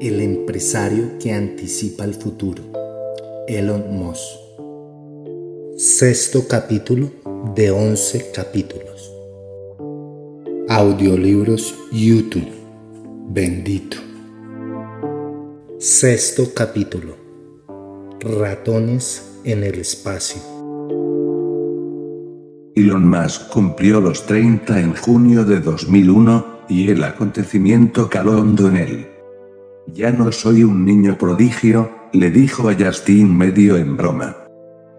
El empresario que anticipa el futuro. Elon Musk. Sexto capítulo de 11 capítulos. Audiolibros YouTube. Bendito. Sexto capítulo. Ratones en el espacio. Elon Musk cumplió los 30 en junio de 2001, y el acontecimiento caló hondo en él. Ya no soy un niño prodigio, le dijo a Justin medio en broma.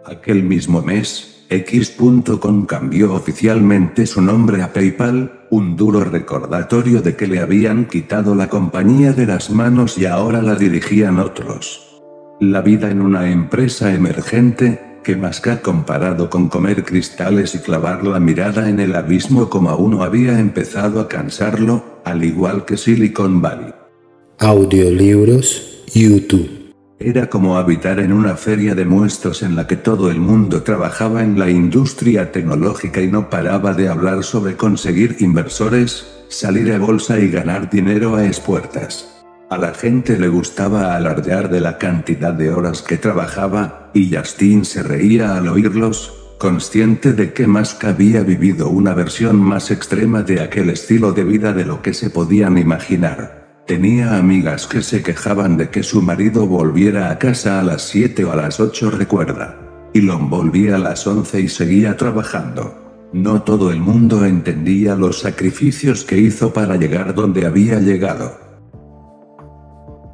Aquel mismo mes, X.com cambió oficialmente su nombre a PayPal, un duro recordatorio de que le habían quitado la compañía de las manos y ahora la dirigían otros. La vida en una empresa emergente, que más que comparado con comer cristales y clavar la mirada en el abismo como uno había empezado a cansarlo, al igual que Silicon Valley. Audiolibros YouTube. Era como habitar en una feria de muestros en la que todo el mundo trabajaba en la industria tecnológica y no paraba de hablar sobre conseguir inversores, salir a bolsa y ganar dinero a espuertas. A la gente le gustaba alardear de la cantidad de horas que trabajaba, y Justin se reía al oírlos, consciente de que Musk había vivido una versión más extrema de aquel estilo de vida de lo que se podían imaginar. Tenía amigas que se quejaban de que su marido volviera a casa a las 7 o a las 8 recuerda. Elon volvía a las 11 y seguía trabajando. No todo el mundo entendía los sacrificios que hizo para llegar donde había llegado.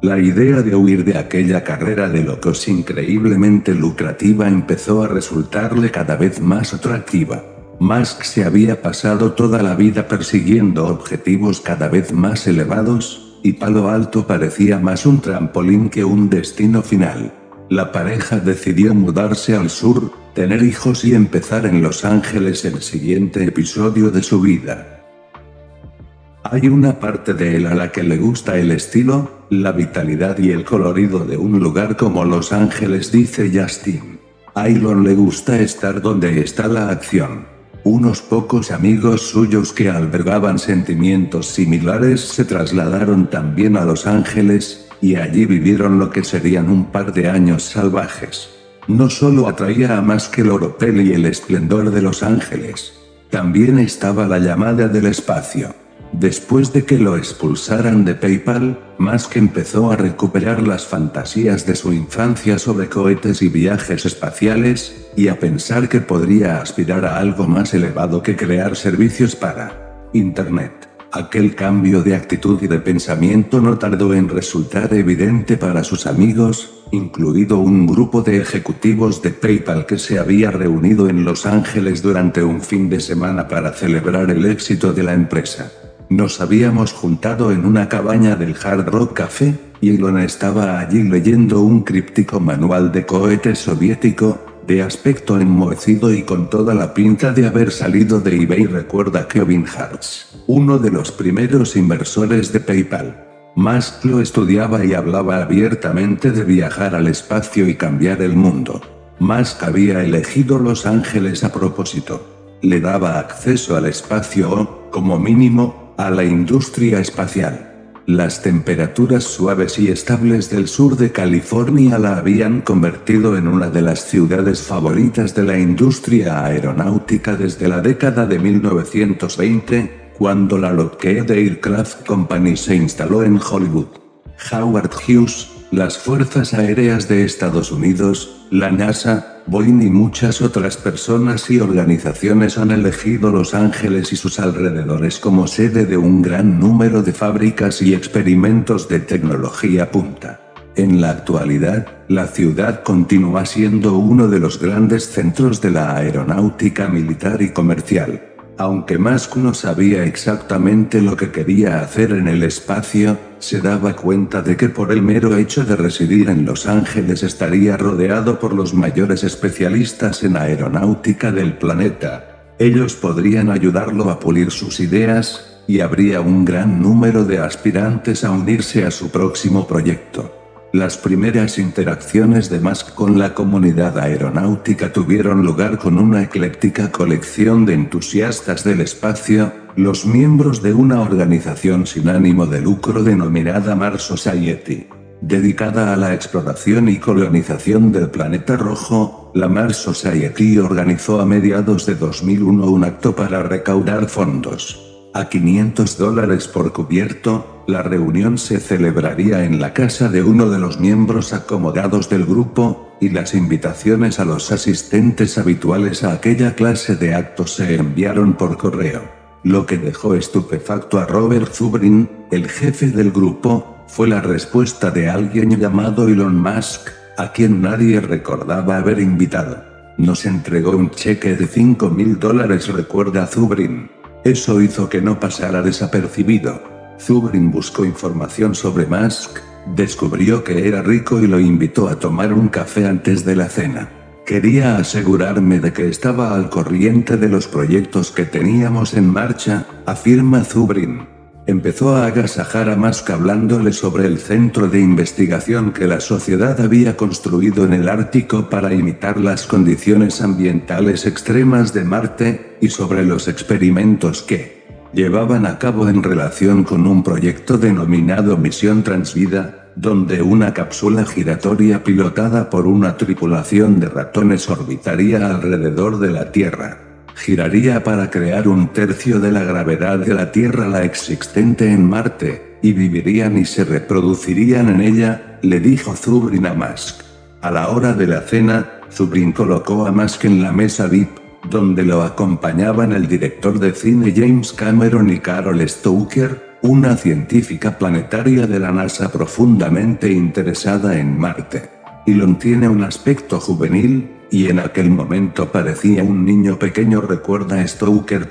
La idea de huir de aquella carrera de locos increíblemente lucrativa empezó a resultarle cada vez más atractiva. Musk se había pasado toda la vida persiguiendo objetivos cada vez más elevados, y Palo Alto parecía más un trampolín que un destino final. La pareja decidió mudarse al sur, tener hijos y empezar en Los Ángeles el siguiente episodio de su vida. Hay una parte de él a la que le gusta el estilo, la vitalidad y el colorido de un lugar como Los Ángeles, dice Justin. A Elon le gusta estar donde está la acción. Unos pocos amigos suyos que albergaban sentimientos similares se trasladaron también a Los Ángeles, y allí vivieron lo que serían un par de años salvajes. No solo atraía a más que el oropel y el esplendor de Los Ángeles, también estaba la llamada del espacio. Después de que lo expulsaran de PayPal, Musk empezó a recuperar las fantasías de su infancia sobre cohetes y viajes espaciales, y a pensar que podría aspirar a algo más elevado que crear servicios para Internet. Aquel cambio de actitud y de pensamiento no tardó en resultar evidente para sus amigos, incluido un grupo de ejecutivos de PayPal que se había reunido en Los Ángeles durante un fin de semana para celebrar el éxito de la empresa. Nos habíamos juntado en una cabaña del Hard Rock Café, y Elon estaba allí leyendo un críptico manual de cohete soviético, de aspecto enmohecido y con toda la pinta de haber salido de eBay recuerda Kevin Hartz, uno de los primeros inversores de PayPal. Musk lo estudiaba y hablaba abiertamente de viajar al espacio y cambiar el mundo. Musk había elegido Los Ángeles a propósito. Le daba acceso al espacio o, como mínimo, a la industria espacial. Las temperaturas suaves y estables del sur de California la habían convertido en una de las ciudades favoritas de la industria aeronáutica desde la década de 1920, cuando la Lockheed Aircraft Company se instaló en Hollywood. Howard Hughes, las Fuerzas Aéreas de Estados Unidos, la NASA, Boeing y muchas otras personas y organizaciones han elegido Los Ángeles y sus alrededores como sede de un gran número de fábricas y experimentos de tecnología punta. En la actualidad, la ciudad continúa siendo uno de los grandes centros de la aeronáutica militar y comercial. Aunque Musk no sabía exactamente lo que quería hacer en el espacio, se daba cuenta de que por el mero hecho de residir en Los Ángeles estaría rodeado por los mayores especialistas en aeronáutica del planeta. Ellos podrían ayudarlo a pulir sus ideas, y habría un gran número de aspirantes a unirse a su próximo proyecto. Las primeras interacciones de Musk con la comunidad aeronáutica tuvieron lugar con una ecléctica colección de entusiastas del espacio, los miembros de una organización sin ánimo de lucro denominada Mars Society. Dedicada a la exploración y colonización del planeta rojo, la Mars Society organizó a mediados de 2001 un acto para recaudar fondos. A 500 dólares por cubierto, la reunión se celebraría en la casa de uno de los miembros acomodados del grupo, y las invitaciones a los asistentes habituales a aquella clase de actos se enviaron por correo. Lo que dejó estupefacto a Robert Zubrin, el jefe del grupo, fue la respuesta de alguien llamado Elon Musk, a quien nadie recordaba haber invitado. Nos entregó un cheque de 5 mil dólares, recuerda Zubrin. Eso hizo que no pasara desapercibido. Zubrin buscó información sobre Musk, descubrió que era rico y lo invitó a tomar un café antes de la cena. Quería asegurarme de que estaba al corriente de los proyectos que teníamos en marcha, afirma Zubrin. Empezó a agasajar a Musk hablándole sobre el centro de investigación que la sociedad había construido en el Ártico para imitar las condiciones ambientales extremas de Marte, y sobre los experimentos que llevaban a cabo en relación con un proyecto denominado Misión Transvida, donde una cápsula giratoria pilotada por una tripulación de ratones orbitaría alrededor de la Tierra giraría para crear un tercio de la gravedad de la Tierra la existente en Marte, y vivirían y se reproducirían en ella, le dijo Zubrin a Musk. A la hora de la cena, Zubrin colocó a Musk en la mesa VIP, donde lo acompañaban el director de cine James Cameron y Carol Stoker, una científica planetaria de la NASA profundamente interesada en Marte. Elon tiene un aspecto juvenil, y en aquel momento parecía un niño pequeño recuerda Stoker.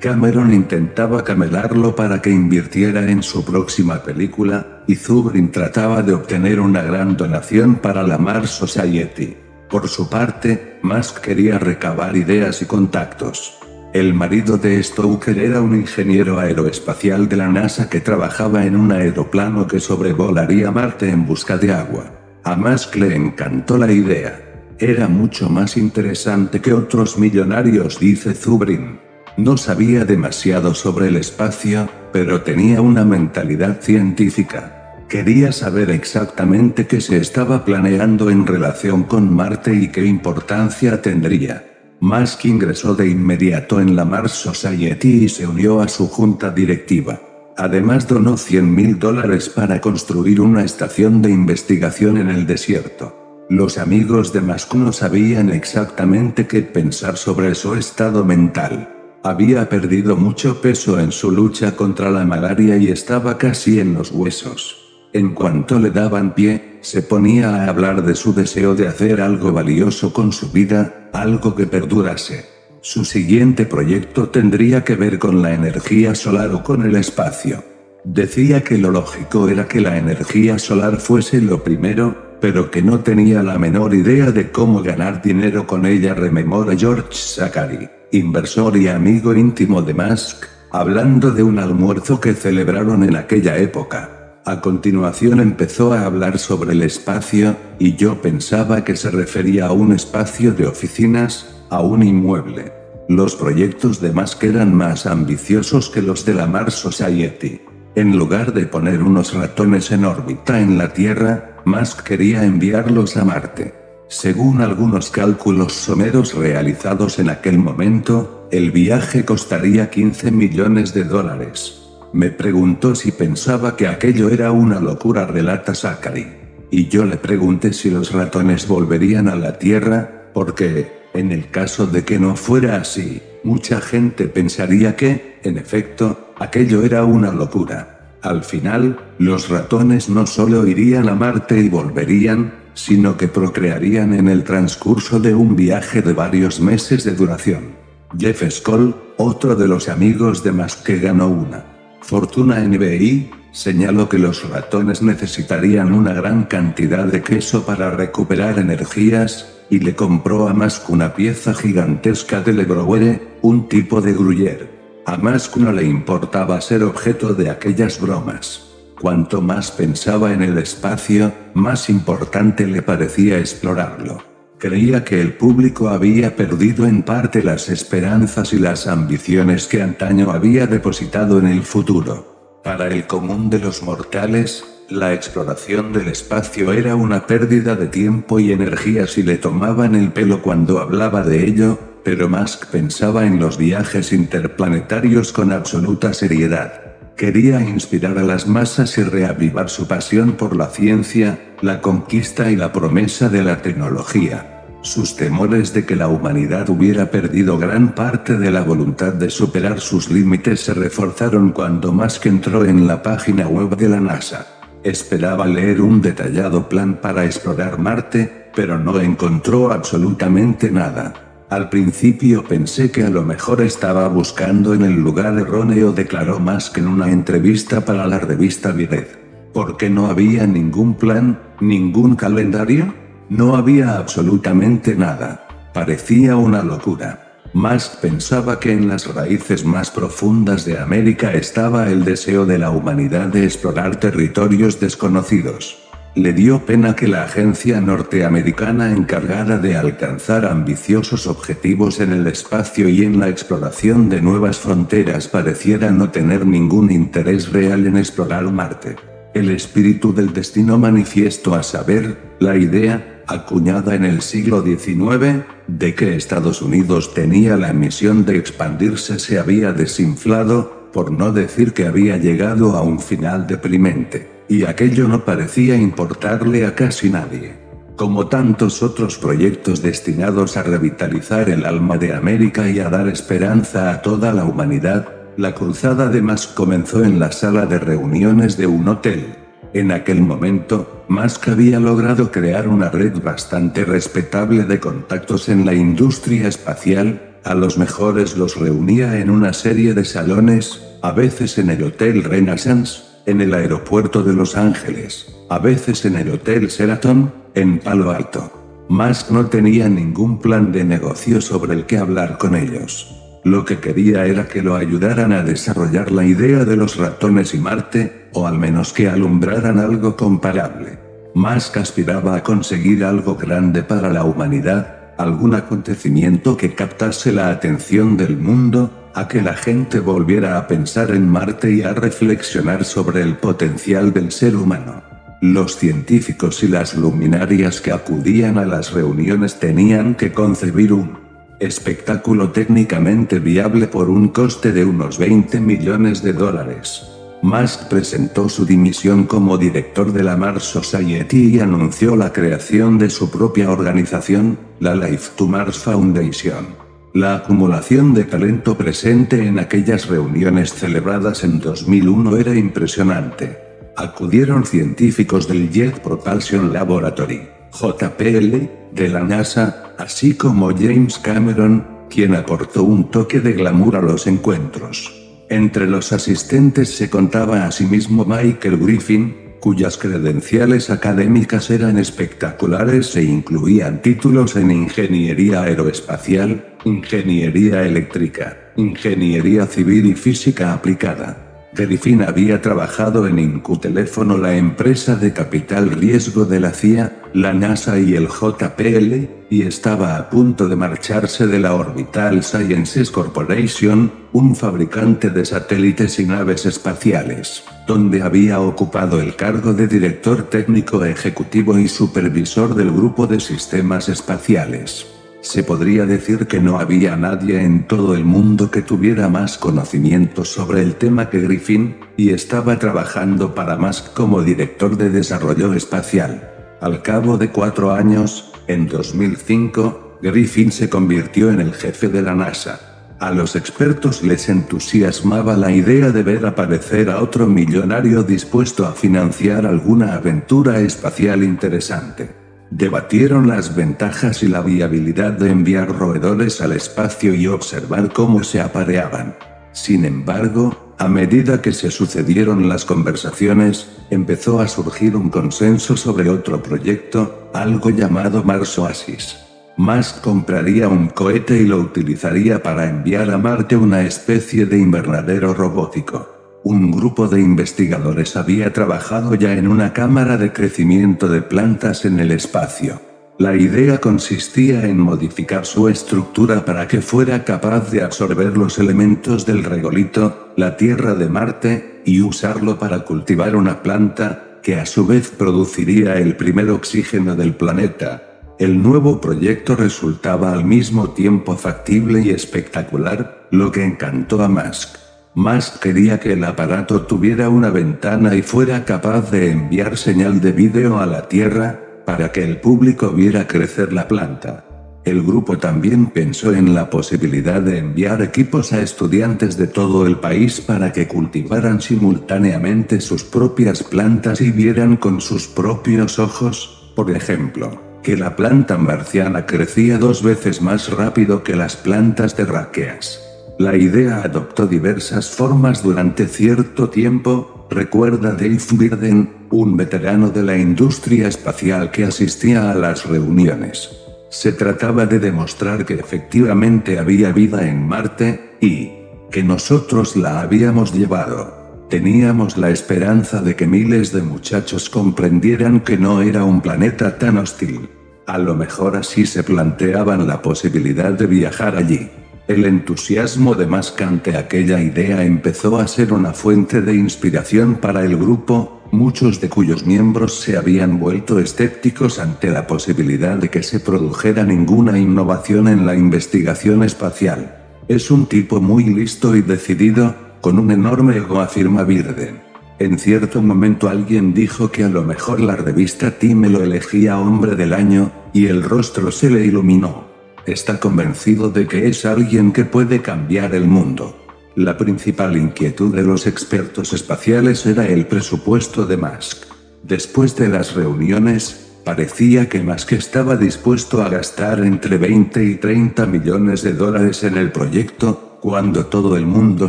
Cameron intentaba camelarlo para que invirtiera en su próxima película, y Zubrin trataba de obtener una gran donación para la Mars Society. Por su parte, Musk quería recabar ideas y contactos. El marido de Stoker era un ingeniero aeroespacial de la NASA que trabajaba en un aeroplano que sobrevolaría Marte en busca de agua. A Musk le encantó la idea. Era mucho más interesante que otros millonarios, dice Zubrin. No sabía demasiado sobre el espacio, pero tenía una mentalidad científica. Quería saber exactamente qué se estaba planeando en relación con Marte y qué importancia tendría. Musk ingresó de inmediato en la Mars Society y se unió a su junta directiva. Además donó 100 mil dólares para construir una estación de investigación en el desierto. Los amigos de Musk no sabían exactamente qué pensar sobre su estado mental. Había perdido mucho peso en su lucha contra la malaria y estaba casi en los huesos. En cuanto le daban pie, se ponía a hablar de su deseo de hacer algo valioso con su vida, algo que perdurase. Su siguiente proyecto tendría que ver con la energía solar o con el espacio. Decía que lo lógico era que la energía solar fuese lo primero, pero que no tenía la menor idea de cómo ganar dinero con ella, rememora George Zachary, inversor y amigo íntimo de Musk, hablando de un almuerzo que celebraron en aquella época. A continuación empezó a hablar sobre el espacio, y yo pensaba que se refería a un espacio de oficinas, a un inmueble. Los proyectos de Musk eran más ambiciosos que los de la Mars Society. En lugar de poner unos ratones en órbita en la Tierra, Musk quería enviarlos a Marte. Según algunos cálculos someros realizados en aquel momento, el viaje costaría 15 millones de dólares. Me preguntó si pensaba que aquello era una locura, relata Zachary. Y yo le pregunté si los ratones volverían a la Tierra, porque, en el caso de que no fuera así, mucha gente pensaría que, en efecto, aquello era una locura. Al final, los ratones no solo irían a Marte y volverían, sino que procrearían en el transcurso de un viaje de varios meses de duración. Jeff Skoll, otro de los amigos de Musk que ganó una fortuna eBay, señaló que los ratones necesitarían una gran cantidad de queso para recuperar energías, y le compró a Musk una pieza gigantesca de Lebrowere, un tipo de gruyer. A Musk no le importaba ser objeto de aquellas bromas. Cuanto más pensaba en el espacio, más importante le parecía explorarlo. Creía que el público había perdido en parte las esperanzas y las ambiciones que antaño había depositado en el futuro. Para el común de los mortales, la exploración del espacio era una pérdida de tiempo y energía si le tomaban el pelo cuando hablaba de ello, pero Musk pensaba en los viajes interplanetarios con absoluta seriedad. Quería inspirar a las masas y reavivar su pasión por la ciencia, la conquista y la promesa de la tecnología. Sus temores de que la humanidad hubiera perdido gran parte de la voluntad de superar sus límites se reforzaron cuando Musk entró en la página web de la NASA. Esperaba leer un detallado plan para explorar Marte, pero no encontró absolutamente nada. Al principio pensé que a lo mejor estaba buscando en el lugar erróneo, declaró Musk en una entrevista para la revista Vired. Porque no había ningún plan, ningún calendario? No había absolutamente nada. Parecía una locura. Musk pensaba que en las raíces más profundas de América estaba el deseo de la humanidad de explorar territorios desconocidos. Le dio pena que la agencia norteamericana encargada de alcanzar ambiciosos objetivos en el espacio y en la exploración de nuevas fronteras pareciera no tener ningún interés real en explorar Marte. El espíritu del destino manifiesto a saber, la idea, acuñada en el siglo XIX, de que Estados Unidos tenía la misión de expandirse se había desinflado, por no decir que había llegado a un final deprimente y aquello no parecía importarle a casi nadie. Como tantos otros proyectos destinados a revitalizar el alma de América y a dar esperanza a toda la humanidad, la cruzada de Musk comenzó en la sala de reuniones de un hotel. En aquel momento, Musk había logrado crear una red bastante respetable de contactos en la industria espacial, a los mejores los reunía en una serie de salones, a veces en el Hotel Renaissance, en el aeropuerto de Los Ángeles, a veces en el Hotel Sheraton, en Palo Alto. Musk no tenía ningún plan de negocio sobre el que hablar con ellos. Lo que quería era que lo ayudaran a desarrollar la idea de los ratones y Marte, o al menos que alumbraran algo comparable. Musk aspiraba a conseguir algo grande para la humanidad, algún acontecimiento que captase la atención del mundo, a que la gente volviera a pensar en Marte y a reflexionar sobre el potencial del ser humano. Los científicos y las luminarias que acudían a las reuniones tenían que concebir un espectáculo técnicamente viable por un coste de unos 20 millones de dólares. Musk presentó su dimisión como director de la Mars Society y anunció la creación de su propia organización, la Life to Mars Foundation. La acumulación de talento presente en aquellas reuniones celebradas en 2001 era impresionante. Acudieron científicos del Jet Propulsion Laboratory, JPL, de la NASA, así como James Cameron, quien aportó un toque de glamour a los encuentros. Entre los asistentes se contaba asimismo Michael Griffin, cuyas credenciales académicas eran espectaculares e incluían títulos en ingeniería aeroespacial, ingeniería eléctrica, ingeniería civil y física aplicada. Griffin había trabajado en Incuteléfono, la empresa de capital riesgo de la CIA, la NASA y el JPL, y estaba a punto de marcharse de la Orbital Sciences Corporation, un fabricante de satélites y naves espaciales, donde había ocupado el cargo de director técnico ejecutivo y supervisor del grupo de sistemas espaciales. Se podría decir que no había nadie en todo el mundo que tuviera más conocimiento sobre el tema que Griffin, y estaba trabajando para Musk como director de desarrollo espacial. Al cabo de cuatro años, en 2005, Griffin se convirtió en el jefe de la NASA. A los expertos les entusiasmaba la idea de ver aparecer a otro millonario dispuesto a financiar alguna aventura espacial interesante. Debatieron las ventajas y la viabilidad de enviar roedores al espacio y observar cómo se apareaban. Sin embargo, a medida que se sucedieron las conversaciones, empezó a surgir un consenso sobre otro proyecto, algo llamado Mars Oasis. Musk compraría un cohete y lo utilizaría para enviar a Marte una especie de invernadero robótico. Un grupo de investigadores había trabajado ya en una cámara de crecimiento de plantas en el espacio. La idea consistía en modificar su estructura para que fuera capaz de absorber los elementos del regolito, la Tierra de Marte, y usarlo para cultivar una planta, que a su vez produciría el primer oxígeno del planeta. El nuevo proyecto resultaba al mismo tiempo factible y espectacular, lo que encantó a Musk. Musk quería que el aparato tuviera una ventana y fuera capaz de enviar señal de vídeo a la Tierra, para que el público viera crecer la planta. El grupo también pensó en la posibilidad de enviar equipos a estudiantes de todo el país para que cultivaran simultáneamente sus propias plantas y vieran con sus propios ojos, por ejemplo, que la planta marciana crecía dos veces más rápido que las plantas terráqueas. La idea adoptó diversas formas durante cierto tiempo, recuerda Dave Birden, un veterano de la industria espacial que asistía a las reuniones. Se trataba de demostrar que efectivamente había vida en Marte, y que nosotros la habíamos llevado. Teníamos la esperanza de que miles de muchachos comprendieran que no era un planeta tan hostil. A lo mejor así se planteaban la posibilidad de viajar allí. El entusiasmo de Musk ante aquella idea empezó a ser una fuente de inspiración para el grupo, muchos de cuyos miembros se habían vuelto escépticos ante la posibilidad de que se produjera ninguna innovación en la investigación espacial. Es un tipo muy listo y decidido, con un enorme ego afirma Birden. En cierto momento alguien dijo que a lo mejor la revista Time lo elegía hombre del año, y el rostro se le iluminó está convencido de que es alguien que puede cambiar el mundo. La principal inquietud de los expertos espaciales era el presupuesto de Musk. Después de las reuniones, parecía que Musk estaba dispuesto a gastar entre 20 y 30 millones de dólares en el proyecto, cuando todo el mundo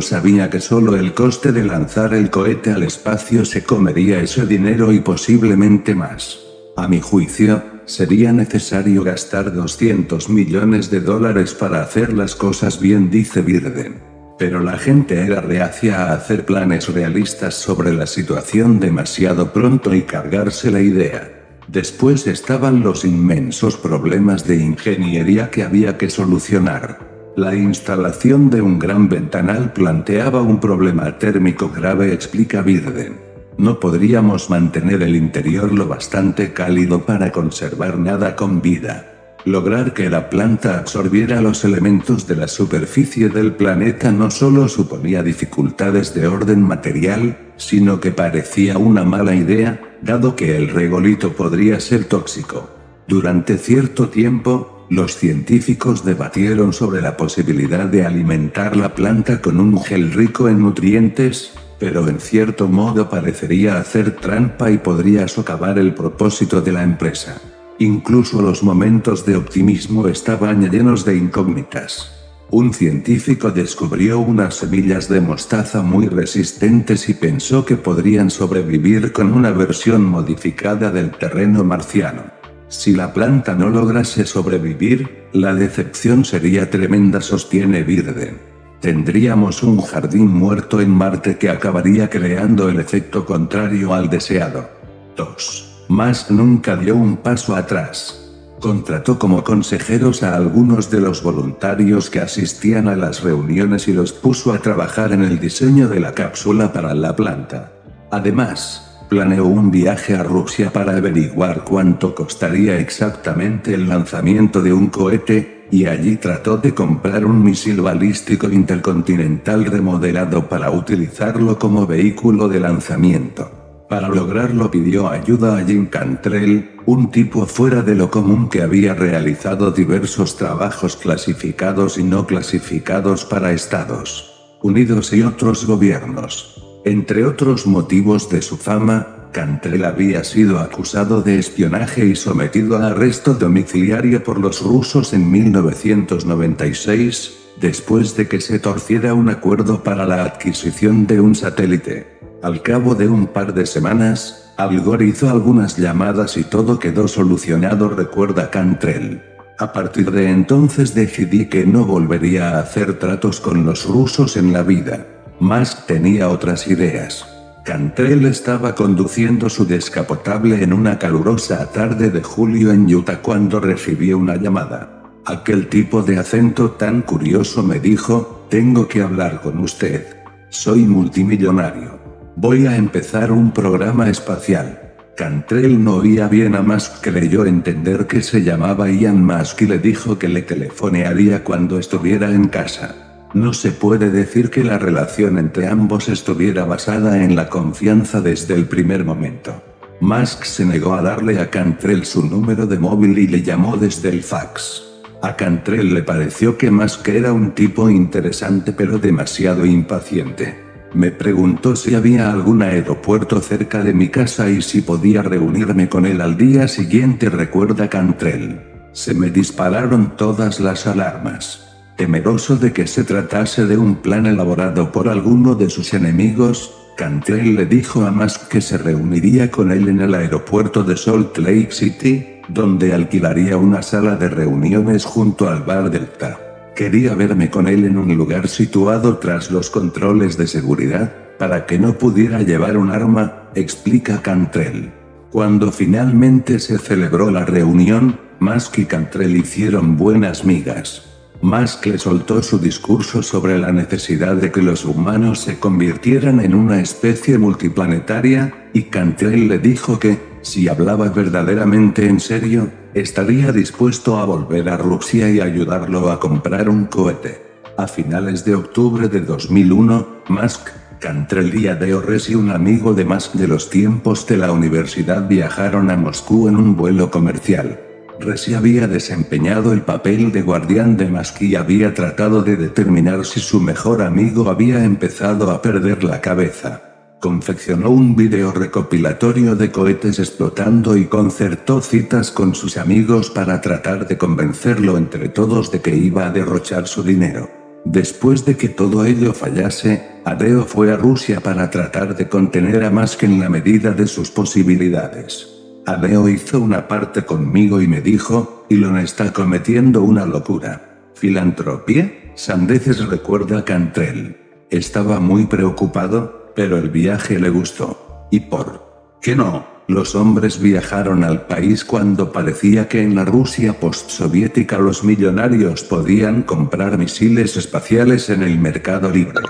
sabía que solo el coste de lanzar el cohete al espacio se comería ese dinero y posiblemente más. A mi juicio, sería necesario gastar 200 millones de dólares para hacer las cosas bien, dice Birden. Pero la gente era reacia a hacer planes realistas sobre la situación demasiado pronto y cargarse la idea. Después estaban los inmensos problemas de ingeniería que había que solucionar. La instalación de un gran ventanal planteaba un problema térmico grave, explica Birden. No podríamos mantener el interior lo bastante cálido para conservar nada con vida. Lograr que la planta absorbiera los elementos de la superficie del planeta no solo suponía dificultades de orden material, sino que parecía una mala idea, dado que el regolito podría ser tóxico. Durante cierto tiempo, los científicos debatieron sobre la posibilidad de alimentar la planta con un gel rico en nutrientes, pero en cierto modo parecería hacer trampa y podría socavar el propósito de la empresa. Incluso los momentos de optimismo estaban llenos de incógnitas. Un científico descubrió unas semillas de mostaza muy resistentes y pensó que podrían sobrevivir con una versión modificada del terreno marciano. Si la planta no lograse sobrevivir, la decepción sería tremenda, sostiene Birden. Tendríamos un jardín muerto en Marte que acabaría creando el efecto contrario al deseado. 2. Más nunca dio un paso atrás. Contrató como consejeros a algunos de los voluntarios que asistían a las reuniones y los puso a trabajar en el diseño de la cápsula para la planta. Además, planeó un viaje a Rusia para averiguar cuánto costaría exactamente el lanzamiento de un cohete, y allí trató de comprar un misil balístico intercontinental remodelado para utilizarlo como vehículo de lanzamiento. Para lograrlo pidió ayuda a Jim Cantrell, un tipo fuera de lo común que había realizado diversos trabajos clasificados y no clasificados para Estados Unidos y otros gobiernos. Entre otros motivos de su fama, Cantrell había sido acusado de espionaje y sometido a arresto domiciliario por los rusos en 1996, después de que se torciera un acuerdo para la adquisición de un satélite. Al cabo de un par de semanas, Al Gore hizo algunas llamadas y todo quedó solucionado, recuerda Cantrell. A partir de entonces decidí que no volvería a hacer tratos con los rusos en la vida. Musk tenía otras ideas. Cantrell estaba conduciendo su descapotable en una calurosa tarde de julio en Utah cuando recibió una llamada. Aquel tipo de acento tan curioso me dijo, tengo que hablar con usted. Soy multimillonario. Voy a empezar un programa espacial. Cantrell no oía bien a Musk, creyó entender que se llamaba Ian Musk y le dijo que le telefonearía cuando estuviera en casa. No se puede decir que la relación entre ambos estuviera basada en la confianza desde el primer momento. Musk se negó a darle a Cantrell su número de móvil y le llamó desde el fax. A Cantrell le pareció que Musk era un tipo interesante pero demasiado impaciente. Me preguntó si había algún aeropuerto cerca de mi casa y si podía reunirme con él al día siguiente, recuerda Cantrell. Se me dispararon todas las alarmas. Temeroso de que se tratase de un plan elaborado por alguno de sus enemigos, Cantrell le dijo a Musk que se reuniría con él en el aeropuerto de Salt Lake City, donde alquilaría una sala de reuniones junto al bar Delta. Quería verme con él en un lugar situado tras los controles de seguridad, para que no pudiera llevar un arma, explica Cantrell. Cuando finalmente se celebró la reunión, Musk y Cantrell hicieron buenas migas. Musk le soltó su discurso sobre la necesidad de que los humanos se convirtieran en una especie multiplanetaria, y Cantrell le dijo que, si hablaba verdaderamente en serio, estaría dispuesto a volver a Rusia y ayudarlo a comprar un cohete. A finales de octubre de 2001, Musk, Cantrell y Adeores y un amigo de Musk de los tiempos de la universidad viajaron a Moscú en un vuelo comercial. Resi había desempeñado el papel de guardián de Musk y había tratado de determinar si su mejor amigo había empezado a perder la cabeza. Confeccionó un video recopilatorio de cohetes explotando y concertó citas con sus amigos para tratar de convencerlo entre todos de que iba a derrochar su dinero. Después de que todo ello fallase, Adeo fue a Rusia para tratar de contener a Musk en la medida de sus posibilidades. Adeo hizo una parte conmigo y me dijo, Elon está cometiendo una locura. ¿Filantropía? Sandeces recuerda Cantrell. Estaba muy preocupado, pero el viaje le gustó. ¿Y por qué no? Los hombres viajaron al país cuando parecía que en la Rusia postsoviética los millonarios podían comprar misiles espaciales en el mercado libre.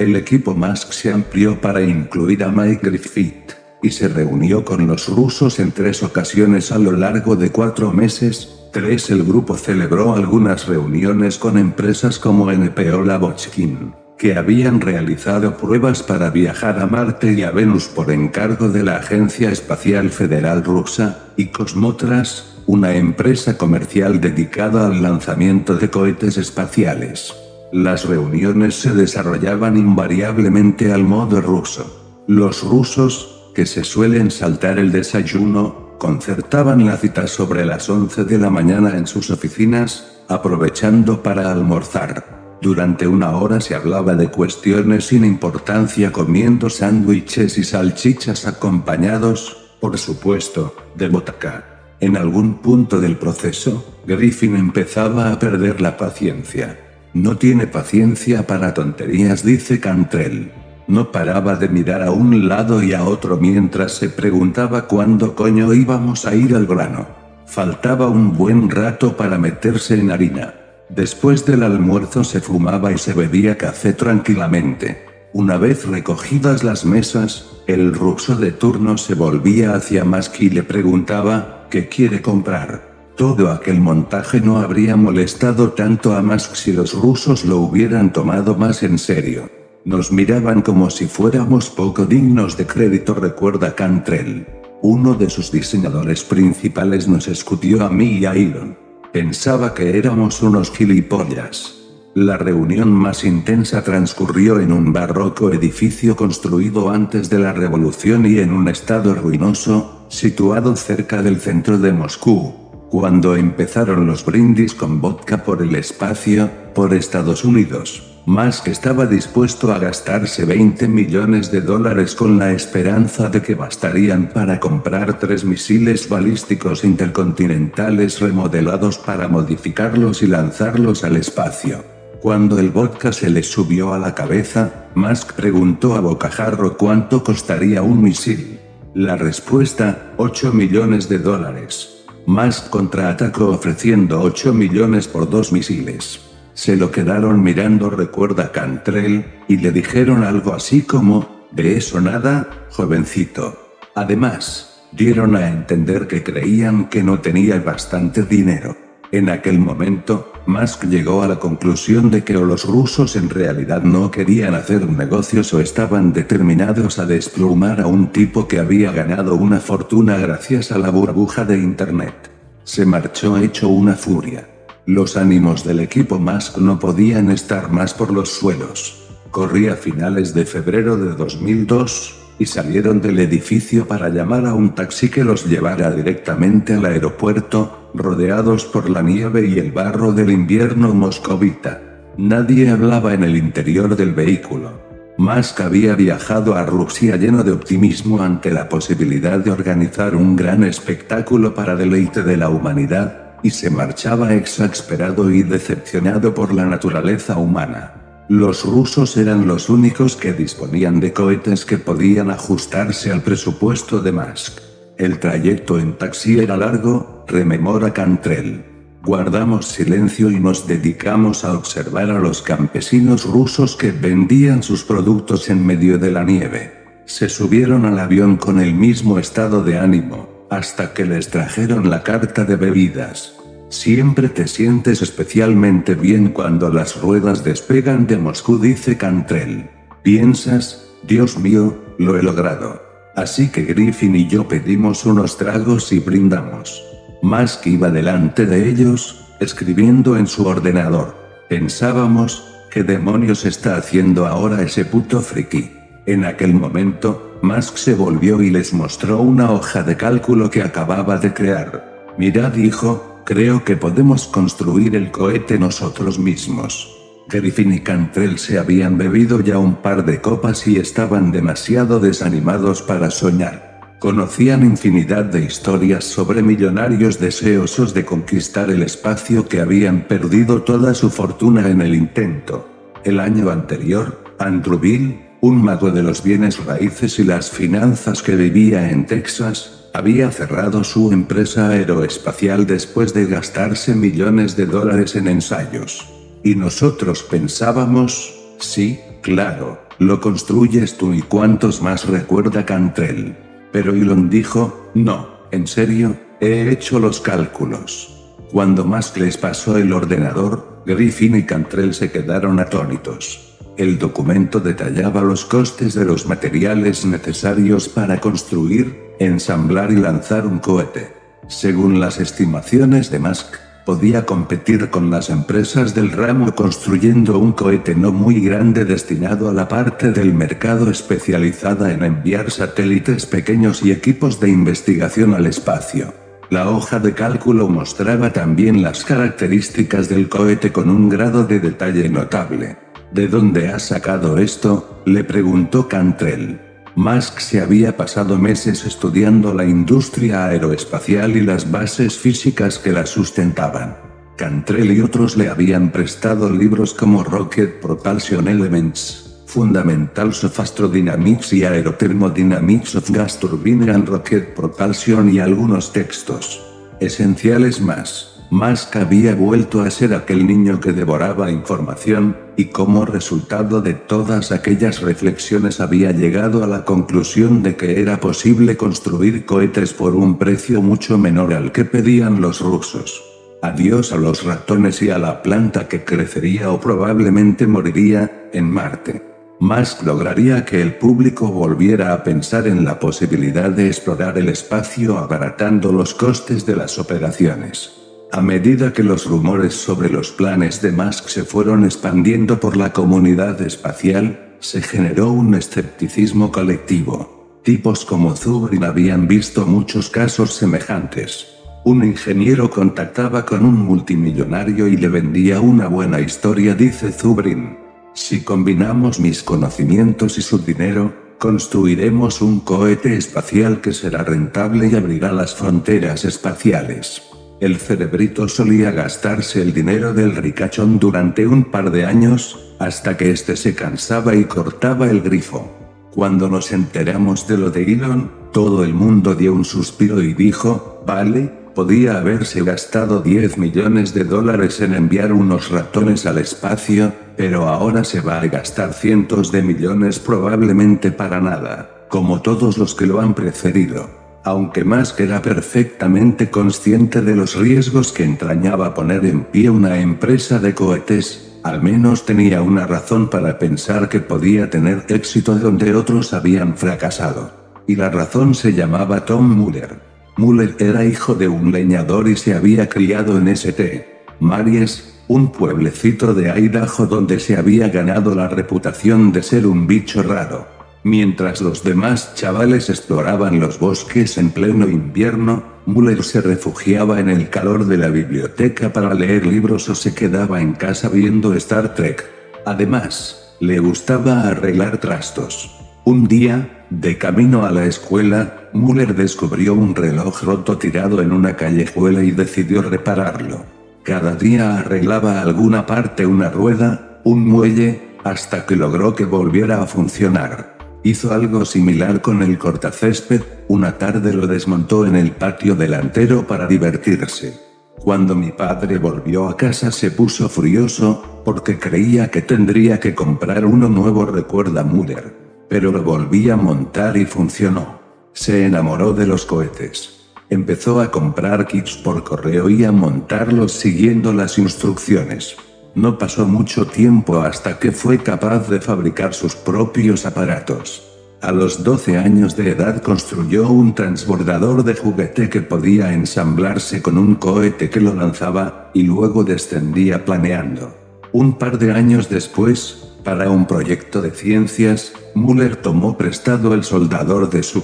El equipo Musk se amplió para incluir a Mike Griffith y se reunió con los rusos en tres ocasiones a lo largo de cuatro meses. Tres El grupo celebró algunas reuniones con empresas como NPO Lavochkin, que habían realizado pruebas para viajar a Marte y a Venus por encargo de la Agencia Espacial Federal Rusa, y Cosmotras, una empresa comercial dedicada al lanzamiento de cohetes espaciales. Las reuniones se desarrollaban invariablemente al modo ruso. Los rusos, que se suelen saltar el desayuno, concertaban la cita sobre las 11 de la mañana en sus oficinas, aprovechando para almorzar. Durante una hora se hablaba de cuestiones sin importancia comiendo sándwiches y salchichas acompañados, por supuesto, de botaca. En algún punto del proceso, Griffin empezaba a perder la paciencia. No tiene paciencia para tonterías, dice Cantrell. No paraba de mirar a un lado y a otro mientras se preguntaba cuándo coño íbamos a ir al grano. Faltaba un buen rato para meterse en harina. Después del almuerzo se fumaba y se bebía café tranquilamente. Una vez recogidas las mesas, el ruso de turno se volvía hacia Musk y le preguntaba, ¿qué quiere comprar? Todo aquel montaje no habría molestado tanto a Musk si los rusos lo hubieran tomado más en serio. Nos miraban como si fuéramos poco dignos de crédito, recuerda Cantrell. Uno de sus diseñadores principales nos escutió a mí y a Elon. Pensaba que éramos unos gilipollas. La reunión más intensa transcurrió en un barroco edificio construido antes de la revolución y en un estado ruinoso, situado cerca del centro de Moscú. Cuando empezaron los brindis con vodka por el espacio, por Estados Unidos. Musk estaba dispuesto a gastarse 20 millones de dólares con la esperanza de que bastarían para comprar tres misiles balísticos intercontinentales remodelados para modificarlos y lanzarlos al espacio. Cuando el vodka se le subió a la cabeza, Musk preguntó a Bocajarro cuánto costaría un misil. La respuesta, 8 millones de dólares. Musk contraatacó ofreciendo 8 millones por dos misiles. Se lo quedaron mirando, recuerda Cantrell, y le dijeron algo así como, de eso nada, jovencito. Además, dieron a entender que creían que no tenía bastante dinero. En aquel momento, Musk llegó a la conclusión de que o los rusos en realidad no querían hacer negocios o estaban determinados a desplumar a un tipo que había ganado una fortuna gracias a la burbuja de Internet. Se marchó hecho una furia. Los ánimos del equipo Musk no podían estar más por los suelos. Corría finales de febrero de 2002, y salieron del edificio para llamar a un taxi que los llevara directamente al aeropuerto, rodeados por la nieve y el barro del invierno moscovita. Nadie hablaba en el interior del vehículo. Musk había viajado a Rusia lleno de optimismo ante la posibilidad de organizar un gran espectáculo para deleite de la humanidad, y se marchaba exasperado y decepcionado por la naturaleza humana. Los rusos eran los únicos que disponían de cohetes que podían ajustarse al presupuesto de Musk. El trayecto en taxi era largo, rememora Cantrell. Guardamos silencio y nos dedicamos a observar a los campesinos rusos que vendían sus productos en medio de la nieve. Se subieron al avión con el mismo estado de ánimo, hasta que les trajeron la carta de bebidas. Siempre te sientes especialmente bien cuando las ruedas despegan de Moscú, dice Cantrell. Piensas, Dios mío, lo he logrado. Así que Griffin y yo pedimos unos tragos y brindamos. Musk iba delante de ellos, escribiendo en su ordenador. Pensábamos, ¿qué demonios está haciendo ahora ese puto friki? En aquel momento, Musk se volvió y les mostró una hoja de cálculo que acababa de crear. Mirad, hijo, Creo que podemos construir el cohete nosotros mismos. Griffin y Cantrell se habían bebido ya un par de copas y estaban demasiado desanimados para soñar. Conocían infinidad de historias sobre millonarios deseosos de conquistar el espacio que habían perdido toda su fortuna en el intento. El año anterior, Andrew Bill, un mago de los bienes raíces y las finanzas que vivía en Texas, había cerrado su empresa aeroespacial después de gastarse millones de dólares en ensayos. Y nosotros pensábamos, sí, claro, lo construyes tú y cuantos más recuerda Cantrell. Pero Elon dijo, no, en serio, he hecho los cálculos. Cuando más les pasó el ordenador, Griffin y Cantrell se quedaron atónitos. El documento detallaba los costes de los materiales necesarios para construir, ensamblar y lanzar un cohete. Según las estimaciones de Musk, podía competir con las empresas del ramo construyendo un cohete no muy grande destinado a la parte del mercado especializada en enviar satélites pequeños y equipos de investigación al espacio. La hoja de cálculo mostraba también las características del cohete con un grado de detalle notable. ¿De dónde has sacado esto? le preguntó Cantrell. Musk se había pasado meses estudiando la industria aeroespacial y las bases físicas que la sustentaban. Cantrell y otros le habían prestado libros como Rocket Propulsion Elements, Fundamentals of Astrodynamics y Aerothermodynamics of Gas Turbine and Rocket Propulsion y algunos textos esenciales más. Musk había vuelto a ser aquel niño que devoraba información, y como resultado de todas aquellas reflexiones había llegado a la conclusión de que era posible construir cohetes por un precio mucho menor al que pedían los rusos. Adiós a los ratones y a la planta que crecería o probablemente moriría, en Marte. Musk lograría que el público volviera a pensar en la posibilidad de explorar el espacio abaratando los costes de las operaciones. A medida que los rumores sobre los planes de Musk se fueron expandiendo por la comunidad espacial, se generó un escepticismo colectivo. Tipos como Zubrin habían visto muchos casos semejantes. Un ingeniero contactaba con un multimillonario y le vendía una buena historia, dice Zubrin. Si combinamos mis conocimientos y su dinero, construiremos un cohete espacial que será rentable y abrirá las fronteras espaciales. El cerebrito solía gastarse el dinero del ricachón durante un par de años, hasta que éste se cansaba y cortaba el grifo. Cuando nos enteramos de lo de Elon, todo el mundo dio un suspiro y dijo, vale, podía haberse gastado 10 millones de dólares en enviar unos ratones al espacio, pero ahora se va a gastar cientos de millones probablemente para nada, como todos los que lo han precedido aunque Musk era perfectamente consciente de los riesgos que entrañaba poner en pie una empresa de cohetes, al menos tenía una razón para pensar que podía tener éxito donde otros habían fracasado. Y la razón se llamaba Tom Muller. Muller era hijo de un leñador y se había criado en St. Maries, un pueblecito de Idaho donde se había ganado la reputación de ser un bicho raro. Mientras los demás chavales exploraban los bosques en pleno invierno, Muller se refugiaba en el calor de la biblioteca para leer libros o se quedaba en casa viendo Star Trek. Además, le gustaba arreglar trastos. Un día, de camino a la escuela, Muller descubrió un reloj roto tirado en una callejuela y decidió repararlo. Cada día arreglaba alguna parte una rueda, un muelle, hasta que logró que volviera a funcionar. Hizo algo similar con el cortacésped, una tarde lo desmontó en el patio delantero para divertirse. Cuando mi padre volvió a casa se puso furioso, porque creía que tendría que comprar uno nuevo recuerda Muller. Pero lo volví a montar y funcionó. Se enamoró de los cohetes. Empezó a comprar kits por correo y a montarlos siguiendo las instrucciones. No pasó mucho tiempo hasta que fue capaz de fabricar sus propios aparatos. A los 12 años de edad construyó un transbordador de juguete que podía ensamblarse con un cohete que lo lanzaba, y luego descendía planeando. Un par de años después, para un proyecto de ciencias, Müller tomó prestado el soldador de su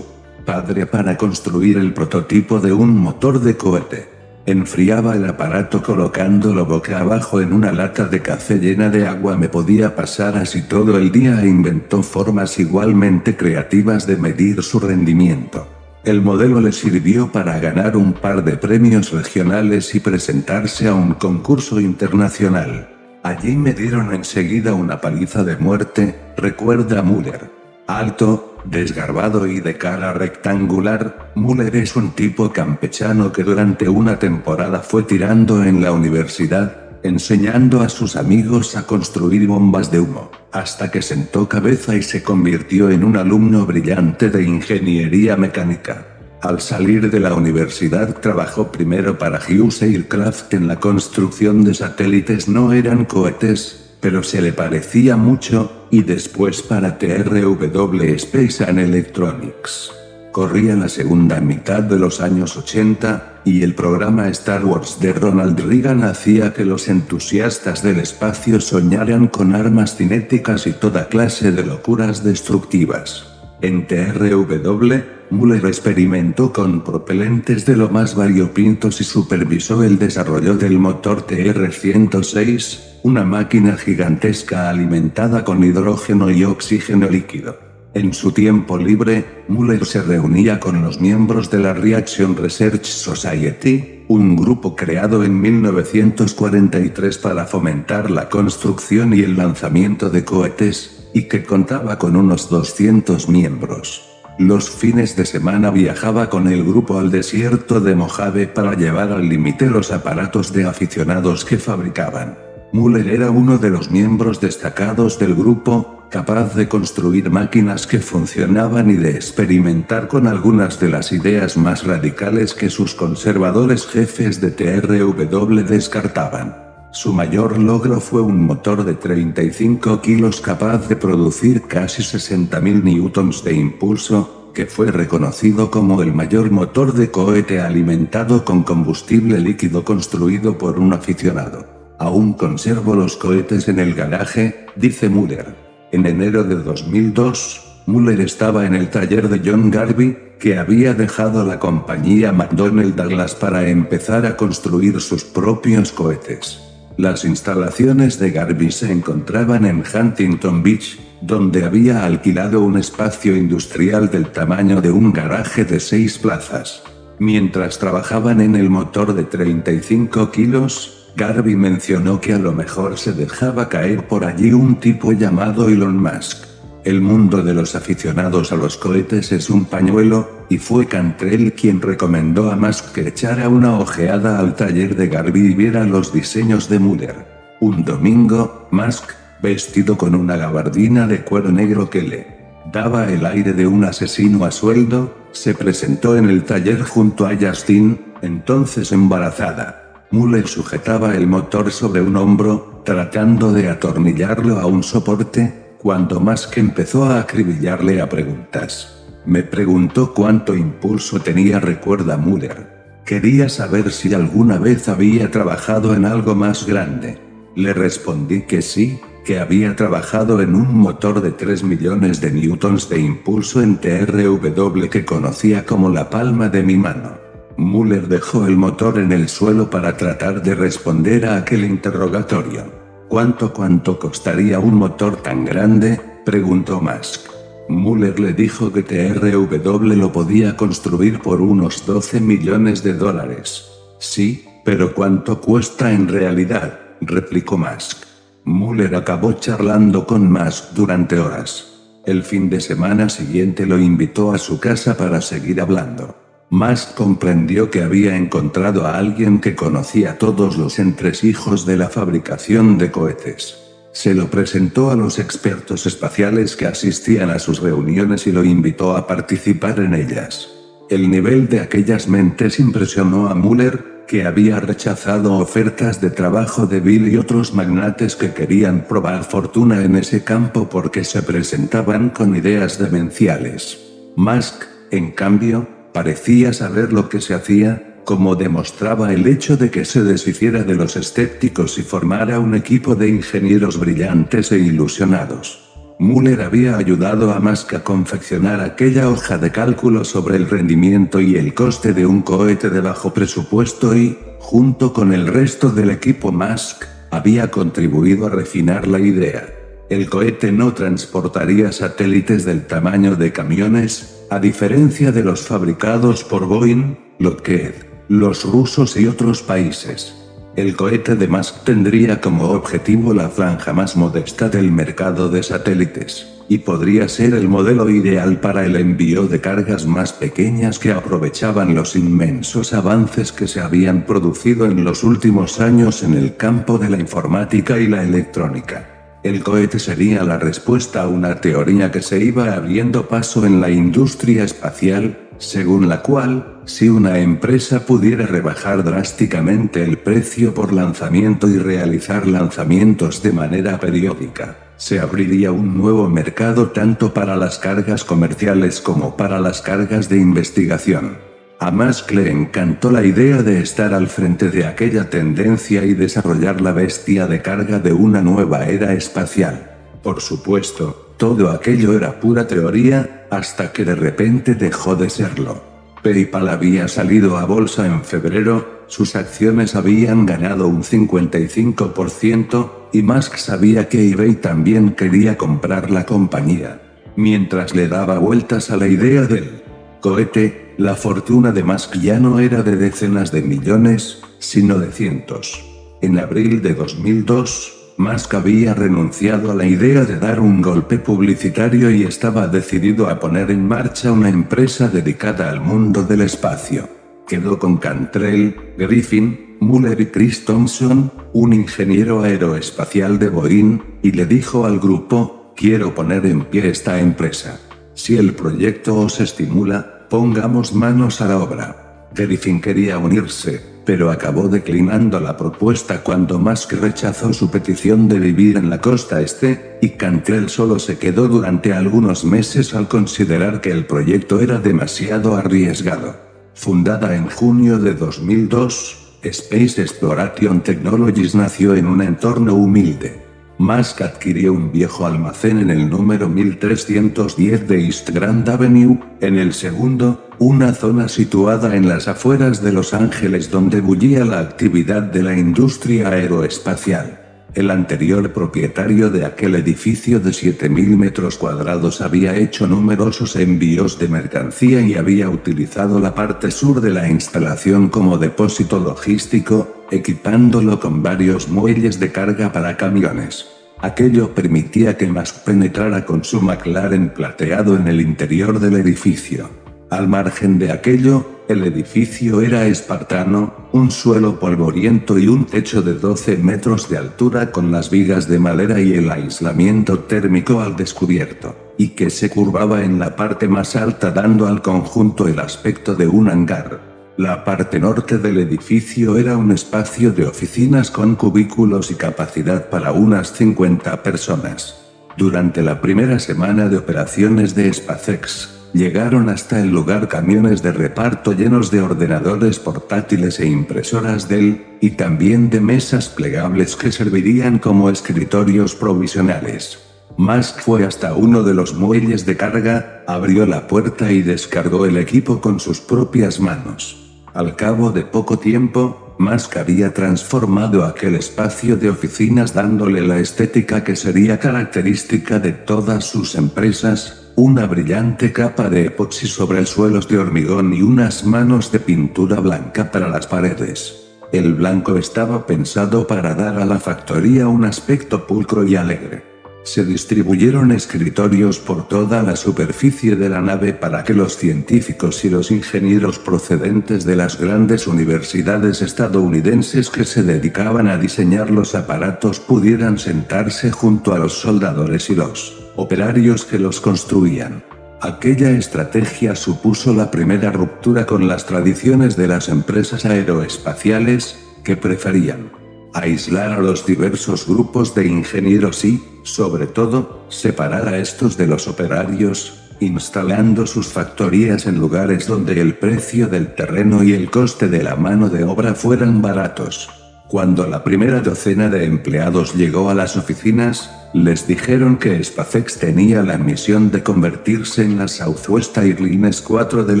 padre para construir el prototipo de un motor de cohete. Enfriaba el aparato colocándolo boca abajo en una lata de café llena de agua. Me podía pasar así todo el día e inventó formas igualmente creativas de medir su rendimiento. El modelo le sirvió para ganar un par de premios regionales y presentarse a un concurso internacional. Allí me dieron enseguida una paliza de muerte, recuerda Müller. Alto, desgarbado y de cara rectangular, Muller es un tipo campechano que durante una temporada fue tirando en la universidad, enseñando a sus amigos a construir bombas de humo, hasta que sentó cabeza y se convirtió en un alumno brillante de ingeniería mecánica. Al salir de la universidad trabajó primero para Hughes Aircraft en la construcción de satélites no eran cohetes, pero se le parecía mucho, y después para TRW Space and Electronics. Corría la segunda mitad de los años 80, y el programa Star Wars de Ronald Reagan hacía que los entusiastas del espacio soñaran con armas cinéticas y toda clase de locuras destructivas. En TRW, Muller experimentó con propelentes de lo más variopintos y supervisó el desarrollo del motor TR-106, una máquina gigantesca alimentada con hidrógeno y oxígeno líquido. En su tiempo libre, Muller se reunía con los miembros de la Reaction Research Society, un grupo creado en 1943 para fomentar la construcción y el lanzamiento de cohetes, y que contaba con unos 200 miembros. Los fines de semana viajaba con el grupo al desierto de Mojave para llevar al límite los aparatos de aficionados que fabricaban. Muller era uno de los miembros destacados del grupo, capaz de construir máquinas que funcionaban y de experimentar con algunas de las ideas más radicales que sus conservadores jefes de TRW descartaban. Su mayor logro fue un motor de 35 kilos capaz de producir casi 60.000 newtons de impulso, que fue reconocido como el mayor motor de cohete alimentado con combustible líquido construido por un aficionado. Aún conservo los cohetes en el garaje, dice Muller. En enero de 2002, Muller estaba en el taller de John Garvey, que había dejado la compañía McDonnell Douglas para empezar a construir sus propios cohetes. Las instalaciones de Garvey se encontraban en Huntington Beach, donde había alquilado un espacio industrial del tamaño de un garaje de seis plazas. Mientras trabajaban en el motor de 35 kilos, Garvey mencionó que a lo mejor se dejaba caer por allí un tipo llamado Elon Musk. El mundo de los aficionados a los cohetes es un pañuelo, y fue Cantrell quien recomendó a Musk que echara una ojeada al taller de Garvey y viera los diseños de Muller. Un domingo, Musk, vestido con una gabardina de cuero negro que le daba el aire de un asesino a sueldo, se presentó en el taller junto a Justin, entonces embarazada. Muller sujetaba el motor sobre un hombro, tratando de atornillarlo a un soporte, cuando Musk empezó a acribillarle a preguntas. Me preguntó cuánto impulso tenía, recuerda Muller. Quería saber si alguna vez había trabajado en algo más grande. Le respondí que sí, que había trabajado en un motor de 3 millones de newtons de impulso en TRW que conocía como la palma de mi mano. Muller dejó el motor en el suelo para tratar de responder a aquel interrogatorio. ¿Cuánto cuánto costaría un motor tan grande? preguntó Musk. Muller le dijo que TRW lo podía construir por unos 12 millones de dólares. Sí, pero ¿cuánto cuesta en realidad? replicó Musk. Muller acabó charlando con Musk durante horas. El fin de semana siguiente lo invitó a su casa para seguir hablando. Musk comprendió que había encontrado a alguien que conocía todos los entresijos de la fabricación de cohetes. Se lo presentó a los expertos espaciales que asistían a sus reuniones y lo invitó a participar en ellas. El nivel de aquellas mentes impresionó a Muller, que había rechazado ofertas de trabajo de Bill y otros magnates que querían probar fortuna en ese campo porque se presentaban con ideas demenciales. Musk, en cambio, parecía saber lo que se hacía, como demostraba el hecho de que se deshiciera de los escépticos y formara un equipo de ingenieros brillantes e ilusionados. Muller había ayudado a Musk a confeccionar aquella hoja de cálculo sobre el rendimiento y el coste de un cohete de bajo presupuesto y, junto con el resto del equipo Musk, había contribuido a refinar la idea. El cohete no transportaría satélites del tamaño de camiones, a diferencia de los fabricados por Boeing, Lockheed, los rusos y otros países. El cohete de Musk tendría como objetivo la franja más modesta del mercado de satélites, y podría ser el modelo ideal para el envío de cargas más pequeñas que aprovechaban los inmensos avances que se habían producido en los últimos años en el campo de la informática y la electrónica. El cohete sería la respuesta a una teoría que se iba abriendo paso en la industria espacial, según la cual, si una empresa pudiera rebajar drásticamente el precio por lanzamiento y realizar lanzamientos de manera periódica, se abriría un nuevo mercado tanto para las cargas comerciales como para las cargas de investigación. A Musk le encantó la idea de estar al frente de aquella tendencia y desarrollar la bestia de carga de una nueva era espacial. Por supuesto, todo aquello era pura teoría, hasta que de repente dejó de serlo. PayPal había salido a bolsa en febrero, sus acciones habían ganado un 55%, y Musk sabía que eBay también quería comprar la compañía. Mientras le daba vueltas a la idea del cohete, la fortuna de Musk ya no era de decenas de millones, sino de cientos. En abril de 2002, Musk había renunciado a la idea de dar un golpe publicitario y estaba decidido a poner en marcha una empresa dedicada al mundo del espacio. Quedó con Cantrell, Griffin, Muller y Chris Thompson, un ingeniero aeroespacial de Boeing, y le dijo al grupo, quiero poner en pie esta empresa. Si el proyecto os estimula, pongamos manos a la obra. Griffin quería unirse, pero acabó declinando la propuesta cuando Musk rechazó su petición de vivir en la costa este, y Cantrell solo se quedó durante algunos meses al considerar que el proyecto era demasiado arriesgado. Fundada en junio de 2002, Space Exploration Technologies nació en un entorno humilde. Musk adquirió un viejo almacén en el número 1310 de East Grand Avenue, en el segundo, una zona situada en las afueras de Los Ángeles donde bullía la actividad de la industria aeroespacial. El anterior propietario de aquel edificio de 7.000 metros cuadrados había hecho numerosos envíos de mercancía y había utilizado la parte sur de la instalación como depósito logístico, equipándolo con varios muelles de carga para camiones. Aquello permitía que Musk penetrara con su McLaren plateado en el interior del edificio. Al margen de aquello, el edificio era espartano, un suelo polvoriento y un techo de 12 metros de altura con las vigas de madera y el aislamiento térmico al descubierto, y que se curvaba en la parte más alta dando al conjunto el aspecto de un hangar. La parte norte del edificio era un espacio de oficinas con cubículos y capacidad para unas 50 personas. Durante la primera semana de operaciones de SpaceX, Llegaron hasta el lugar camiones de reparto llenos de ordenadores portátiles e impresoras Dell, y también de mesas plegables que servirían como escritorios provisionales. Musk fue hasta uno de los muelles de carga, abrió la puerta y descargó el equipo con sus propias manos. Al cabo de poco tiempo, Musk había transformado aquel espacio de oficinas dándole la estética que sería característica de todas sus empresas, una brillante capa de epoxi sobre suelos de hormigón y unas manos de pintura blanca para las paredes. El blanco estaba pensado para dar a la factoría un aspecto pulcro y alegre. Se distribuyeron escritorios por toda la superficie de la nave para que los científicos y los ingenieros procedentes de las grandes universidades estadounidenses que se dedicaban a diseñar los aparatos pudieran sentarse junto a los soldadores y los operarios que los construían. Aquella estrategia supuso la primera ruptura con las tradiciones de las empresas aeroespaciales, que preferían aislar a los diversos grupos de ingenieros y, sobre todo, separar a estos de los operarios, instalando sus factorías en lugares donde el precio del terreno y el coste de la mano de obra fueran baratos. Cuando la primera docena de empleados llegó a las oficinas, les dijeron que SpaceX tenía la misión de convertirse en la Southwest Airlines 4 del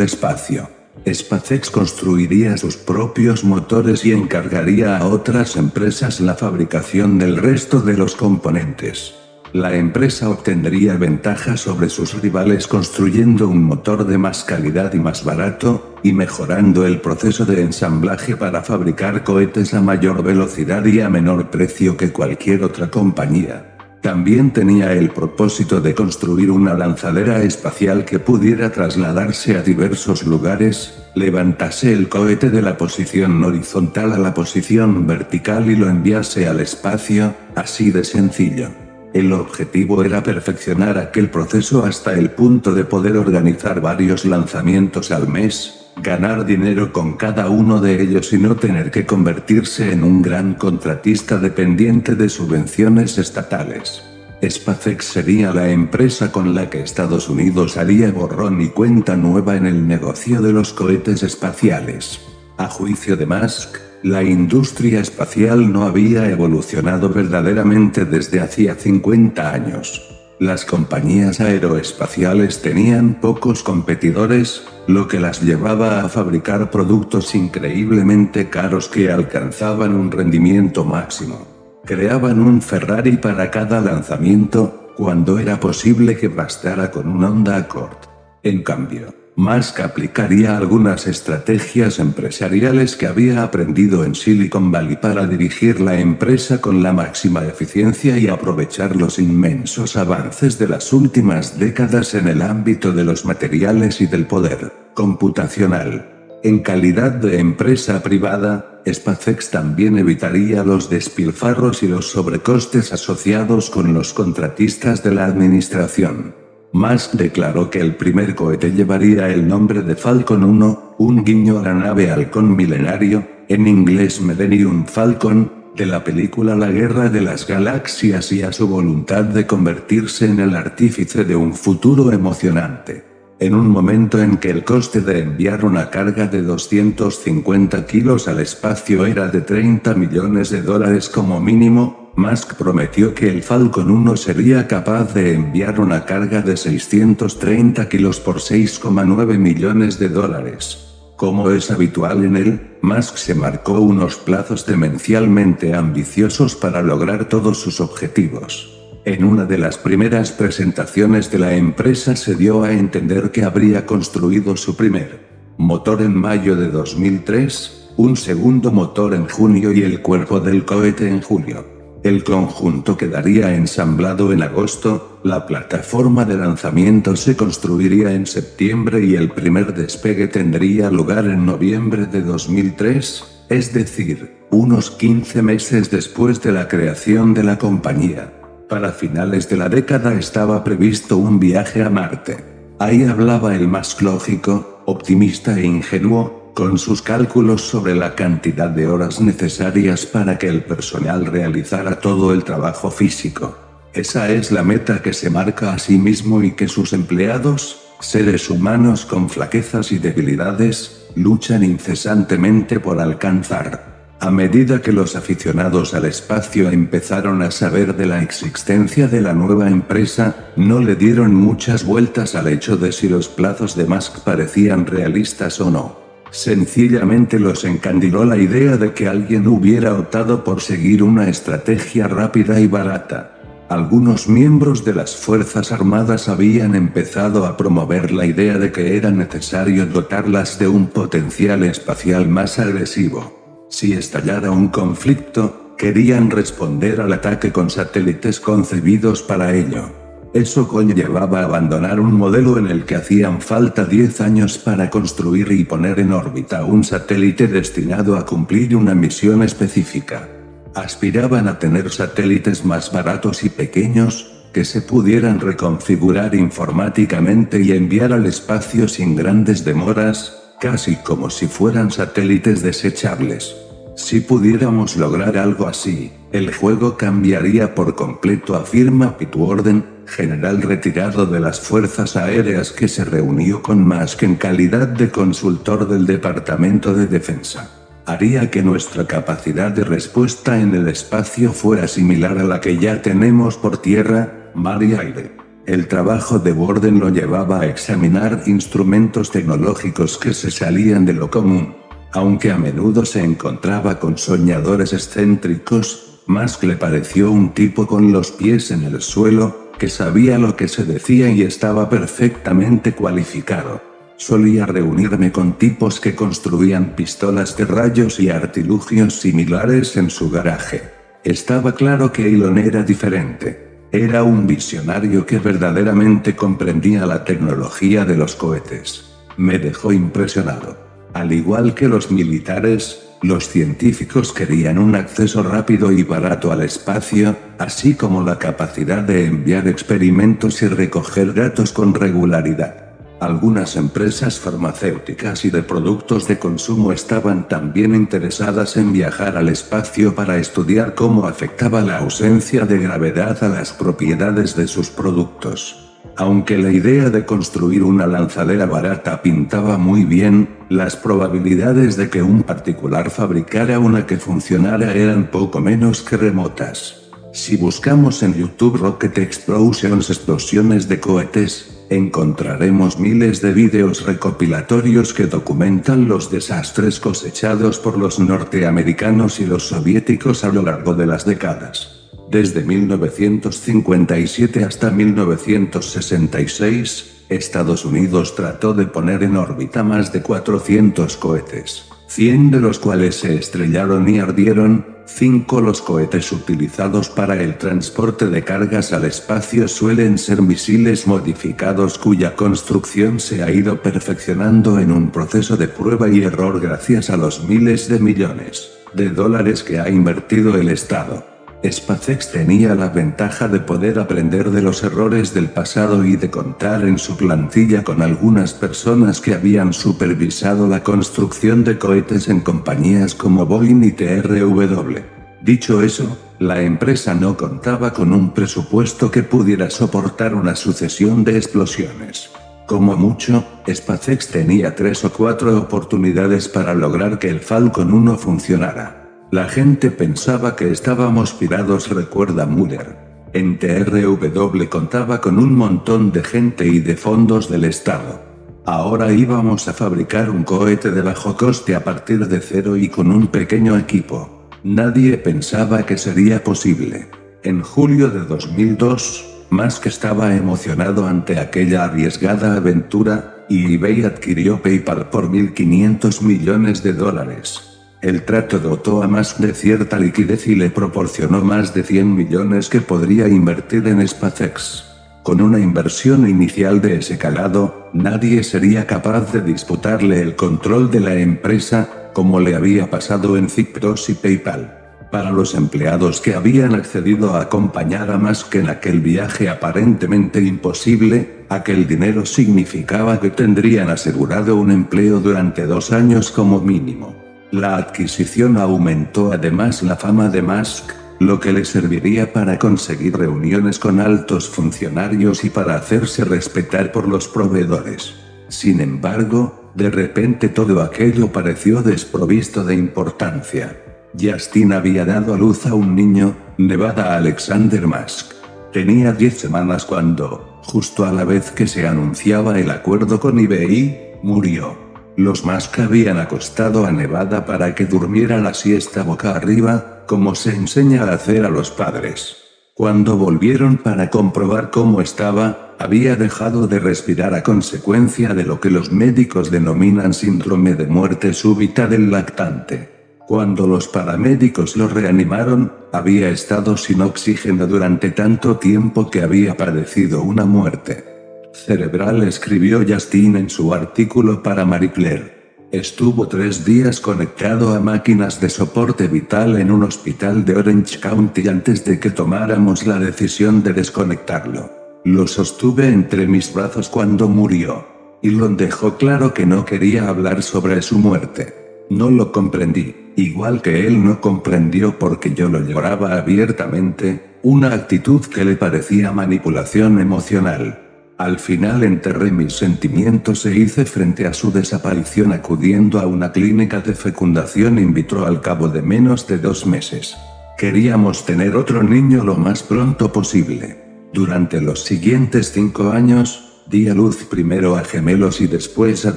espacio. SpaceX construiría sus propios motores y encargaría a otras empresas la fabricación del resto de los componentes. La empresa obtendría ventajas sobre sus rivales construyendo un motor de más calidad y más barato, y mejorando el proceso de ensamblaje para fabricar cohetes a mayor velocidad y a menor precio que cualquier otra compañía. También tenía el propósito de construir una lanzadera espacial que pudiera trasladarse a diversos lugares, levantase el cohete de la posición horizontal a la posición vertical y lo enviase al espacio, así de sencillo. El objetivo era perfeccionar aquel proceso hasta el punto de poder organizar varios lanzamientos al mes, ganar dinero con cada uno de ellos y no tener que convertirse en un gran contratista dependiente de subvenciones estatales. SpaceX sería la empresa con la que Estados Unidos haría borrón y cuenta nueva en el negocio de los cohetes espaciales. A juicio de Musk, la industria espacial no había evolucionado verdaderamente desde hacía 50 años. Las compañías aeroespaciales tenían pocos competidores, lo que las llevaba a fabricar productos increíblemente caros que alcanzaban un rendimiento máximo. Creaban un Ferrari para cada lanzamiento, cuando era posible que bastara con un Honda Accord. En cambio, Musk aplicaría algunas estrategias empresariales que había aprendido en Silicon Valley para dirigir la empresa con la máxima eficiencia y aprovechar los inmensos avances de las últimas décadas en el ámbito de los materiales y del poder computacional. En calidad de empresa privada, SpaceX también evitaría los despilfarros y los sobrecostes asociados con los contratistas de la administración. Musk declaró que el primer cohete llevaría el nombre de Falcon 1, un guiño a la nave halcón milenario, en inglés Millennium Falcon, de la película La Guerra de las Galaxias y a su voluntad de convertirse en el artífice de un futuro emocionante. En un momento en que el coste de enviar una carga de 250 kilos al espacio era de 30 millones de dólares como mínimo, Musk prometió que el Falcon 1 sería capaz de enviar una carga de 630 kilos por 6,9 millones de dólares. Como es habitual en él, Musk se marcó unos plazos demencialmente ambiciosos para lograr todos sus objetivos. En una de las primeras presentaciones de la empresa se dio a entender que habría construido su primer motor en mayo de 2003, un segundo motor en junio y el cuerpo del cohete en julio. El conjunto quedaría ensamblado en agosto, la plataforma de lanzamiento se construiría en septiembre y el primer despegue tendría lugar en noviembre de 2003, es decir, unos 15 meses después de la creación de la compañía. Para finales de la década estaba previsto un viaje a Marte. Ahí hablaba el más lógico, optimista e ingenuo, con sus cálculos sobre la cantidad de horas necesarias para que el personal realizara todo el trabajo físico. Esa es la meta que se marca a sí mismo y que sus empleados, seres humanos con flaquezas y debilidades, luchan incesantemente por alcanzar. A medida que los aficionados al espacio empezaron a saber de la existencia de la nueva empresa, no le dieron muchas vueltas al hecho de si los plazos de Musk parecían realistas o no. Sencillamente los encandiló la idea de que alguien hubiera optado por seguir una estrategia rápida y barata. Algunos miembros de las Fuerzas Armadas habían empezado a promover la idea de que era necesario dotarlas de un potencial espacial más agresivo. Si estallara un conflicto, querían responder al ataque con satélites concebidos para ello. Eso conllevaba abandonar un modelo en el que hacían falta 10 años para construir y poner en órbita un satélite destinado a cumplir una misión específica. Aspiraban a tener satélites más baratos y pequeños, que se pudieran reconfigurar informáticamente y enviar al espacio sin grandes demoras, casi como si fueran satélites desechables. Si pudiéramos lograr algo así, el juego cambiaría por completo, afirma Pitwarden, general retirado de las Fuerzas Aéreas que se reunió con Musk en calidad de consultor del Departamento de Defensa. Haría que nuestra capacidad de respuesta en el espacio fuera similar a la que ya tenemos por tierra, mar y aire. El trabajo de Borden lo llevaba a examinar instrumentos tecnológicos que se salían de lo común. Aunque a menudo se encontraba con soñadores excéntricos, Musk le pareció un tipo con los pies en el suelo, que sabía lo que se decía y estaba perfectamente cualificado. Solía reunirme con tipos que construían pistolas de rayos y artilugios similares en su garaje. Estaba claro que Elon era diferente. Era un visionario que verdaderamente comprendía la tecnología de los cohetes. Me dejó impresionado. Al igual que los militares, los científicos querían un acceso rápido y barato al espacio, así como la capacidad de enviar experimentos y recoger datos con regularidad. Algunas empresas farmacéuticas y de productos de consumo estaban también interesadas en viajar al espacio para estudiar cómo afectaba la ausencia de gravedad a las propiedades de sus productos. Aunque la idea de construir una lanzadera barata pintaba muy bien, las probabilidades de que un particular fabricara una que funcionara eran poco menos que remotas. Si buscamos en YouTube Rocket Explosions explosiones de cohetes, encontraremos miles de vídeos recopilatorios que documentan los desastres cosechados por los norteamericanos y los soviéticos a lo largo de las décadas. Desde 1957 hasta 1966, Estados Unidos trató de poner en órbita más de 400 cohetes, 100 de los cuales se estrellaron y ardieron, 5 los cohetes utilizados para el transporte de cargas al espacio suelen ser misiles modificados cuya construcción se ha ido perfeccionando en un proceso de prueba y error gracias a los miles de millones de dólares que ha invertido el Estado. SpaceX tenía la ventaja de poder aprender de los errores del pasado y de contar en su plantilla con algunas personas que habían supervisado la construcción de cohetes en compañías como Boeing y TRW. Dicho eso, la empresa no contaba con un presupuesto que pudiera soportar una sucesión de explosiones. Como mucho, SpaceX tenía tres o cuatro oportunidades para lograr que el Falcon 1 funcionara. La gente pensaba que estábamos pirados, recuerda Muller. En TRW contaba con un montón de gente y de fondos del Estado. Ahora íbamos a fabricar un cohete de bajo coste a partir de cero y con un pequeño equipo. Nadie pensaba que sería posible. En julio de 2002, Musk estaba emocionado ante aquella arriesgada aventura, y eBay adquirió PayPal por 1.500 millones de dólares. El trato dotó a Musk de cierta liquidez y le proporcionó más de 100 millones que podría invertir en SpaceX. Con una inversión inicial de ese calado, nadie sería capaz de disputarle el control de la empresa, como le había pasado en Zipros y PayPal. Para los empleados que habían accedido a acompañar a Musk en aquel viaje aparentemente imposible, aquel dinero significaba que tendrían asegurado un empleo durante dos años como mínimo. La adquisición aumentó además la fama de Musk, lo que le serviría para conseguir reuniones con altos funcionarios y para hacerse respetar por los proveedores. Sin embargo, de repente todo aquello pareció desprovisto de importancia. Justin había dado a luz a un niño, Nevada Alexander Musk. Tenía 10 semanas cuando, justo a la vez que se anunciaba el acuerdo con eBay, murió. Los Musk habían acostado a Nevada para que durmiera la siesta boca arriba, como se enseña a hacer a los padres. Cuando volvieron para comprobar cómo estaba, había dejado de respirar a consecuencia de lo que los médicos denominan síndrome de muerte súbita del lactante. Cuando los paramédicos lo reanimaron, había estado sin oxígeno durante tanto tiempo que había padecido una muerte cerebral escribió Justin en su artículo para Marie Claire. Estuvo tres días conectado a máquinas de soporte vital en un hospital de Orange County antes de que tomáramos la decisión de desconectarlo. Lo sostuve entre mis brazos cuando murió. Elon dejó claro que no quería hablar sobre su muerte. No lo comprendí, igual que él no comprendió porque yo lo lloraba abiertamente, una actitud que le parecía manipulación emocional. Al final enterré mis sentimientos e hice frente a su desaparición acudiendo a una clínica de fecundación in vitro al cabo de menos de dos meses. Queríamos tener otro niño lo más pronto posible. Durante los siguientes cinco años, di a luz primero a gemelos y después a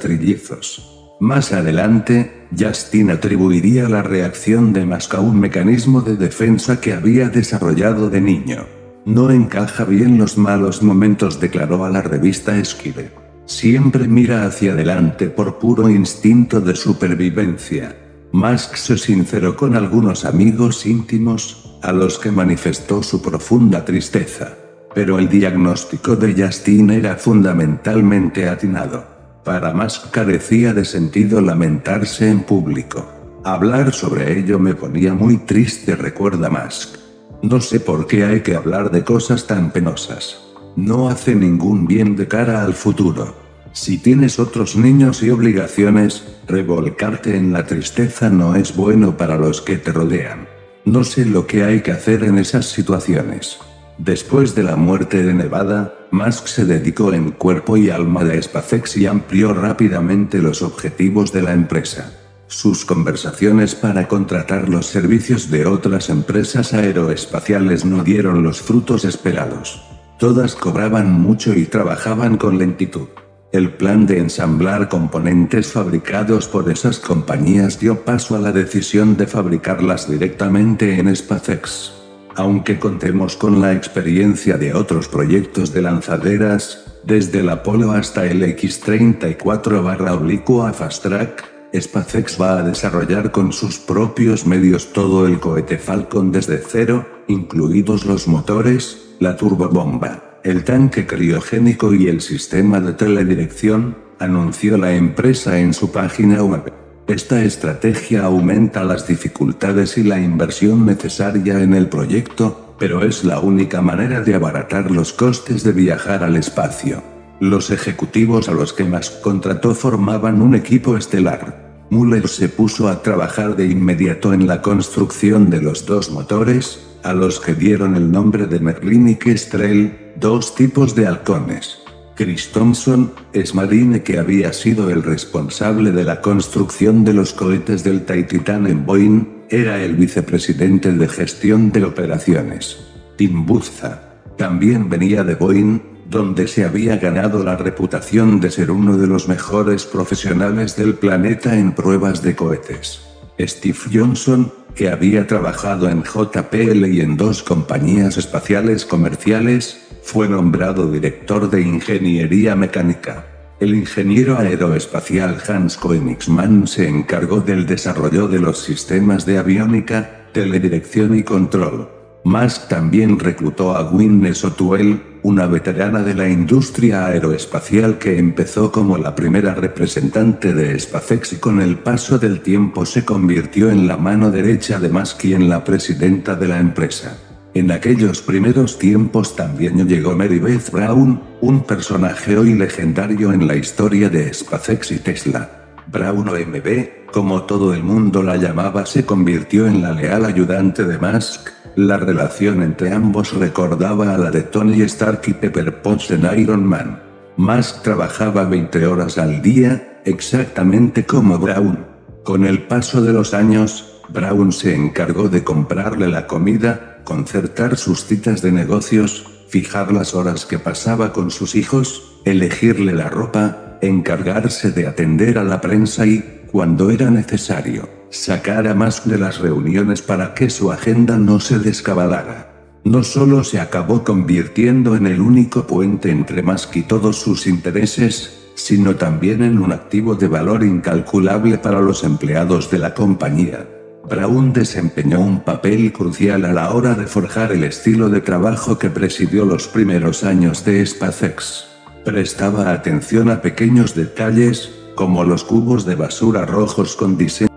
trillizos. Más adelante, Justin atribuiría la reacción de Musk a un mecanismo de defensa que había desarrollado de niño. No encaja bien los malos momentos, declaró a la revista Esquive. Siempre mira hacia adelante por puro instinto de supervivencia. Musk se sinceró con algunos amigos íntimos, a los que manifestó su profunda tristeza. Pero el diagnóstico de Justin era fundamentalmente atinado. Para Musk carecía de sentido lamentarse en público. Hablar sobre ello me ponía muy triste, recuerda Musk. No sé por qué hay que hablar de cosas tan penosas. No hace ningún bien de cara al futuro. Si tienes otros niños y obligaciones, revolcarte en la tristeza no es bueno para los que te rodean. No sé lo que hay que hacer en esas situaciones. Después de la muerte de Nevada, Musk se dedicó en cuerpo y alma a SpaceX y amplió rápidamente los objetivos de la empresa. Sus conversaciones para contratar los servicios de otras empresas aeroespaciales no dieron los frutos esperados. Todas cobraban mucho y trabajaban con lentitud. El plan de ensamblar componentes fabricados por esas compañías dio paso a la decisión de fabricarlas directamente en SpaceX. Aunque contemos con la experiencia de otros proyectos de lanzaderas, desde el Apolo hasta el X-34 barra oblicua Fast Track, SpaceX va a desarrollar con sus propios medios todo el cohete Falcon desde cero, incluidos los motores, la turbobomba, el tanque criogénico y el sistema de teledirección, anunció la empresa en su página web. Esta estrategia aumenta las dificultades y la inversión necesaria en el proyecto, pero es la única manera de abaratar los costes de viajar al espacio. Los ejecutivos a los que más contrató formaban un equipo estelar. Muller se puso a trabajar de inmediato en la construcción de los dos motores, a los que dieron el nombre de Merlin y Kestrel, dos tipos de halcones. Chris Thompson, marine que había sido el responsable de la construcción de los cohetes del Titan en Boeing, era el vicepresidente de gestión de operaciones. Tim Buzza. También venía de Boeing, donde se había ganado la reputación de ser uno de los mejores profesionales del planeta en pruebas de cohetes. Steve Johnson, que había trabajado en JPL y en dos compañías espaciales comerciales, fue nombrado director de ingeniería mecánica. El ingeniero aeroespacial Hans Koenigsmann se encargó del desarrollo de los sistemas de aviónica, teledirección y control. Musk también reclutó a Gwyneth O'Toole, una veterana de la industria aeroespacial que empezó como la primera representante de SpaceX y con el paso del tiempo se convirtió en la mano derecha de Musk y en la presidenta de la empresa. En aquellos primeros tiempos también llegó Mary Beth Brown, un personaje hoy legendario en la historia de SpaceX y Tesla. Brown o MB, como todo el mundo la llamaba, se convirtió en la leal ayudante de Musk. La relación entre ambos recordaba a la de Tony Stark y Pepper Potts en Iron Man. Musk trabajaba 20 horas al día, exactamente como Brown. Con el paso de los años, Brown se encargó de comprarle la comida, concertar sus citas de negocios, fijar las horas que pasaba con sus hijos, elegirle la ropa, encargarse de atender a la prensa y, cuando era necesario, sacar a más de las reuniones para que su agenda no se descabalara. No solo se acabó convirtiendo en el único puente entre Musk y todos sus intereses, sino también en un activo de valor incalculable para los empleados de la compañía. Brown desempeñó un papel crucial a la hora de forjar el estilo de trabajo que presidió los primeros años de SpaceX. Prestaba atención a pequeños detalles, como los cubos de basura rojos con diseño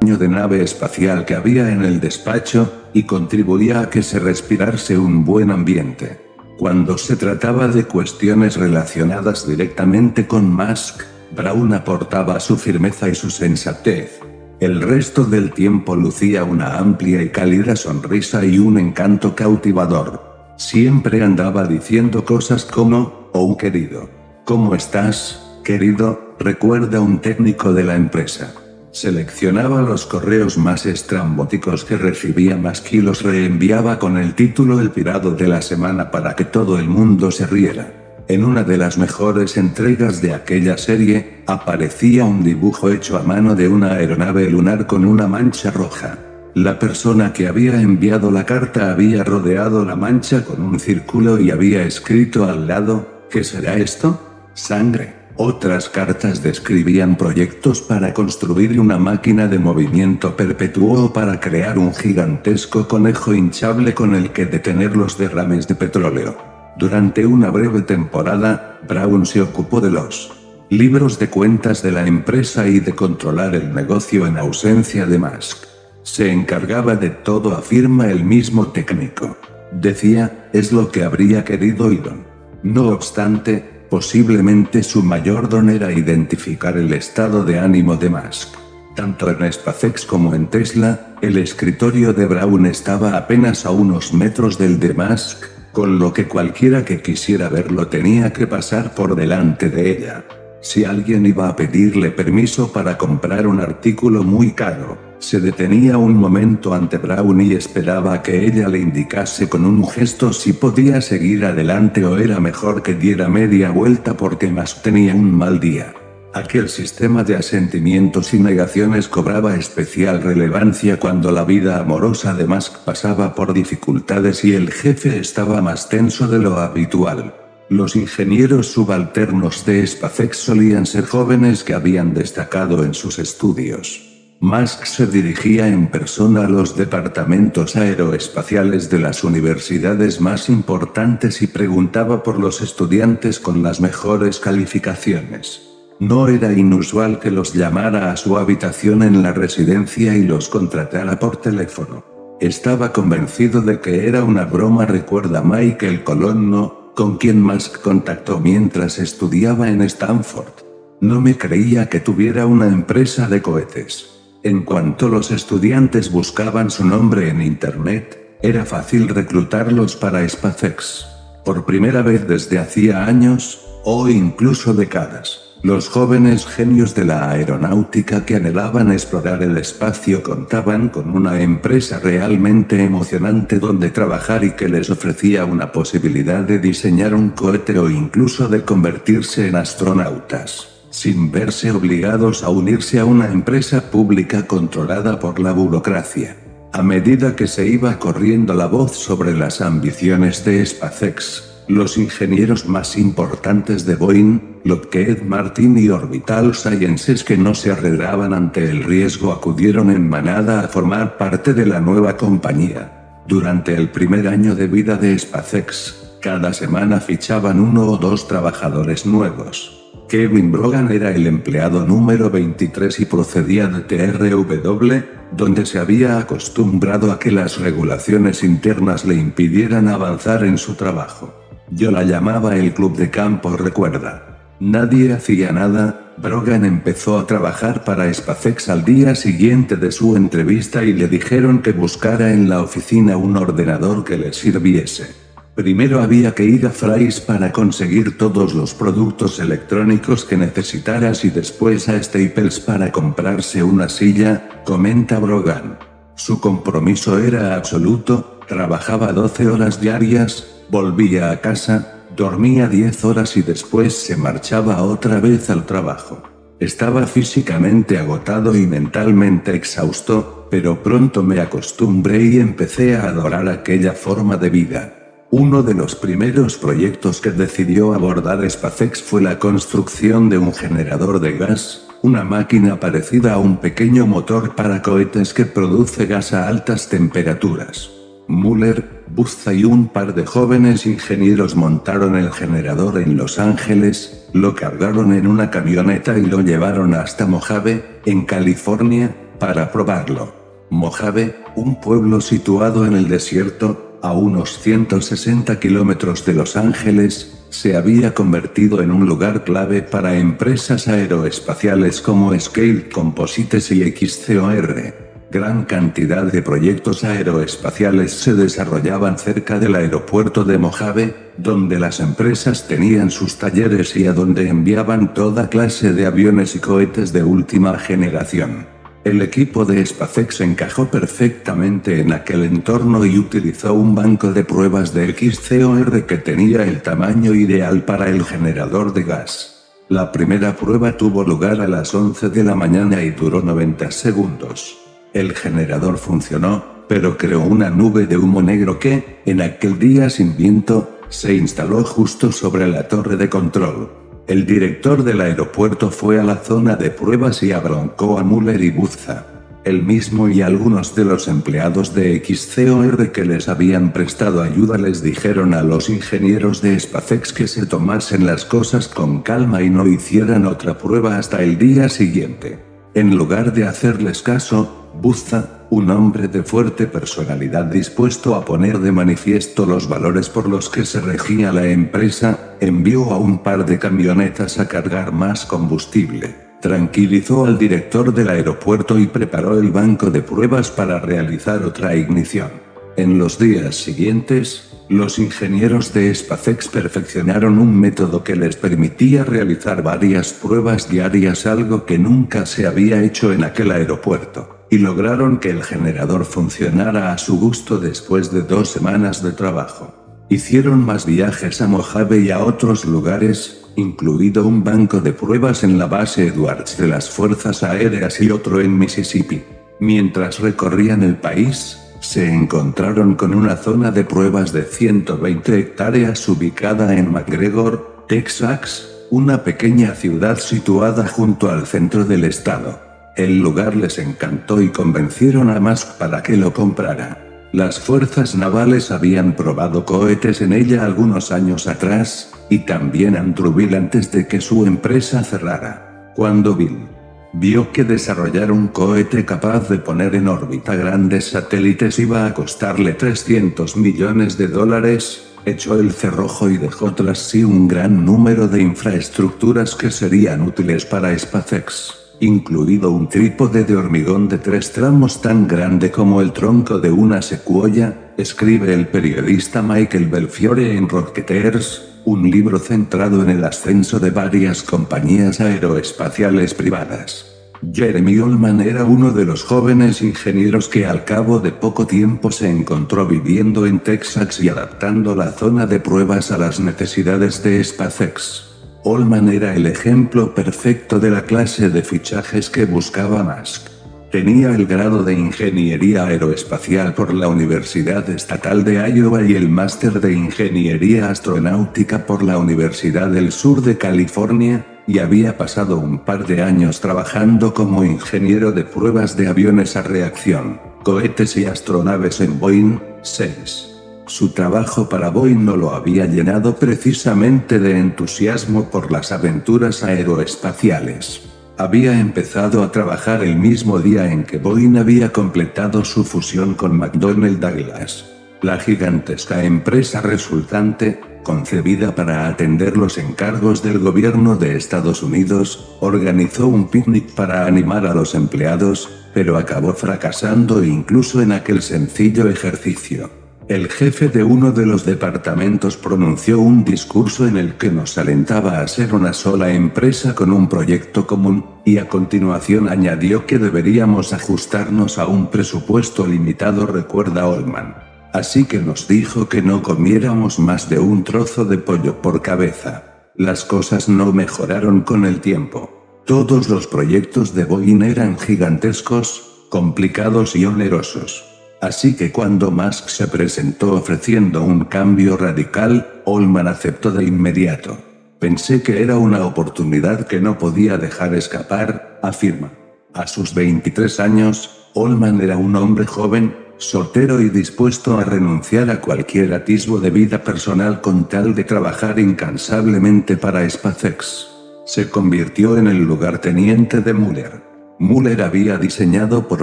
de nave espacial que había en el despacho, y contribuía a que se respirase un buen ambiente. Cuando se trataba de cuestiones relacionadas directamente con Musk, Brown aportaba su firmeza y su sensatez. El resto del tiempo lucía una amplia y cálida sonrisa y un encanto cautivador. Siempre andaba diciendo cosas como, oh querido. ¿Cómo estás, querido? recuerda un técnico de la empresa. Seleccionaba los correos más estrambóticos que recibía más y los reenviaba con el título El pirado de la semana para que todo el mundo se riera. En una de las mejores entregas de aquella serie, aparecía un dibujo hecho a mano de una aeronave lunar con una mancha roja. La persona que había enviado la carta había rodeado la mancha con un círculo y había escrito al lado, ¿qué será esto? Sangre. Otras cartas describían proyectos para construir una máquina de movimiento perpetuo o para crear un gigantesco conejo hinchable con el que detener los derrames de petróleo. Durante una breve temporada, Brown se ocupó de los libros de cuentas de la empresa y de controlar el negocio en ausencia de Musk. Se encargaba de todo, afirma el mismo técnico. Decía, es lo que habría querido Elon. No obstante, posiblemente su mayor don era identificar el estado de ánimo de Musk. Tanto en SpaceX como en Tesla, el escritorio de Brown estaba apenas a unos metros del de Musk, con lo que cualquiera que quisiera verlo tenía que pasar por delante de ella. Si alguien iba a pedirle permiso para comprar un artículo muy caro, se detenía un momento ante Brown y esperaba que ella le indicase con un gesto si podía seguir adelante o era mejor que diera media vuelta porque más tenía un mal día. Aquel sistema de asentimientos y negaciones cobraba especial relevancia cuando la vida amorosa de Musk pasaba por dificultades y el jefe estaba más tenso de lo habitual. Los ingenieros subalternos de SpaceX solían ser jóvenes que habían destacado en sus estudios. Musk se dirigía en persona a los departamentos aeroespaciales de las universidades más importantes y preguntaba por los estudiantes con las mejores calificaciones. No era inusual que los llamara a su habitación en la residencia y los contratara por teléfono. Estaba convencido de que era una broma, recuerda Michael Colonno, con quien Musk contactó mientras estudiaba en Stanford. No me creía que tuviera una empresa de cohetes. En cuanto los estudiantes buscaban su nombre en Internet, era fácil reclutarlos para SpaceX. Por primera vez desde hacía años, o incluso décadas. Los jóvenes genios de la aeronáutica que anhelaban explorar el espacio contaban con una empresa realmente emocionante donde trabajar y que les ofrecía una posibilidad de diseñar un cohete o incluso de convertirse en astronautas sin verse obligados a unirse a una empresa pública controlada por la burocracia. A medida que se iba corriendo la voz sobre las ambiciones de SpaceX, los ingenieros más importantes de Boeing, Lockheed Martin y Orbital Sciences que no se arredraban ante el riesgo acudieron en manada a formar parte de la nueva compañía. Durante el primer año de vida de SpaceX, cada semana fichaban uno o dos trabajadores nuevos. Kevin Brogan era el empleado número 23 y procedía de TRW, donde se había acostumbrado a que las regulaciones internas le impidieran avanzar en su trabajo. Yo la llamaba el club de campo, recuerda. Nadie hacía nada, Brogan empezó a trabajar para SpaceX al día siguiente de su entrevista y le dijeron que buscara en la oficina un ordenador que le sirviese. Primero había que ir a Fry's para conseguir todos los productos electrónicos que necesitaras y después a Staples para comprarse una silla, comenta Brogan. Su compromiso era absoluto, trabajaba 12 horas diarias, volvía a casa, dormía 10 horas y después se marchaba otra vez al trabajo. Estaba físicamente agotado y mentalmente exhausto, pero pronto me acostumbré y empecé a adorar aquella forma de vida. Uno de los primeros proyectos que decidió abordar SpaceX fue la construcción de un generador de gas, una máquina parecida a un pequeño motor para cohetes que produce gas a altas temperaturas. Muller, Buzza y un par de jóvenes ingenieros montaron el generador en Los Ángeles, lo cargaron en una camioneta y lo llevaron hasta Mojave, en California, para probarlo. Mojave, un pueblo situado en el desierto, a unos 160 kilómetros de Los Ángeles, se había convertido en un lugar clave para empresas aeroespaciales como Scale Composites y XCOR. Gran cantidad de proyectos aeroespaciales se desarrollaban cerca del aeropuerto de Mojave, donde las empresas tenían sus talleres y a donde enviaban toda clase de aviones y cohetes de última generación. El equipo de SpaceX encajó perfectamente en aquel entorno y utilizó un banco de pruebas de XCOR que tenía el tamaño ideal para el generador de gas. La primera prueba tuvo lugar a las 11 de la mañana y duró 90 segundos. El generador funcionó, pero creó una nube de humo negro que, en aquel día sin viento, se instaló justo sobre la torre de control. El director del aeropuerto fue a la zona de pruebas y abroncó a Muller y Buzza. El mismo y algunos de los empleados de XCOR que les habían prestado ayuda les dijeron a los ingenieros de SpaceX que se tomasen las cosas con calma y no hicieran otra prueba hasta el día siguiente. En lugar de hacerles caso, Buzza, un hombre de fuerte personalidad dispuesto a poner de manifiesto los valores por los que se regía la empresa, envió a un par de camionetas a cargar más combustible. Tranquilizó al director del aeropuerto y preparó el banco de pruebas para realizar otra ignición. En los días siguientes, los ingenieros de SpaceX perfeccionaron un método que les permitía realizar varias pruebas diarias, algo que nunca se había hecho en aquel aeropuerto y lograron que el generador funcionara a su gusto después de dos semanas de trabajo. Hicieron más viajes a Mojave y a otros lugares, incluido un banco de pruebas en la base Edwards de las Fuerzas Aéreas y otro en Mississippi. Mientras recorrían el país, se encontraron con una zona de pruebas de 120 hectáreas ubicada en McGregor, Texas, una pequeña ciudad situada junto al centro del estado. El lugar les encantó y convencieron a Musk para que lo comprara. Las fuerzas navales habían probado cohetes en ella algunos años atrás, y también Andrew Bill antes de que su empresa cerrara. Cuando Bill vio que desarrollar un cohete capaz de poner en órbita grandes satélites iba a costarle 300 millones de dólares, echó el cerrojo y dejó tras sí un gran número de infraestructuras que serían útiles para SpaceX incluido un trípode de hormigón de tres tramos tan grande como el tronco de una secuoya, escribe el periodista Michael Belfiore en Rocketeers, un libro centrado en el ascenso de varias compañías aeroespaciales privadas. Jeremy Ullman era uno de los jóvenes ingenieros que al cabo de poco tiempo se encontró viviendo en Texas y adaptando la zona de pruebas a las necesidades de SpaceX. Ullman era el ejemplo perfecto de la clase de fichajes que buscaba Musk. Tenía el grado de Ingeniería Aeroespacial por la Universidad Estatal de Iowa y el máster de Ingeniería Astronáutica por la Universidad del Sur de California, y había pasado un par de años trabajando como ingeniero de pruebas de aviones a reacción, cohetes y astronaves en Boeing 6. Su trabajo para Boeing no lo había llenado precisamente de entusiasmo por las aventuras aeroespaciales. Había empezado a trabajar el mismo día en que Boeing había completado su fusión con McDonnell Douglas. La gigantesca empresa resultante, concebida para atender los encargos del gobierno de Estados Unidos, organizó un picnic para animar a los empleados, pero acabó fracasando incluso en aquel sencillo ejercicio. El jefe de uno de los departamentos pronunció un discurso en el que nos alentaba a ser una sola empresa con un proyecto común, y a continuación añadió que deberíamos ajustarnos a un presupuesto limitado, recuerda Olman. Así que nos dijo que no comiéramos más de un trozo de pollo por cabeza. Las cosas no mejoraron con el tiempo. Todos los proyectos de Boeing eran gigantescos, complicados y onerosos. Así que cuando Musk se presentó ofreciendo un cambio radical, Olman aceptó de inmediato. Pensé que era una oportunidad que no podía dejar escapar, afirma. A sus 23 años, Olman era un hombre joven, soltero y dispuesto a renunciar a cualquier atisbo de vida personal con tal de trabajar incansablemente para SpaceX. Se convirtió en el lugarteniente de Muller. Muller había diseñado por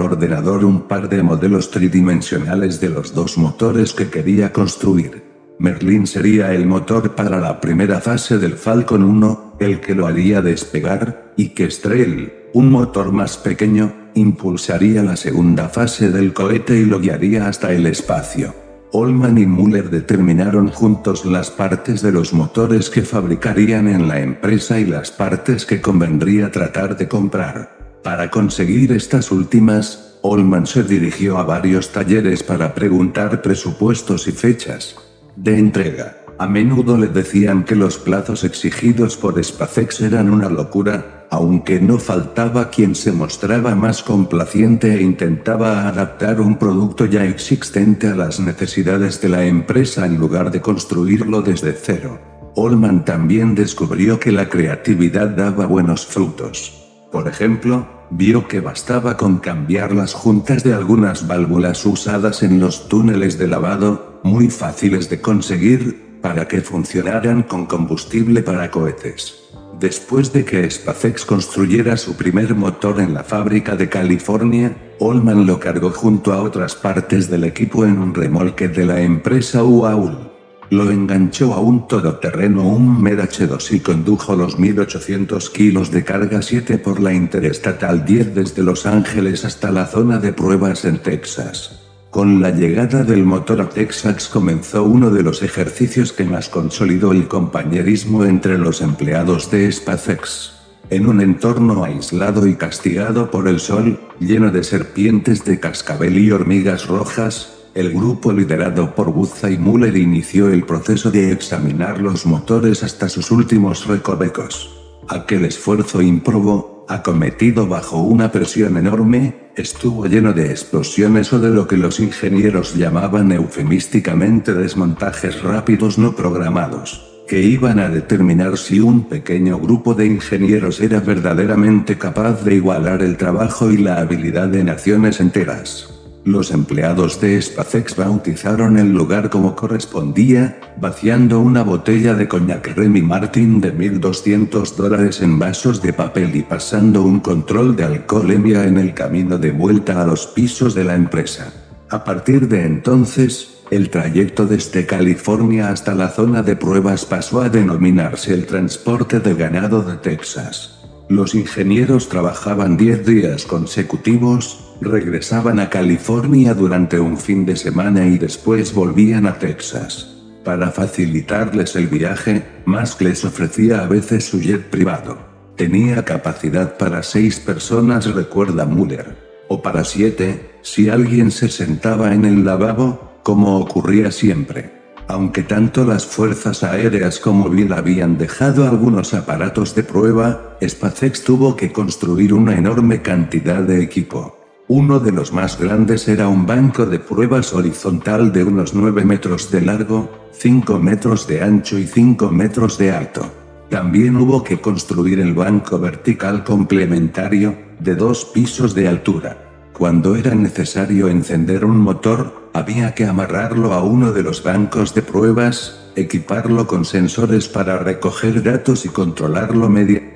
ordenador un par de modelos tridimensionales de los dos motores que quería construir. Merlin sería el motor para la primera fase del Falcon 1, el que lo haría despegar, y Kestrel, un motor más pequeño, impulsaría la segunda fase del cohete y lo guiaría hasta el espacio. Olman y Muller determinaron juntos las partes de los motores que fabricarían en la empresa y las partes que convendría tratar de comprar. Para conseguir estas últimas, Olman se dirigió a varios talleres para preguntar presupuestos y fechas de entrega. A menudo le decían que los plazos exigidos por SpaceX eran una locura, aunque no faltaba quien se mostraba más complaciente e intentaba adaptar un producto ya existente a las necesidades de la empresa en lugar de construirlo desde cero. Olman también descubrió que la creatividad daba buenos frutos. Por ejemplo, vio que bastaba con cambiar las juntas de algunas válvulas usadas en los túneles de lavado, muy fáciles de conseguir, para que funcionaran con combustible para cohetes. Después de que SpaceX construyera su primer motor en la fábrica de California, Olman lo cargó junto a otras partes del equipo en un remolque de la empresa UAUL. Lo enganchó a un todoterreno un Med H2 y condujo los 1800 kilos de carga 7 por la Interestatal 10 desde Los Ángeles hasta la zona de pruebas en Texas. Con la llegada del motor a Texas comenzó uno de los ejercicios que más consolidó el compañerismo entre los empleados de SpaceX. En un entorno aislado y castigado por el sol, lleno de serpientes de cascabel y hormigas rojas, el grupo liderado por Buzza y Muller inició el proceso de examinar los motores hasta sus últimos recovecos. Aquel esfuerzo improbo, acometido bajo una presión enorme, estuvo lleno de explosiones o de lo que los ingenieros llamaban eufemísticamente desmontajes rápidos no programados, que iban a determinar si un pequeño grupo de ingenieros era verdaderamente capaz de igualar el trabajo y la habilidad de naciones enteras. Los empleados de SpaceX bautizaron el lugar como correspondía, vaciando una botella de coñac Remy Martin de 1200 dólares en vasos de papel y pasando un control de alcoholemia en el camino de vuelta a los pisos de la empresa. A partir de entonces, el trayecto desde California hasta la zona de pruebas pasó a denominarse el transporte de ganado de Texas. Los ingenieros trabajaban 10 días consecutivos, regresaban a California durante un fin de semana y después volvían a Texas. Para facilitarles el viaje, Musk les ofrecía a veces su jet privado. Tenía capacidad para seis personas, recuerda Muller. O para siete, si alguien se sentaba en el lavabo, como ocurría siempre. Aunque tanto las fuerzas aéreas como Bill habían dejado algunos aparatos de prueba, SpaceX tuvo que construir una enorme cantidad de equipo. Uno de los más grandes era un banco de pruebas horizontal de unos 9 metros de largo, 5 metros de ancho y 5 metros de alto. También hubo que construir el banco vertical complementario, de dos pisos de altura. Cuando era necesario encender un motor, había que amarrarlo a uno de los bancos de pruebas, equiparlo con sensores para recoger datos y controlarlo mediante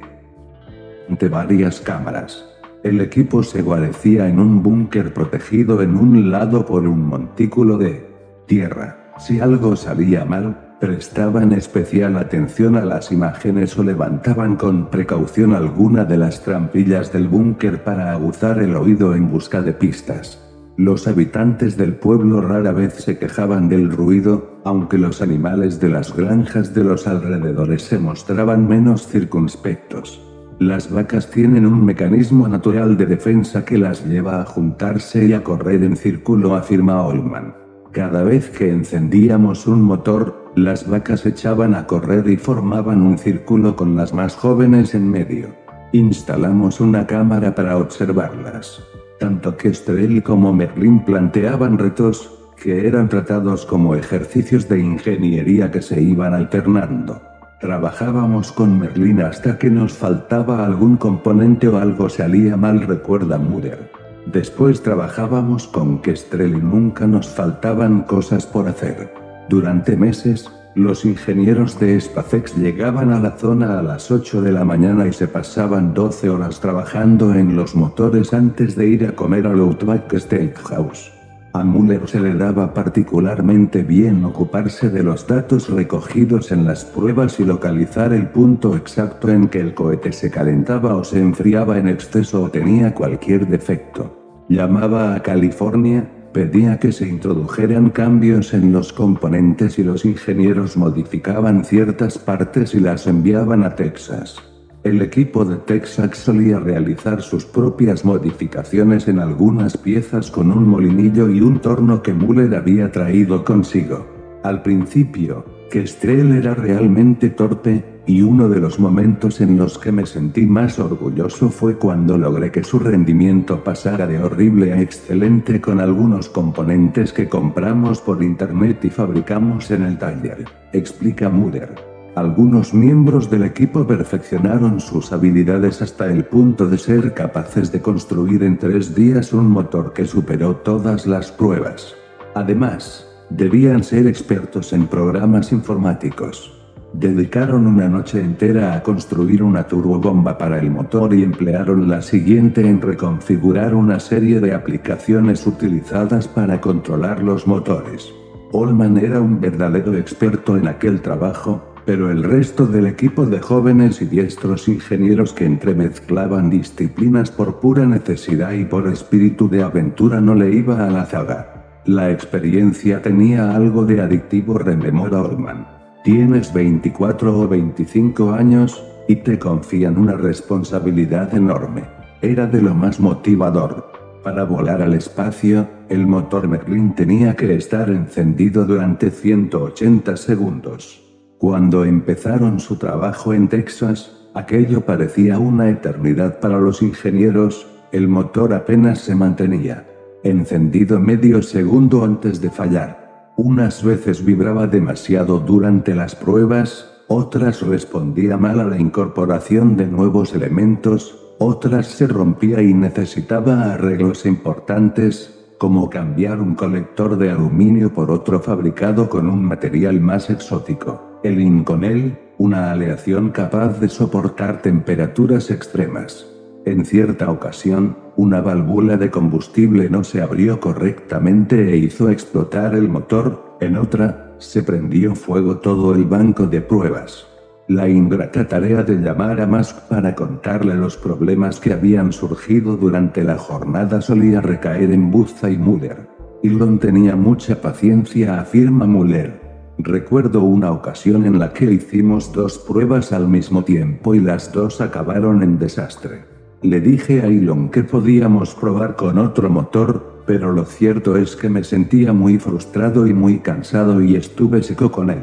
varias cámaras. El equipo se guarecía en un búnker protegido en un lado por un montículo de tierra. Si algo salía mal, prestaban especial atención a las imágenes o levantaban con precaución alguna de las trampillas del búnker para aguzar el oído en busca de pistas. Los habitantes del pueblo rara vez se quejaban del ruido, aunque los animales de las granjas de los alrededores se mostraban menos circunspectos. Las vacas tienen un mecanismo natural de defensa que las lleva a juntarse y a correr en círculo, afirma Olman. Cada vez que encendíamos un motor, las vacas echaban a correr y formaban un círculo con las más jóvenes en medio. Instalamos una cámara para observarlas. Tanto que Kestrel como Merlin planteaban retos, que eran tratados como ejercicios de ingeniería que se iban alternando. Trabajábamos con Merlin hasta que nos faltaba algún componente o algo salía mal, recuerda Murer. Después trabajábamos con Kestrel y nunca nos faltaban cosas por hacer. Durante meses, los ingenieros de SpaceX llegaban a la zona a las 8 de la mañana y se pasaban 12 horas trabajando en los motores antes de ir a comer al Outback Steakhouse. A Muller se le daba particularmente bien ocuparse de los datos recogidos en las pruebas y localizar el punto exacto en que el cohete se calentaba o se enfriaba en exceso o tenía cualquier defecto. Llamaba a California, pedía que se introdujeran cambios en los componentes y los ingenieros modificaban ciertas partes y las enviaban a Texas. El equipo de Texas solía realizar sus propias modificaciones en algunas piezas con un molinillo y un torno que Muller había traído consigo. Al principio, Kestrel era realmente torpe, y uno de los momentos en los que me sentí más orgulloso fue cuando logré que su rendimiento pasara de horrible a excelente con algunos componentes que compramos por internet y fabricamos en el taller, explica Muller. Algunos miembros del equipo perfeccionaron sus habilidades hasta el punto de ser capaces de construir en tres días un motor que superó todas las pruebas. Además, debían ser expertos en programas informáticos. Dedicaron una noche entera a construir una turbobomba para el motor y emplearon la siguiente en reconfigurar una serie de aplicaciones utilizadas para controlar los motores. Olman era un verdadero experto en aquel trabajo, pero el resto del equipo de jóvenes y diestros ingenieros que entremezclaban disciplinas por pura necesidad y por espíritu de aventura no le iba a la zaga. La experiencia tenía algo de adictivo, rememora Orman. Tienes 24 o 25 años, y te confían una responsabilidad enorme. Era de lo más motivador. Para volar al espacio, el motor Merlin tenía que estar encendido durante 180 segundos. Cuando empezaron su trabajo en Texas, aquello parecía una eternidad para los ingenieros, el motor apenas se mantenía encendido medio segundo antes de fallar. Unas veces vibraba demasiado durante las pruebas, otras respondía mal a la incorporación de nuevos elementos, otras se rompía y necesitaba arreglos importantes, como cambiar un colector de aluminio por otro fabricado con un material más exótico. El Inconel, una aleación capaz de soportar temperaturas extremas. En cierta ocasión, una válvula de combustible no se abrió correctamente e hizo explotar el motor, en otra, se prendió fuego todo el banco de pruebas. La ingrata tarea de llamar a Musk para contarle los problemas que habían surgido durante la jornada solía recaer en Buzza y Muller. Elon tenía mucha paciencia, afirma Muller. Recuerdo una ocasión en la que hicimos dos pruebas al mismo tiempo y las dos acabaron en desastre. Le dije a Elon que podíamos probar con otro motor, pero lo cierto es que me sentía muy frustrado y muy cansado y estuve seco con él.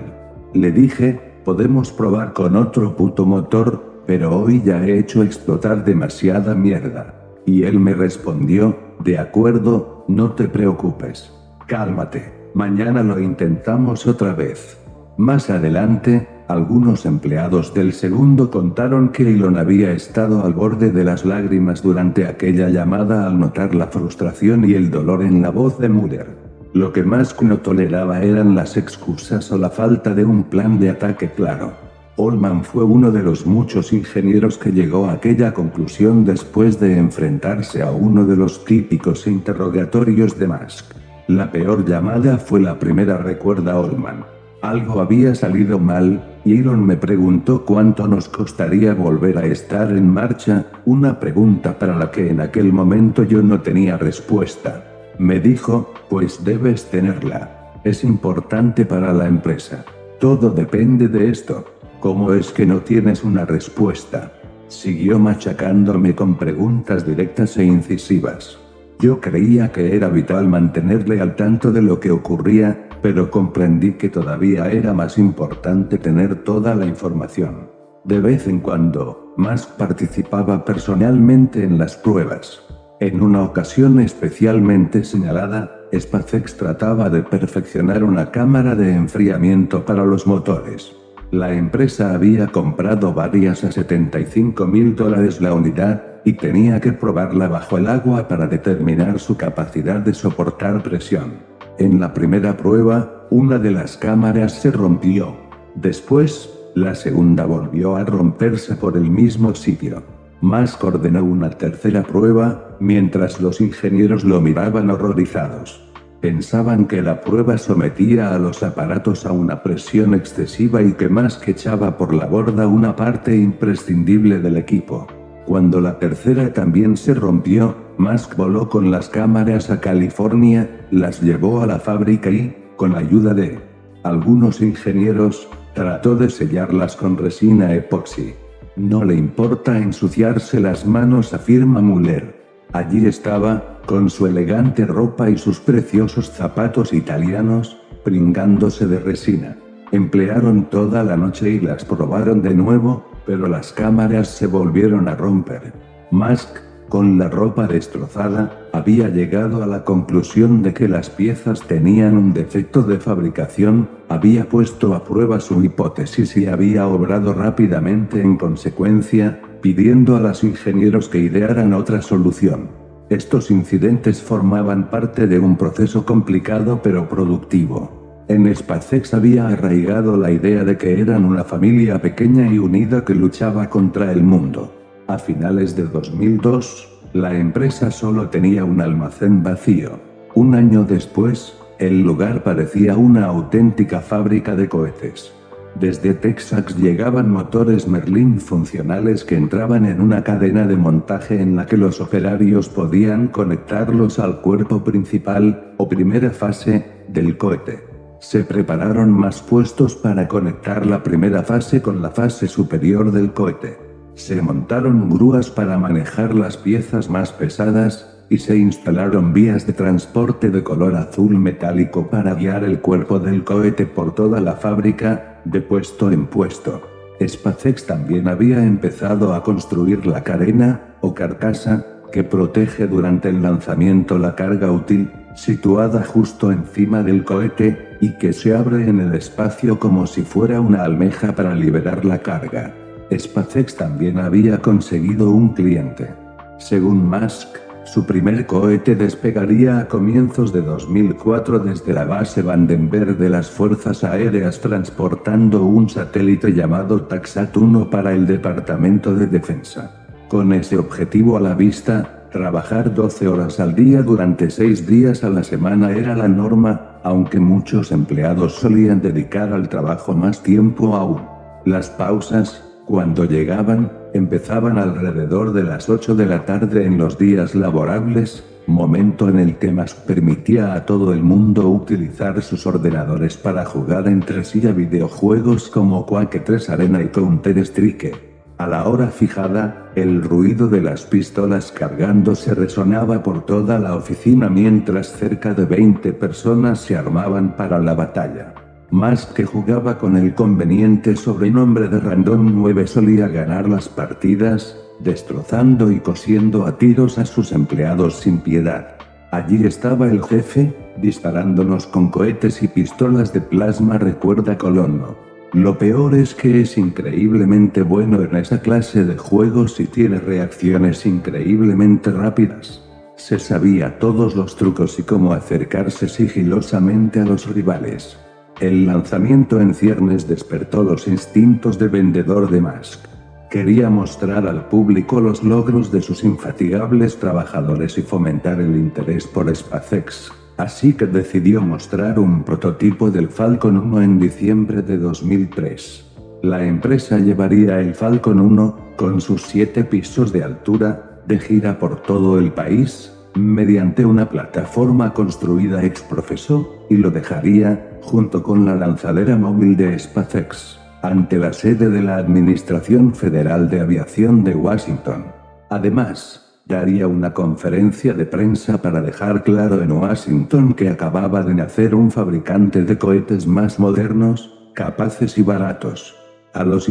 Le dije, podemos probar con otro puto motor, pero hoy ya he hecho explotar demasiada mierda. Y él me respondió, de acuerdo, no te preocupes. Cálmate, mañana lo intentamos otra vez. Más adelante, algunos empleados del segundo contaron que Elon había estado al borde de las lágrimas durante aquella llamada al notar la frustración y el dolor en la voz de Muller. Lo que más no toleraba eran las excusas o la falta de un plan de ataque claro. Allman fue uno de los muchos ingenieros que llegó a aquella conclusión después de enfrentarse a uno de los típicos interrogatorios de Musk. La peor llamada fue la primera, recuerda Allman. Algo había salido mal, y Elon me preguntó cuánto nos costaría volver a estar en marcha, una pregunta para la que en aquel momento yo no tenía respuesta. Me dijo, pues debes tenerla. Es importante para la empresa. Todo depende de esto. ¿Cómo es que no tienes una respuesta? Siguió machacándome con preguntas directas e incisivas. Yo creía que era vital mantenerle al tanto de lo que ocurría, pero comprendí que todavía era más importante tener toda la información. De vez en cuando, Musk participaba personalmente en las pruebas. En una ocasión especialmente señalada, SpaceX trataba de perfeccionar una cámara de enfriamiento para los motores. La empresa había comprado varias a 75 mil dólares la unidad, y tenía que probarla bajo el agua para determinar su capacidad de soportar presión. En la primera prueba, una de las cámaras se rompió. Después, la segunda volvió a romperse por el mismo sitio. Musk ordenó una tercera prueba, mientras los ingenieros lo miraban horrorizados. Pensaban que la prueba sometía a los aparatos a una presión excesiva y que más que echaba por la borda una parte imprescindible del equipo. Cuando la tercera también se rompió, Musk voló con las cámaras a California, las llevó a la fábrica y, con ayuda de algunos ingenieros, trató de sellarlas con resina epoxi. No le importa ensuciarse las manos, afirma Muller. Allí estaba, con su elegante ropa y sus preciosos zapatos italianos, pringándose de resina. Emplearon toda la noche y las probaron de nuevo, pero las cámaras se volvieron a romper. Musk, con la ropa destrozada, había llegado a la conclusión de que las piezas tenían un defecto de fabricación, había puesto a prueba su hipótesis y había obrado rápidamente en consecuencia, pidiendo a los ingenieros que idearan otra solución. Estos incidentes formaban parte de un proceso complicado pero productivo. En SpaceX había arraigado la idea de que eran una familia pequeña y unida que luchaba contra el mundo. A finales de 2002, la empresa solo tenía un almacén vacío. Un año después, el lugar parecía una auténtica fábrica de cohetes. Desde Texas llegaban motores Merlin funcionales que entraban en una cadena de montaje en la que los operarios podían conectarlos al cuerpo principal, o primera fase, del cohete. Se prepararon más puestos para conectar la primera fase con la fase superior del cohete. Se montaron grúas para manejar las piezas más pesadas, y se instalaron vías de transporte de color azul metálico para guiar el cuerpo del cohete por toda la fábrica, de puesto en puesto. SpaceX también había empezado a construir la carena, o carcasa, que protege durante el lanzamiento la carga útil, situada justo encima del cohete, y que se abre en el espacio como si fuera una almeja para liberar la carga. SpaceX también había conseguido un cliente. Según Musk, su primer cohete despegaría a comienzos de 2004 desde la base Vandenberg de las Fuerzas Aéreas transportando un satélite llamado Taxat-1 para el Departamento de Defensa. Con ese objetivo a la vista, trabajar 12 horas al día durante 6 días a la semana era la norma, aunque muchos empleados solían dedicar al trabajo más tiempo aún. Las pausas, cuando llegaban, empezaban alrededor de las 8 de la tarde en los días laborables, momento en el que Musk permitía a todo el mundo utilizar sus ordenadores para jugar entre sí a videojuegos como Quake 3 Arena y Counter Strike. A la hora fijada, el ruido de las pistolas cargándose resonaba por toda la oficina mientras cerca de 20 personas se armaban para la batalla. Más que jugaba con el conveniente sobrenombre de Random 9 solía ganar las partidas, destrozando y cosiendo a tiros a sus empleados sin piedad. Allí estaba el jefe, disparándonos con cohetes y pistolas de plasma recuerda Colono. Lo peor es que es increíblemente bueno en esa clase de juegos y tiene reacciones increíblemente rápidas. Se sabía todos los trucos y cómo acercarse sigilosamente a los rivales. El lanzamiento en ciernes despertó los instintos de vendedor de Mask. Quería mostrar al público los logros de sus infatigables trabajadores y fomentar el interés por SpaceX. Así que decidió mostrar un prototipo del Falcon 1 en diciembre de 2003. La empresa llevaría el Falcon 1, con sus siete pisos de altura, de gira por todo el país, mediante una plataforma construida ex profeso, y lo dejaría, junto con la lanzadera móvil de SpaceX, ante la sede de la Administración Federal de Aviación de Washington. Además, daría una conferencia de prensa para dejar claro en Washington que acababa de nacer un fabricante de cohetes más modernos, capaces y baratos. A los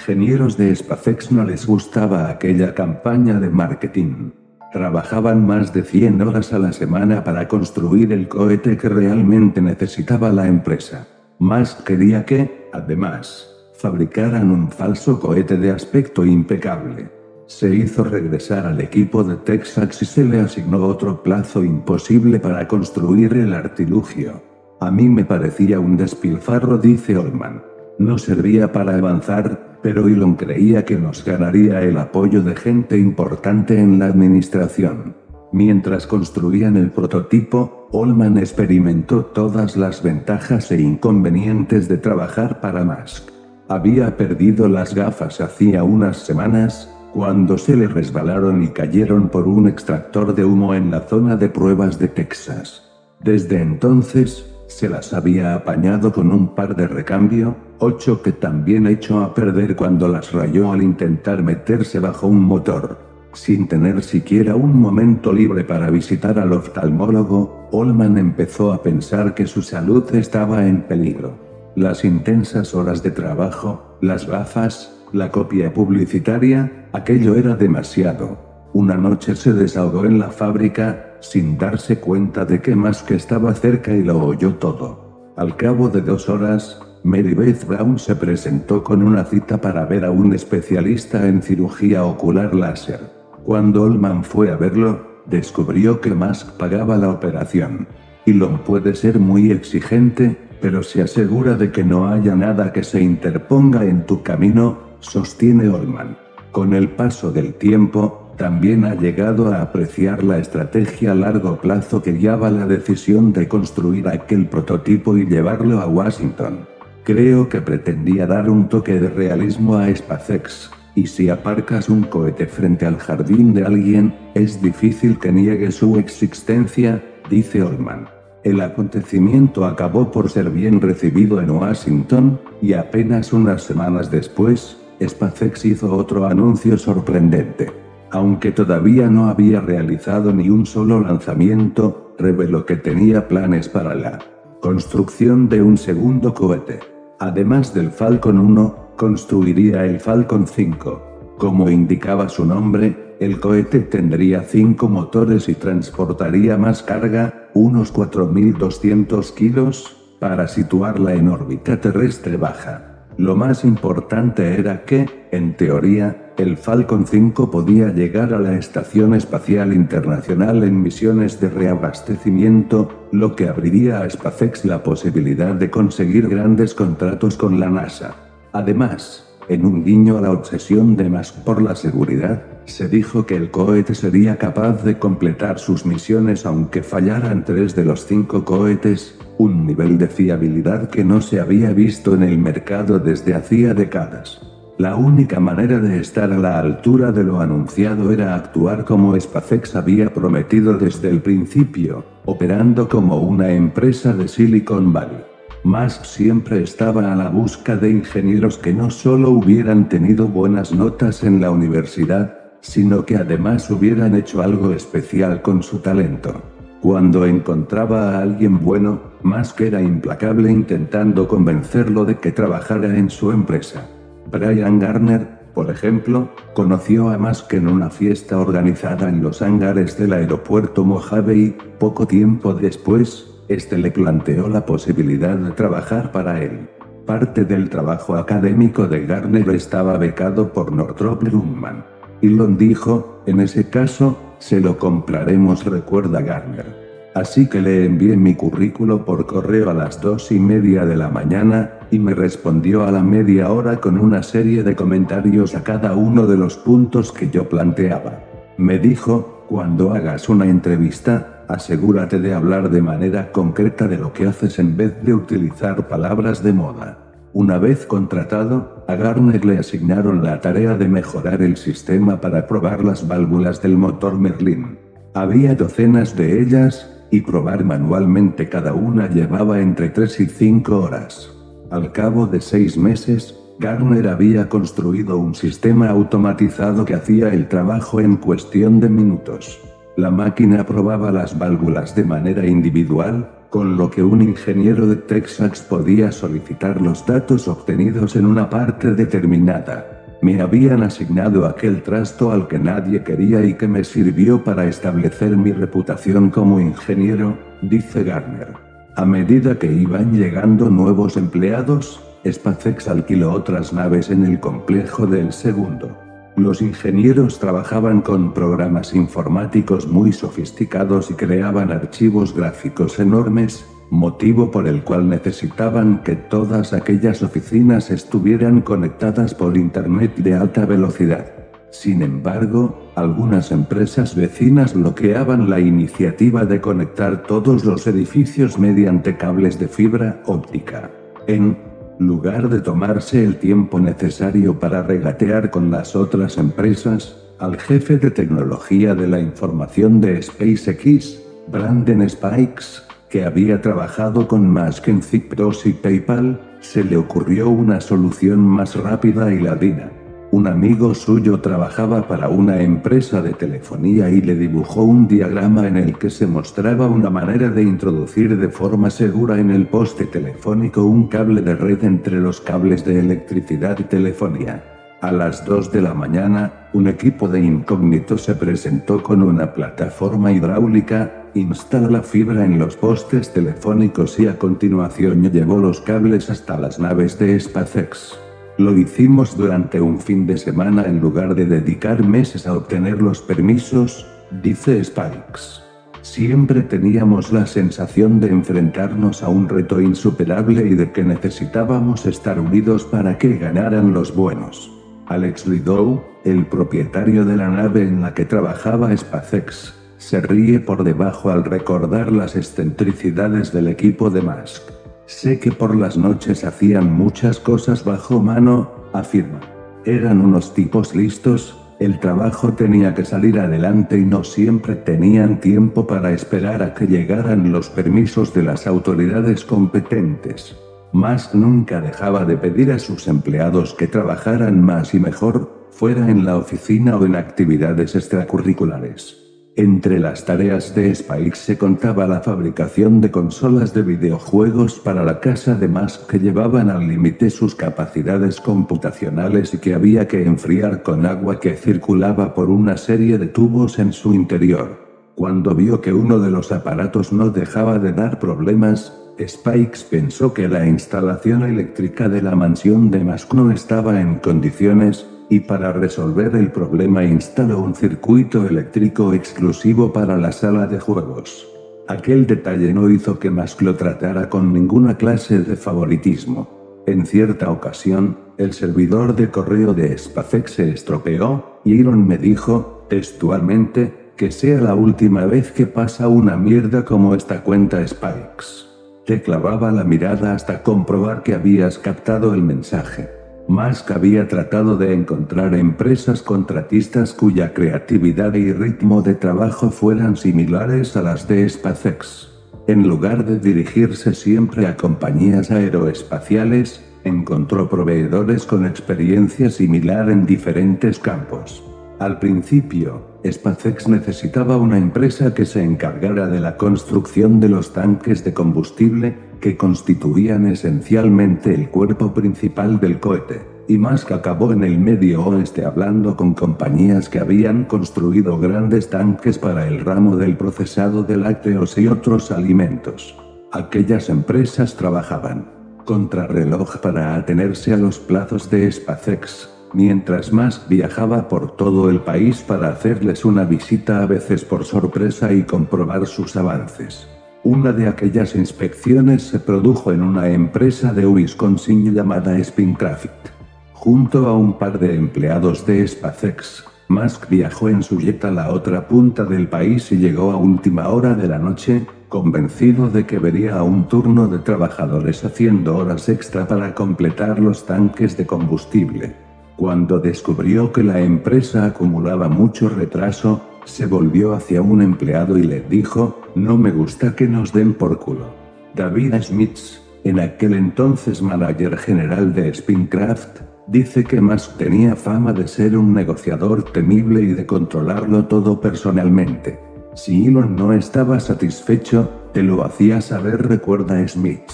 ingenieros de SpaceX no les gustaba aquella campaña de marketing. Trabajaban más de 100 horas a la semana para construir el cohete que realmente necesitaba la empresa. Más quería que, además, fabricaran un falso cohete de aspecto impecable se hizo regresar al equipo de Texas y se le asignó otro plazo imposible para construir el artilugio. A mí me parecía un despilfarro, dice Olman. No servía para avanzar, pero Elon creía que nos ganaría el apoyo de gente importante en la administración. Mientras construían el prototipo, Olman experimentó todas las ventajas e inconvenientes de trabajar para Musk. Había perdido las gafas hacía unas semanas, cuando se le resbalaron y cayeron por un extractor de humo en la zona de pruebas de Texas. Desde entonces, se las había apañado con un par de recambio, ocho que también echó a perder cuando las rayó al intentar meterse bajo un motor. Sin tener siquiera un momento libre para visitar al oftalmólogo, Olman empezó a pensar que su salud estaba en peligro. Las intensas horas de trabajo, las gafas, la copia publicitaria, aquello era demasiado. Una noche se desahogó en la fábrica, sin darse cuenta de que más estaba cerca y lo oyó todo. Al cabo de dos horas, Mary Beth Brown se presentó con una cita para ver a un especialista en cirugía ocular láser. Cuando Olman fue a verlo, descubrió que Musk pagaba la operación. Elon puede ser muy exigente, pero se asegura de que no haya nada que se interponga en tu camino, sostiene Olman. Con el paso del tiempo, también ha llegado a apreciar la estrategia a largo plazo que guiaba la decisión de construir aquel prototipo y llevarlo a Washington. Creo que pretendía dar un toque de realismo a SpaceX, y si aparcas un cohete frente al jardín de alguien, es difícil que niegue su existencia, dice Olman. El acontecimiento acabó por ser bien recibido en Washington, y apenas unas semanas después, SpaceX hizo otro anuncio sorprendente. Aunque todavía no había realizado ni un solo lanzamiento, reveló que tenía planes para la construcción de un segundo cohete. Además del Falcon 1, construiría el Falcon 5. Como indicaba su nombre, el cohete tendría cinco motores y transportaría más carga, unos 4.200 kilos, para situarla en órbita terrestre baja. Lo más importante era que, en teoría, el Falcon 5 podía llegar a la Estación Espacial Internacional en misiones de reabastecimiento, lo que abriría a SpaceX la posibilidad de conseguir grandes contratos con la NASA. Además, en un guiño a la obsesión de Musk por la seguridad, se dijo que el cohete sería capaz de completar sus misiones aunque fallaran tres de los cinco cohetes, un nivel de fiabilidad que no se había visto en el mercado desde hacía décadas. La única manera de estar a la altura de lo anunciado era actuar como SpaceX había prometido desde el principio, operando como una empresa de Silicon Valley. Musk siempre estaba a la busca de ingenieros que no solo hubieran tenido buenas notas en la universidad, sino que además hubieran hecho algo especial con su talento. Cuando encontraba a alguien bueno, Musk era implacable intentando convencerlo de que trabajara en su empresa. Brian Garner, por ejemplo, conoció a Musk en una fiesta organizada en los hangares del aeropuerto Mojave y, poco tiempo después, este le planteó la posibilidad de trabajar para él. Parte del trabajo académico de Garner estaba becado por Northrop Grumman. Elon dijo, en ese caso, se lo compraremos, recuerda Garner. Así que le envié mi currículo por correo a las dos y media de la mañana, y me respondió a la media hora con una serie de comentarios a cada uno de los puntos que yo planteaba. Me dijo, cuando hagas una entrevista, asegúrate de hablar de manera concreta de lo que haces en vez de utilizar palabras de moda. Una vez contratado, a Garner le asignaron la tarea de mejorar el sistema para probar las válvulas del motor Merlin. Había docenas de ellas, y probar manualmente cada una llevaba entre 3 y 5 horas. Al cabo de seis meses, Garner había construido un sistema automatizado que hacía el trabajo en cuestión de minutos. La máquina probaba las válvulas de manera individual, con lo que un ingeniero de Texas podía solicitar los datos obtenidos en una parte determinada. Me habían asignado aquel trasto al que nadie quería y que me sirvió para establecer mi reputación como ingeniero, dice Garner. A medida que iban llegando nuevos empleados, SpaceX alquiló otras naves en el complejo del segundo. Los ingenieros trabajaban con programas informáticos muy sofisticados y creaban archivos gráficos enormes, motivo por el cual necesitaban que todas aquellas oficinas estuvieran conectadas por Internet de alta velocidad. Sin embargo, algunas empresas vecinas bloqueaban la iniciativa de conectar todos los edificios mediante cables de fibra óptica. En lugar de tomarse el tiempo necesario para regatear con las otras empresas, al jefe de tecnología de la información de SpaceX, Brandon Spikes, que había trabajado con Musk en Zipros y PayPal, se le ocurrió una solución más rápida y ladina. Un amigo suyo trabajaba para una empresa de telefonía y le dibujó un diagrama en el que se mostraba una manera de introducir de forma segura en el poste telefónico un cable de red entre los cables de electricidad y telefonía. A las 2 de la mañana, un equipo de incógnito se presentó con una plataforma hidráulica, instaló la fibra en los postes telefónicos y a continuación llevó los cables hasta las naves de SpaceX. Lo hicimos durante un fin de semana en lugar de dedicar meses a obtener los permisos, dice Spikes. Siempre teníamos la sensación de enfrentarnos a un reto insuperable y de que necesitábamos estar unidos para que ganaran los buenos. Alex Rideau, el propietario de la nave en la que trabajaba SpaceX, se ríe por debajo al recordar las excentricidades del equipo de Musk. Sé que por las noches hacían muchas cosas bajo mano, afirma. Eran unos tipos listos, el trabajo tenía que salir adelante y no siempre tenían tiempo para esperar a que llegaran los permisos de las autoridades competentes. Más nunca dejaba de pedir a sus empleados que trabajaran más y mejor, fuera en la oficina o en actividades extracurriculares. Entre las tareas de Spike se contaba la fabricación de consolas de videojuegos para la casa de Musk que llevaban al límite sus capacidades computacionales y que había que enfriar con agua que circulaba por una serie de tubos en su interior. Cuando vio que uno de los aparatos no dejaba de dar problemas, Spikes pensó que la instalación eléctrica de la mansión de Musk no estaba en condiciones, y para resolver el problema instaló un circuito eléctrico exclusivo para la sala de juegos. Aquel detalle no hizo que Musk lo tratara con ninguna clase de favoritismo. En cierta ocasión, el servidor de correo de SpaceX se estropeó, y Elon me dijo, textualmente, que sea la última vez que pasa una mierda como esta cuenta Spikes. Te clavaba la mirada hasta comprobar que habías captado el mensaje. Musk había tratado de encontrar empresas contratistas cuya creatividad y ritmo de trabajo fueran similares a las de SpaceX. En lugar de dirigirse siempre a compañías aeroespaciales, encontró proveedores con experiencia similar en diferentes campos. Al principio, SpaceX necesitaba una empresa que se encargara de la construcción de los tanques de combustible, que constituían esencialmente el cuerpo principal del cohete, y Musk acabó en el medio oeste hablando con compañías que habían construido grandes tanques para el ramo del procesado de lácteos y otros alimentos. Aquellas empresas trabajaban contrarreloj para atenerse a los plazos de SpaceX, mientras Musk viajaba por todo el país para hacerles una visita a veces por sorpresa y comprobar sus avances. Una de aquellas inspecciones se produjo en una empresa de Wisconsin llamada Spincraft. Junto a un par de empleados de SpaceX, Musk viajó en su jet a la otra punta del país y llegó a última hora de la noche, convencido de que vería a un turno de trabajadores haciendo horas extra para completar los tanques de combustible. Cuando descubrió que la empresa acumulaba mucho retraso, se volvió hacia un empleado y le dijo, no me gusta que nos den por culo. David Smith, en aquel entonces manager general de Spincraft, dice que Musk tenía fama de ser un negociador temible y de controlarlo todo personalmente. Si Elon no estaba satisfecho, te lo hacía saber, recuerda Smith.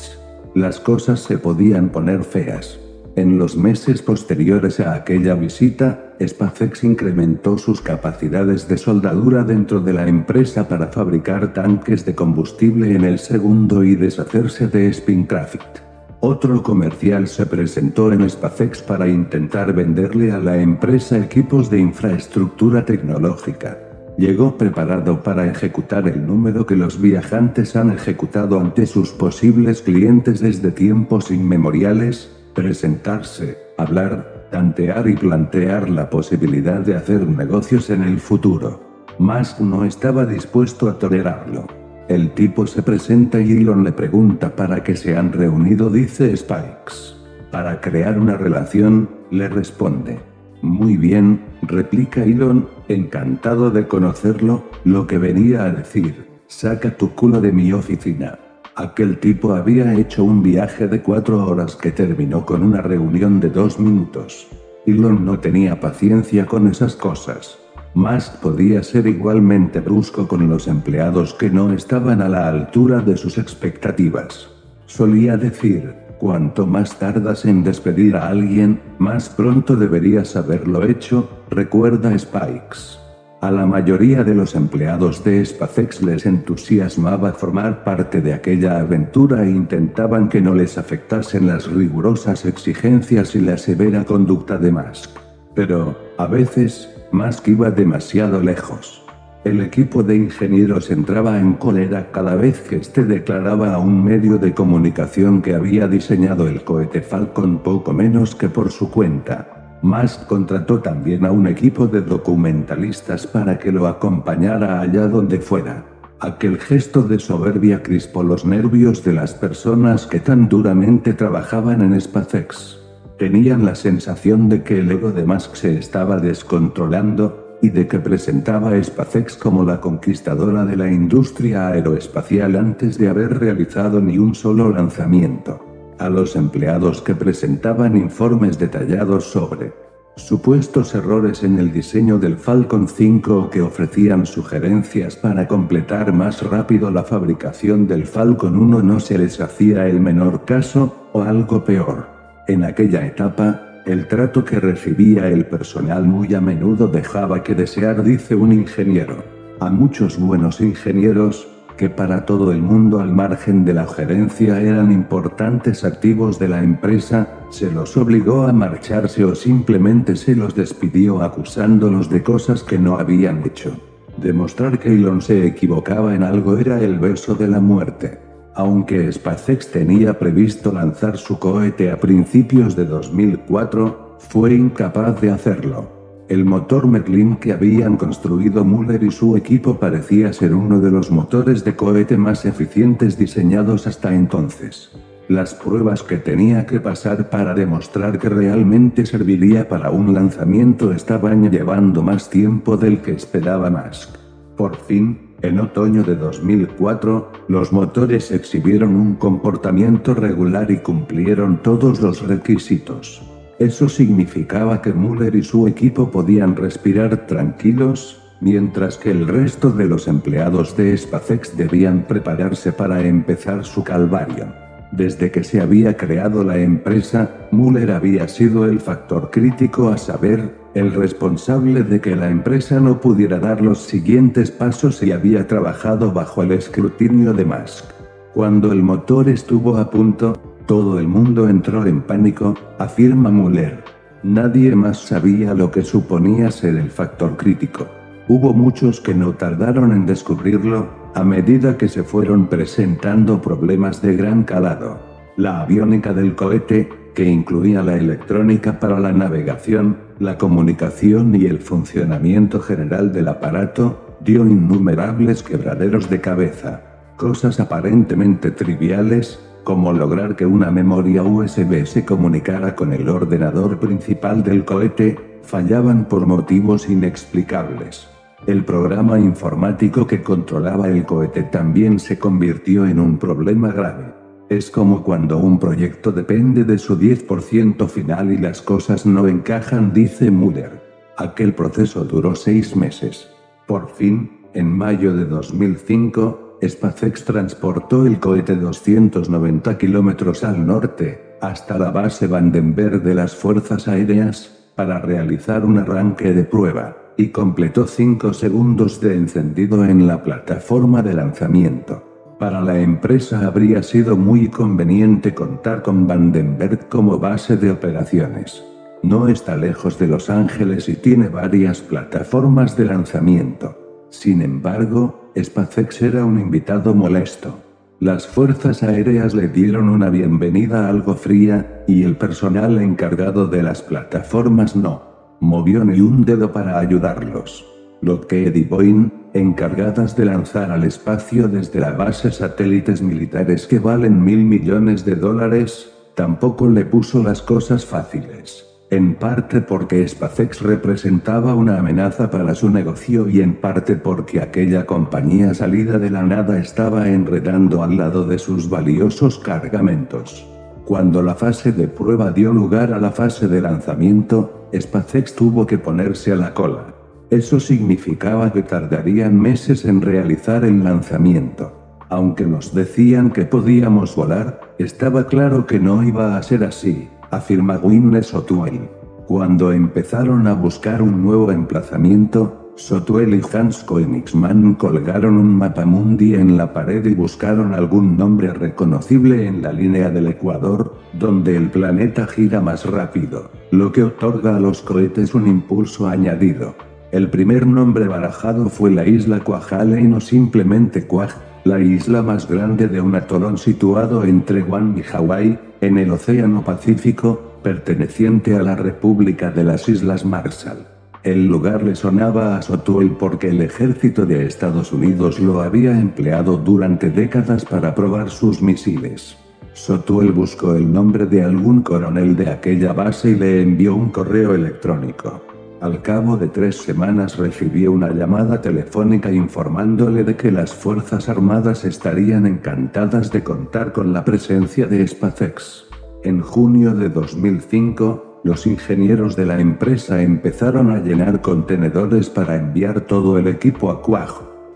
Las cosas se podían poner feas. En los meses posteriores a aquella visita, SpaceX incrementó sus capacidades de soldadura dentro de la empresa para fabricar tanques de combustible en el segundo y deshacerse de Spincraft. Otro comercial se presentó en SpaceX para intentar venderle a la empresa equipos de infraestructura tecnológica. Llegó preparado para ejecutar el número que los viajantes han ejecutado ante sus posibles clientes desde tiempos inmemoriales, presentarse, hablar, tantear y plantear la posibilidad de hacer negocios en el futuro. Musk no estaba dispuesto a tolerarlo. El tipo se presenta y Elon le pregunta para qué se han reunido, dice Spikes. Para crear una relación, le responde. Muy bien, replica Elon, encantado de conocerlo, lo que venía a decir, saca tu culo de mi oficina. Aquel tipo había hecho un viaje de cuatro horas que terminó con una reunión de dos minutos. Elon no tenía paciencia con esas cosas. Musk podía ser igualmente brusco con los empleados que no estaban a la altura de sus expectativas. Solía decir, cuanto más tardas en despedir a alguien, más pronto deberías haberlo hecho, recuerda Spikes. A la mayoría de los empleados de SpaceX les entusiasmaba formar parte de aquella aventura e intentaban que no les afectasen las rigurosas exigencias y la severa conducta de Musk. Pero, a veces, Musk iba demasiado lejos. El equipo de ingenieros entraba en cólera cada vez que éste declaraba a un medio de comunicación que había diseñado el cohete Falcon poco menos que por su cuenta. Musk contrató también a un equipo de documentalistas para que lo acompañara allá donde fuera. Aquel gesto de soberbia crispó los nervios de las personas que tan duramente trabajaban en SpaceX. Tenían la sensación de que el ego de Musk se estaba descontrolando, y de que presentaba a SpaceX como la conquistadora de la industria aeroespacial antes de haber realizado ni un solo lanzamiento a los empleados que presentaban informes detallados sobre supuestos errores en el diseño del Falcon 5 o que ofrecían sugerencias para completar más rápido la fabricación del Falcon 1 no se les hacía el menor caso, o algo peor. En aquella etapa, el trato que recibía el personal muy a menudo dejaba que desear, dice un ingeniero. A muchos buenos ingenieros, que para todo el mundo al margen de la gerencia eran importantes activos de la empresa, se los obligó a marcharse o simplemente se los despidió acusándolos de cosas que no habían hecho. Demostrar que Elon se equivocaba en algo era el beso de la muerte. Aunque SpaceX tenía previsto lanzar su cohete a principios de 2004, fue incapaz de hacerlo. El motor Merlin que habían construido Muller y su equipo parecía ser uno de los motores de cohete más eficientes diseñados hasta entonces. Las pruebas que tenía que pasar para demostrar que realmente serviría para un lanzamiento estaban llevando más tiempo del que esperaba Musk. Por fin, en otoño de 2004, los motores exhibieron un comportamiento regular y cumplieron todos los requisitos. Eso significaba que Muller y su equipo podían respirar tranquilos, mientras que el resto de los empleados de SpaceX debían prepararse para empezar su calvario. Desde que se había creado la empresa, Muller había sido el factor crítico a saber, el responsable de que la empresa no pudiera dar los siguientes pasos y había trabajado bajo el escrutinio de Musk. Cuando el motor estuvo a punto, todo el mundo entró en pánico, afirma Muller. Nadie más sabía lo que suponía ser el factor crítico. Hubo muchos que no tardaron en descubrirlo, a medida que se fueron presentando problemas de gran calado. La aviónica del cohete, que incluía la electrónica para la navegación, la comunicación y el funcionamiento general del aparato, dio innumerables quebraderos de cabeza. Cosas aparentemente triviales, como lograr que una memoria USB se comunicara con el ordenador principal del cohete, fallaban por motivos inexplicables. El programa informático que controlaba el cohete también se convirtió en un problema grave. Es como cuando un proyecto depende de su 10% final y las cosas no encajan, dice Muller. Aquel proceso duró seis meses. Por fin, en mayo de 2005, SpaceX transportó el cohete 290 kilómetros al norte, hasta la base Vandenberg de las Fuerzas Aéreas, para realizar un arranque de prueba y completó 5 segundos de encendido en la plataforma de lanzamiento. Para la empresa habría sido muy conveniente contar con Vandenberg como base de operaciones. No está lejos de Los Ángeles y tiene varias plataformas de lanzamiento. Sin embargo, SpaceX era un invitado molesto. Las fuerzas aéreas le dieron una bienvenida algo fría, y el personal encargado de las plataformas no movió ni un dedo para ayudarlos. Lockheed y Boeing, encargadas de lanzar al espacio desde la base satélites militares que valen mil millones de dólares, tampoco le puso las cosas fáciles. En parte porque SpaceX representaba una amenaza para su negocio y en parte porque aquella compañía salida de la nada estaba enredando al lado de sus valiosos cargamentos. Cuando la fase de prueba dio lugar a la fase de lanzamiento, SpaceX tuvo que ponerse a la cola. Eso significaba que tardarían meses en realizar el lanzamiento. Aunque nos decían que podíamos volar, estaba claro que no iba a ser así, afirma Gwyneth O'Toole. Cuando empezaron a buscar un nuevo emplazamiento, Sotuel y Hans Koenigsmann colgaron un mapa mundi en la pared y buscaron algún nombre reconocible en la línea del Ecuador, donde el planeta gira más rápido, lo que otorga a los cohetes un impulso añadido. El primer nombre barajado fue la isla Kwajalein o simplemente Kwaj, la isla más grande de un atolón situado entre Guam y Hawái, en el Océano Pacífico, perteneciente a la República de las Islas Marshall. El lugar le sonaba a Sotuel porque el ejército de Estados Unidos lo había empleado durante décadas para probar sus misiles. Sotuel buscó el nombre de algún coronel de aquella base y le envió un correo electrónico. Al cabo de tres semanas recibió una llamada telefónica informándole de que las Fuerzas Armadas estarían encantadas de contar con la presencia de SpaceX. En junio de 2005, los ingenieros de la empresa empezaron a llenar contenedores para enviar todo el equipo a Quaj.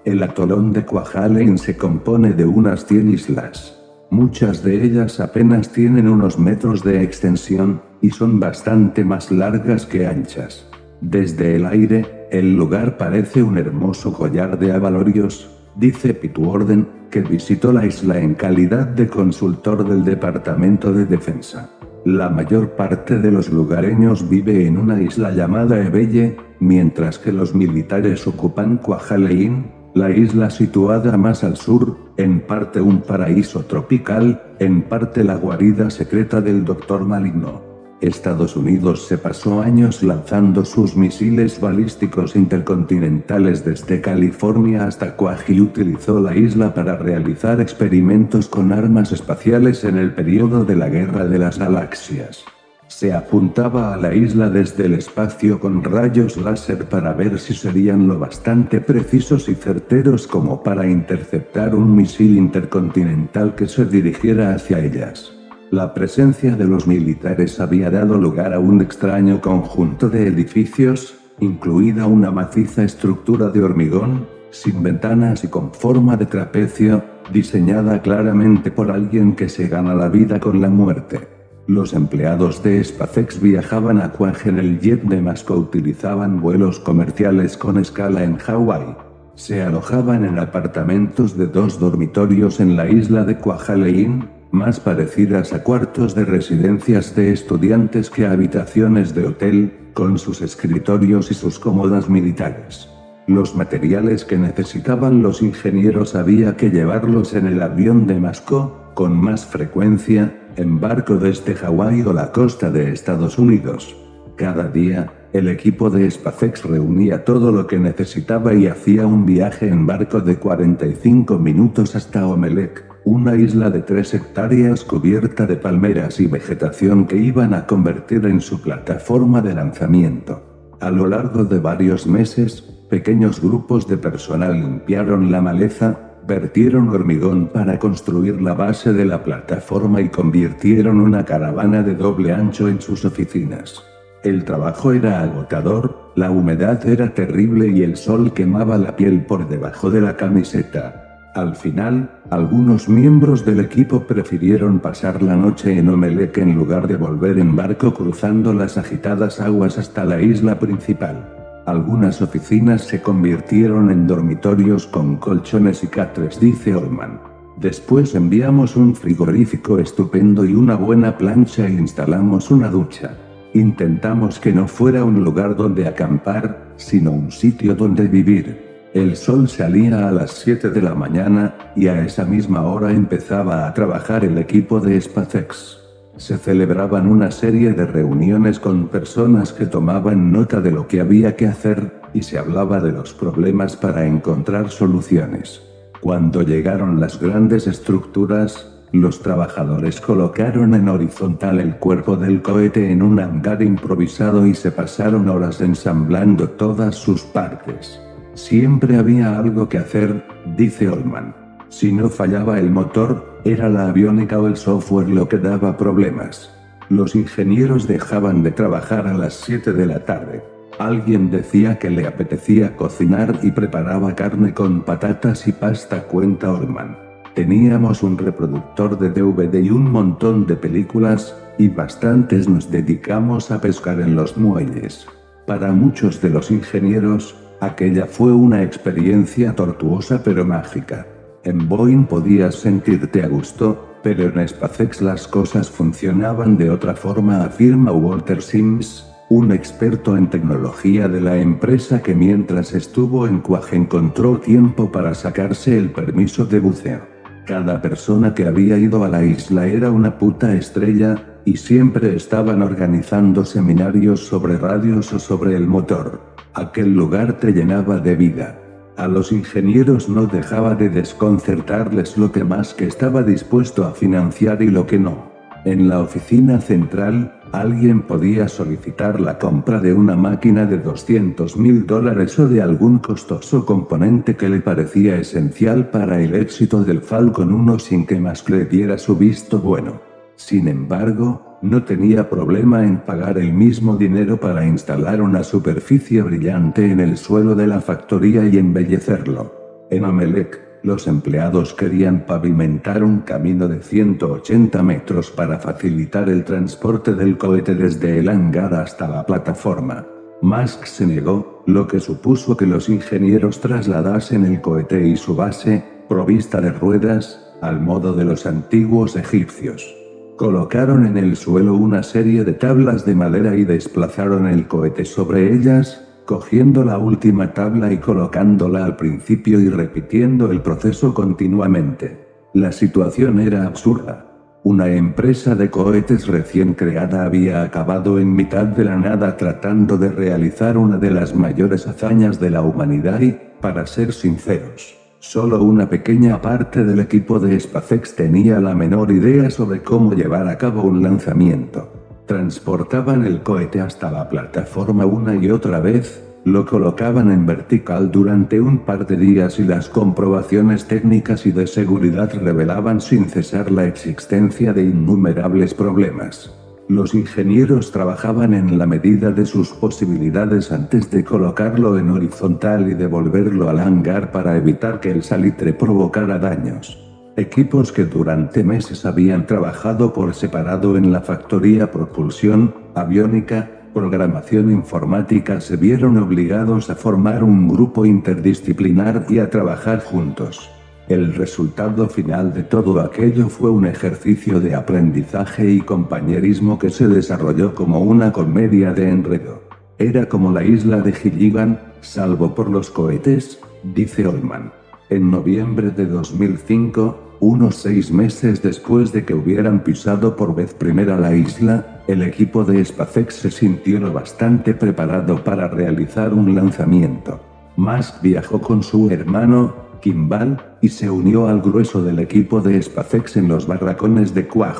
El atolón de Kwajalein se compone de unas 100 islas. Muchas de ellas apenas tienen unos metros de extensión, y son bastante más largas que anchas. Desde el aire, el lugar parece un hermoso collar de avalorios, dice Pitwarden, que visitó la isla en calidad de consultor del Departamento de Defensa. La mayor parte de los lugareños vive en una isla llamada Ebelle, mientras que los militares ocupan Kwajalein, la isla situada más al sur, en parte un paraíso tropical, en parte la guarida secreta del Dr. Maligno. Estados Unidos se pasó años lanzando sus misiles balísticos intercontinentales desde California hasta y utilizó la isla para realizar experimentos con armas espaciales en el periodo de la Guerra de las Galaxias. Se apuntaba a la isla desde el espacio con rayos láser para ver si serían lo bastante precisos y certeros como para interceptar un misil intercontinental que se dirigiera hacia ellas. La presencia de los militares había dado lugar a un extraño conjunto de edificios, incluida una maciza estructura de hormigón, sin ventanas y con forma de trapecio, diseñada claramente por alguien que se gana la vida con la muerte. Los empleados de Spacex viajaban a Quag en el jet de Masco utilizaban vuelos comerciales con escala en Hawái. Se alojaban en apartamentos de dos dormitorios en la isla de Kwajalein, más parecidas a cuartos de residencias de estudiantes que a habitaciones de hotel, con sus escritorios y sus cómodas militares. Los materiales que necesitaban los ingenieros había que llevarlos en el avión de Masco, con más frecuencia, en barco desde Hawái o la costa de Estados Unidos. Cada día, el equipo de SpaceX reunía todo lo que necesitaba y hacía un viaje en barco de 45 minutos hasta Omelec, una isla de tres hectáreas cubierta de palmeras y vegetación que iban a convertir en su plataforma de lanzamiento. A lo largo de varios meses, pequeños grupos de personal limpiaron la maleza, vertieron hormigón para construir la base de la plataforma y convirtieron una caravana de doble ancho en sus oficinas. El trabajo era agotador, la humedad era terrible y el sol quemaba la piel por debajo de la camiseta. Al final, algunos miembros del equipo prefirieron pasar la noche en Omelec en lugar de volver en barco cruzando las agitadas aguas hasta la isla principal. Algunas oficinas se convirtieron en dormitorios con colchones y catres, dice Olman. Después enviamos un frigorífico estupendo y una buena plancha e instalamos una ducha. Intentamos que no fuera un lugar donde acampar, sino un sitio donde vivir. El sol salía a las 7 de la mañana, y a esa misma hora empezaba a trabajar el equipo de SpaceX. Se celebraban una serie de reuniones con personas que tomaban nota de lo que había que hacer, y se hablaba de los problemas para encontrar soluciones. Cuando llegaron las grandes estructuras, los trabajadores colocaron en horizontal el cuerpo del cohete en un hangar improvisado y se pasaron horas ensamblando todas sus partes. Siempre había algo que hacer, dice Oldman. Si no fallaba el motor, era la aviónica o el software lo que daba problemas. Los ingenieros dejaban de trabajar a las 7 de la tarde. Alguien decía que le apetecía cocinar y preparaba carne con patatas y pasta, cuenta Oldman. Teníamos un reproductor de DVD y un montón de películas, y bastantes nos dedicamos a pescar en los muelles. Para muchos de los ingenieros, Aquella fue una experiencia tortuosa pero mágica. En Boeing podías sentirte a gusto, pero en SpaceX las cosas funcionaban de otra forma, afirma Walter Sims, un experto en tecnología de la empresa que mientras estuvo en Quag encontró tiempo para sacarse el permiso de buceo. Cada persona que había ido a la isla era una puta estrella, y siempre estaban organizando seminarios sobre radios o sobre el motor. Aquel lugar te llenaba de vida. A los ingenieros no dejaba de desconcertarles lo que más que estaba dispuesto a financiar y lo que no. En la oficina central, alguien podía solicitar la compra de una máquina de 200 mil dólares o de algún costoso componente que le parecía esencial para el éxito del Falcon 1 sin que más le diera su visto bueno. Sin embargo, no tenía problema en pagar el mismo dinero para instalar una superficie brillante en el suelo de la factoría y embellecerlo. En Amelec, los empleados querían pavimentar un camino de 180 metros para facilitar el transporte del cohete desde el hangar hasta la plataforma. Musk se negó, lo que supuso que los ingenieros trasladasen el cohete y su base, provista de ruedas, al modo de los antiguos egipcios. Colocaron en el suelo una serie de tablas de madera y desplazaron el cohete sobre ellas, cogiendo la última tabla y colocándola al principio y repitiendo el proceso continuamente. La situación era absurda. Una empresa de cohetes recién creada había acabado en mitad de la nada tratando de realizar una de las mayores hazañas de la humanidad y, para ser sinceros, solo una pequeña parte del equipo de SpaceX tenía la menor idea sobre cómo llevar a cabo un lanzamiento. Transportaban el cohete hasta la plataforma una y otra vez, lo colocaban en vertical durante un par de días y las comprobaciones técnicas y de seguridad revelaban sin cesar la existencia de innumerables problemas. Los ingenieros trabajaban en la medida de sus posibilidades antes de colocarlo en horizontal y devolverlo al hangar para evitar que el salitre provocara daños. Equipos que durante meses habían trabajado por separado en la factoría propulsión, aviónica, programación informática se vieron obligados a formar un grupo interdisciplinar y a trabajar juntos. El resultado final de todo aquello fue un ejercicio de aprendizaje y compañerismo que se desarrolló como una comedia de enredo. Era como la isla de Gilligan, salvo por los cohetes, dice Olman. En noviembre de 2005, unos seis meses después de que hubieran pisado por vez primera la isla, el equipo de SpaceX se sintió lo bastante preparado para realizar un lanzamiento. Musk viajó con su hermano, Kimball, y se unió al grueso del equipo de SpaceX en los barracones de Quag.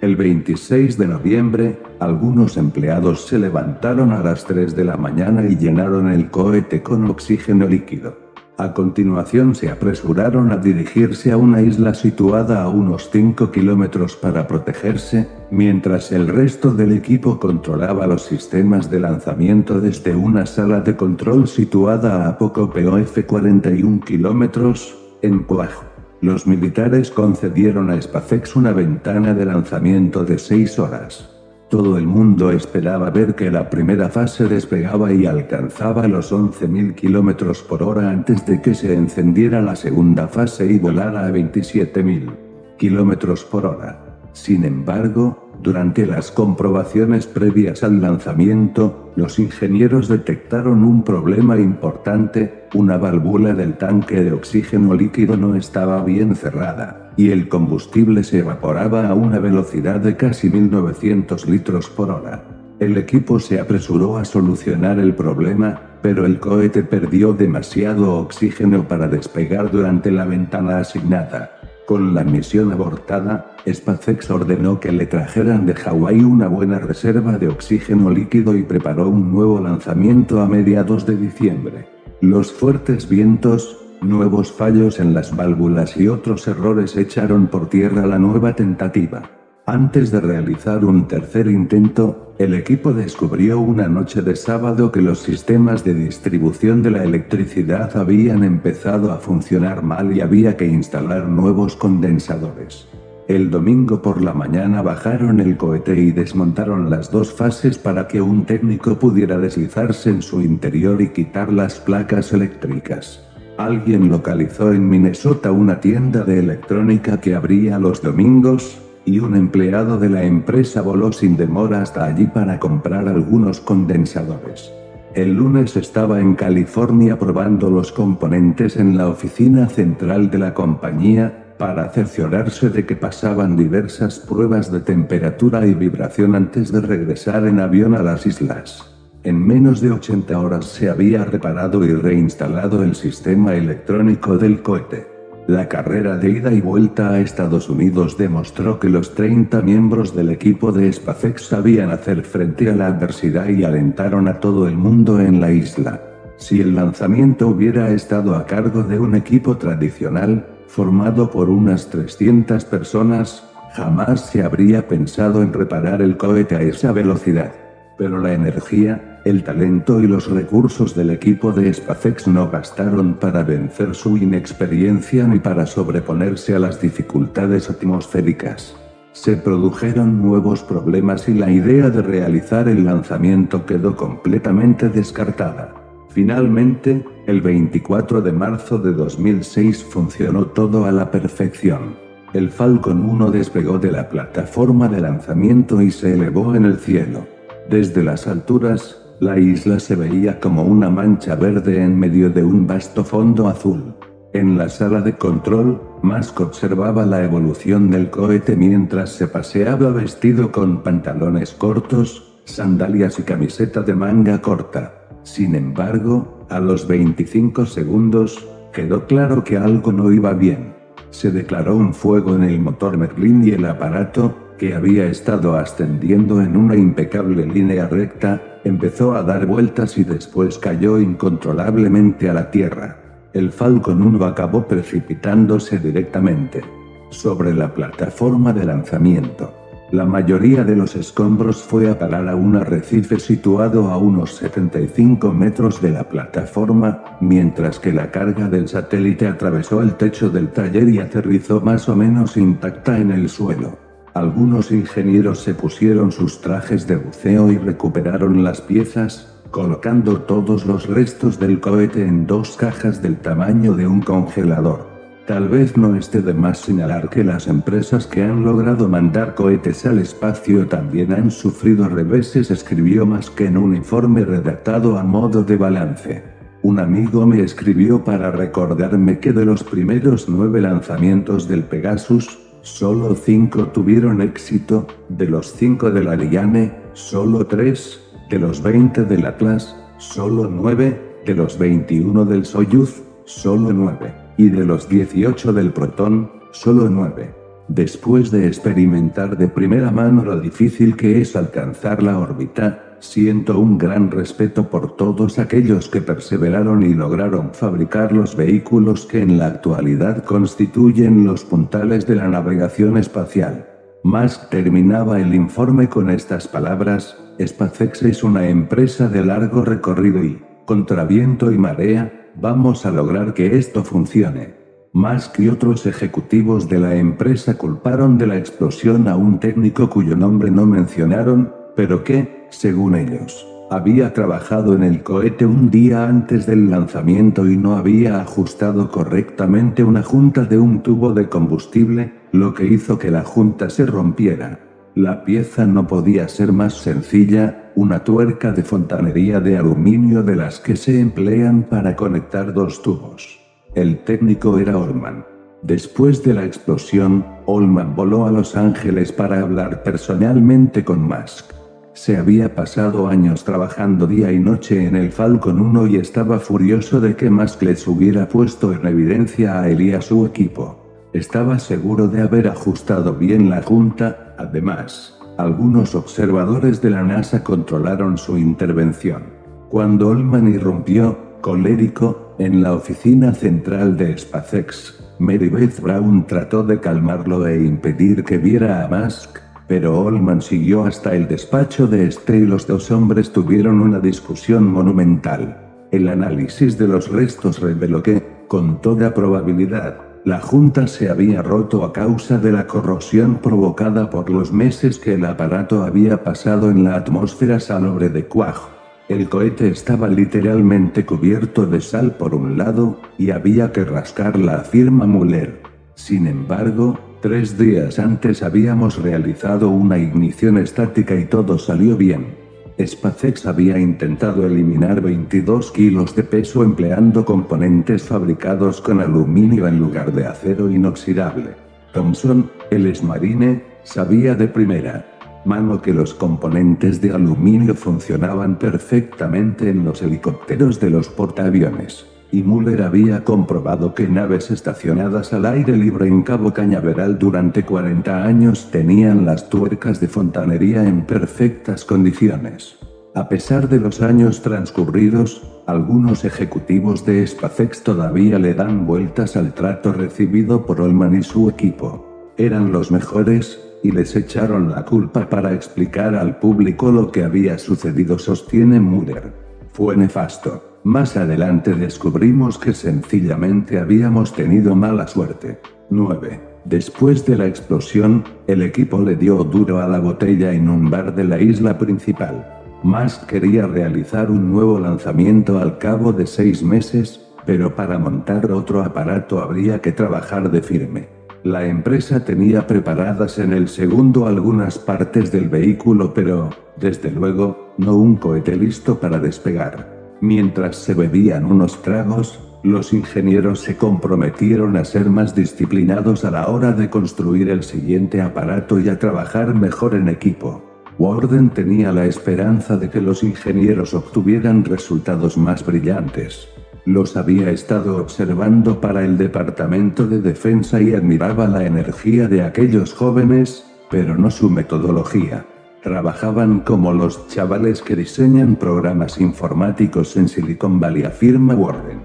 El 26 de noviembre, algunos empleados se levantaron a las 3 de la mañana y llenaron el cohete con oxígeno líquido. A continuación se apresuraron a dirigirse a una isla situada a unos 5 kilómetros para protegerse, mientras el resto del equipo controlaba los sistemas de lanzamiento desde una sala de control situada a poco POF 41 kilómetros, en Cuajo. Los militares concedieron a SpaceX una ventana de lanzamiento de 6 horas. Todo el mundo esperaba ver que la primera fase despegaba y alcanzaba los 11.000 km por hora antes de que se encendiera la segunda fase y volara a 27.000 km por hora. Sin embargo, durante las comprobaciones previas al lanzamiento, los ingenieros detectaron un problema importante, una válvula del tanque de oxígeno líquido no estaba bien cerrada, y el combustible se evaporaba a una velocidad de casi 1900 litros por hora. El equipo se apresuró a solucionar el problema, pero el cohete perdió demasiado oxígeno para despegar durante la ventana asignada. Con la misión abortada, SpaceX ordenó que le trajeran de Hawái una buena reserva de oxígeno líquido y preparó un nuevo lanzamiento a mediados de diciembre. Los fuertes vientos, nuevos fallos en las válvulas y otros errores echaron por tierra la nueva tentativa. Antes de realizar un tercer intento, el equipo descubrió una noche de sábado que los sistemas de distribución de la electricidad habían empezado a funcionar mal y había que instalar nuevos condensadores. El domingo por la mañana bajaron el cohete y desmontaron las dos fases para que un técnico pudiera deslizarse en su interior y quitar las placas eléctricas. Alguien localizó en Minnesota una tienda de electrónica que abría los domingos, y un empleado de la empresa voló sin demora hasta allí para comprar algunos condensadores. El lunes estaba en California probando los componentes en la oficina central de la compañía, para cerciorarse de que pasaban diversas pruebas de temperatura y vibración antes de regresar en avión a las islas. En menos de 80 horas se había reparado y reinstalado el sistema electrónico del cohete. La carrera de ida y vuelta a Estados Unidos demostró que los 30 miembros del equipo de SpaceX sabían hacer frente a la adversidad y alentaron a todo el mundo en la isla. Si el lanzamiento hubiera estado a cargo de un equipo tradicional, formado por unas 300 personas, jamás se habría pensado en reparar el cohete a esa velocidad. Pero la energía, el talento y los recursos del equipo de SpaceX no bastaron para vencer su inexperiencia ni para sobreponerse a las dificultades atmosféricas. Se produjeron nuevos problemas y la idea de realizar el lanzamiento quedó completamente descartada. Finalmente, el 24 de marzo de 2006 funcionó todo a la perfección. El Falcon 1 despegó de la plataforma de lanzamiento y se elevó en el cielo. Desde las alturas, la isla se veía como una mancha verde en medio de un vasto fondo azul. En la sala de control, Musk observaba la evolución del cohete mientras se paseaba vestido con pantalones cortos, sandalias y camiseta de manga corta. Sin embargo, a los 25 segundos, quedó claro que algo no iba bien. Se declaró un fuego en el motor Merlin y el aparato, que había estado ascendiendo en una impecable línea recta, empezó a dar vueltas y después cayó incontrolablemente a la tierra el Falcon 1 acabó precipitándose directamente sobre la plataforma de lanzamiento. La mayoría de los escombros fue a parar a un arrecife situado a unos 75 metros de la plataforma, mientras que la carga del satélite atravesó el techo del taller y aterrizó más o menos intacta en el suelo. Algunos ingenieros se pusieron sus trajes de buceo y recuperaron las piezas, colocando todos los restos del cohete en dos cajas del tamaño de un congelador. Tal vez no esté de más señalar que las empresas que han logrado mandar cohetes al espacio también han sufrido reveses, escribió más que en un informe redactado a modo de balance. Un amigo me escribió para recordarme que de los primeros nueve lanzamientos del Pegasus, solo cinco tuvieron éxito, de los cinco del Ariane, solo tres, de los 20 del Atlas, solo 9, de los 21 del Soyuz, solo 9, y de los 18 del Proton, solo 9. Después de experimentar de primera mano lo difícil que es alcanzar la órbita, siento un gran respeto por todos aquellos que perseveraron y lograron fabricar los vehículos que en la actualidad constituyen los puntales de la navegación espacial. Musk terminaba el informe con estas palabras, SpaceX es una empresa de largo recorrido y, contra viento y marea, vamos a lograr que esto funcione. Musk y otros ejecutivos de la empresa culparon de la explosión a un técnico cuyo nombre no mencionaron, pero que, según ellos, había trabajado en el cohete un día antes del lanzamiento y no había ajustado correctamente una junta de un tubo de combustible, lo que hizo que la junta se rompiera. La pieza no podía ser más sencilla, una tuerca de fontanería de aluminio de las que se emplean para conectar dos tubos. El técnico era Olman. Después de la explosión, Olman voló a Los Ángeles para hablar personalmente con Musk. Se había pasado años trabajando día y noche en el Falcon 1 y estaba furioso de que Musk les hubiera puesto en evidencia a él y a su equipo. Estaba seguro de haber ajustado bien la junta, además, algunos observadores de la NASA controlaron su intervención. Cuando Olman irrumpió, colérico, en la oficina central de SpaceX, Mary Brown trató de calmarlo e impedir que viera a Musk, pero Olman siguió hasta el despacho de este y los dos hombres tuvieron una discusión monumental. El análisis de los restos reveló que, con toda probabilidad, la junta se había roto a causa de la corrosión provocada por los meses que el aparato había pasado en la atmósfera salobre de Cuajo. El cohete estaba literalmente cubierto de sal por un lado, y había que rascarla, afirma Muller. Sin embargo, Tres días antes habíamos realizado una ignición estática y todo salió bien. SpaceX había intentado eliminar 22 kilos de peso empleando componentes fabricados con aluminio en lugar de acero inoxidable. Thomson, el Marine, sabía de primera mano que los componentes de aluminio funcionaban perfectamente en los helicópteros de los portaaviones y Muller había comprobado que naves estacionadas al aire libre en Cabo Cañaveral durante 40 años tenían las tuercas de fontanería en perfectas condiciones. A pesar de los años transcurridos, algunos ejecutivos de SpaceX todavía le dan vueltas al trato recibido por Olman y su equipo. Eran los mejores, y les echaron la culpa para explicar al público lo que había sucedido, sostiene Muller. Fue nefasto. Más adelante descubrimos que sencillamente habíamos tenido mala suerte. 9. Después de la explosión, el equipo le dio duro a la botella en un bar de la isla principal. Musk quería realizar un nuevo lanzamiento al cabo de seis meses, pero para montar otro aparato habría que trabajar de firme. La empresa tenía preparadas en el segundo algunas partes del vehículo, pero, desde luego, no un cohete listo para despegar. Mientras se bebían unos tragos, los ingenieros se comprometieron a ser más disciplinados a la hora de construir el siguiente aparato y a trabajar mejor en equipo. Warden tenía la esperanza de que los ingenieros obtuvieran resultados más brillantes. Los había estado observando para el Departamento de Defensa y admiraba la energía de aquellos jóvenes, pero no su metodología. Trabajaban como los chavales que diseñan programas informáticos en Silicon Valley, afirma Warden.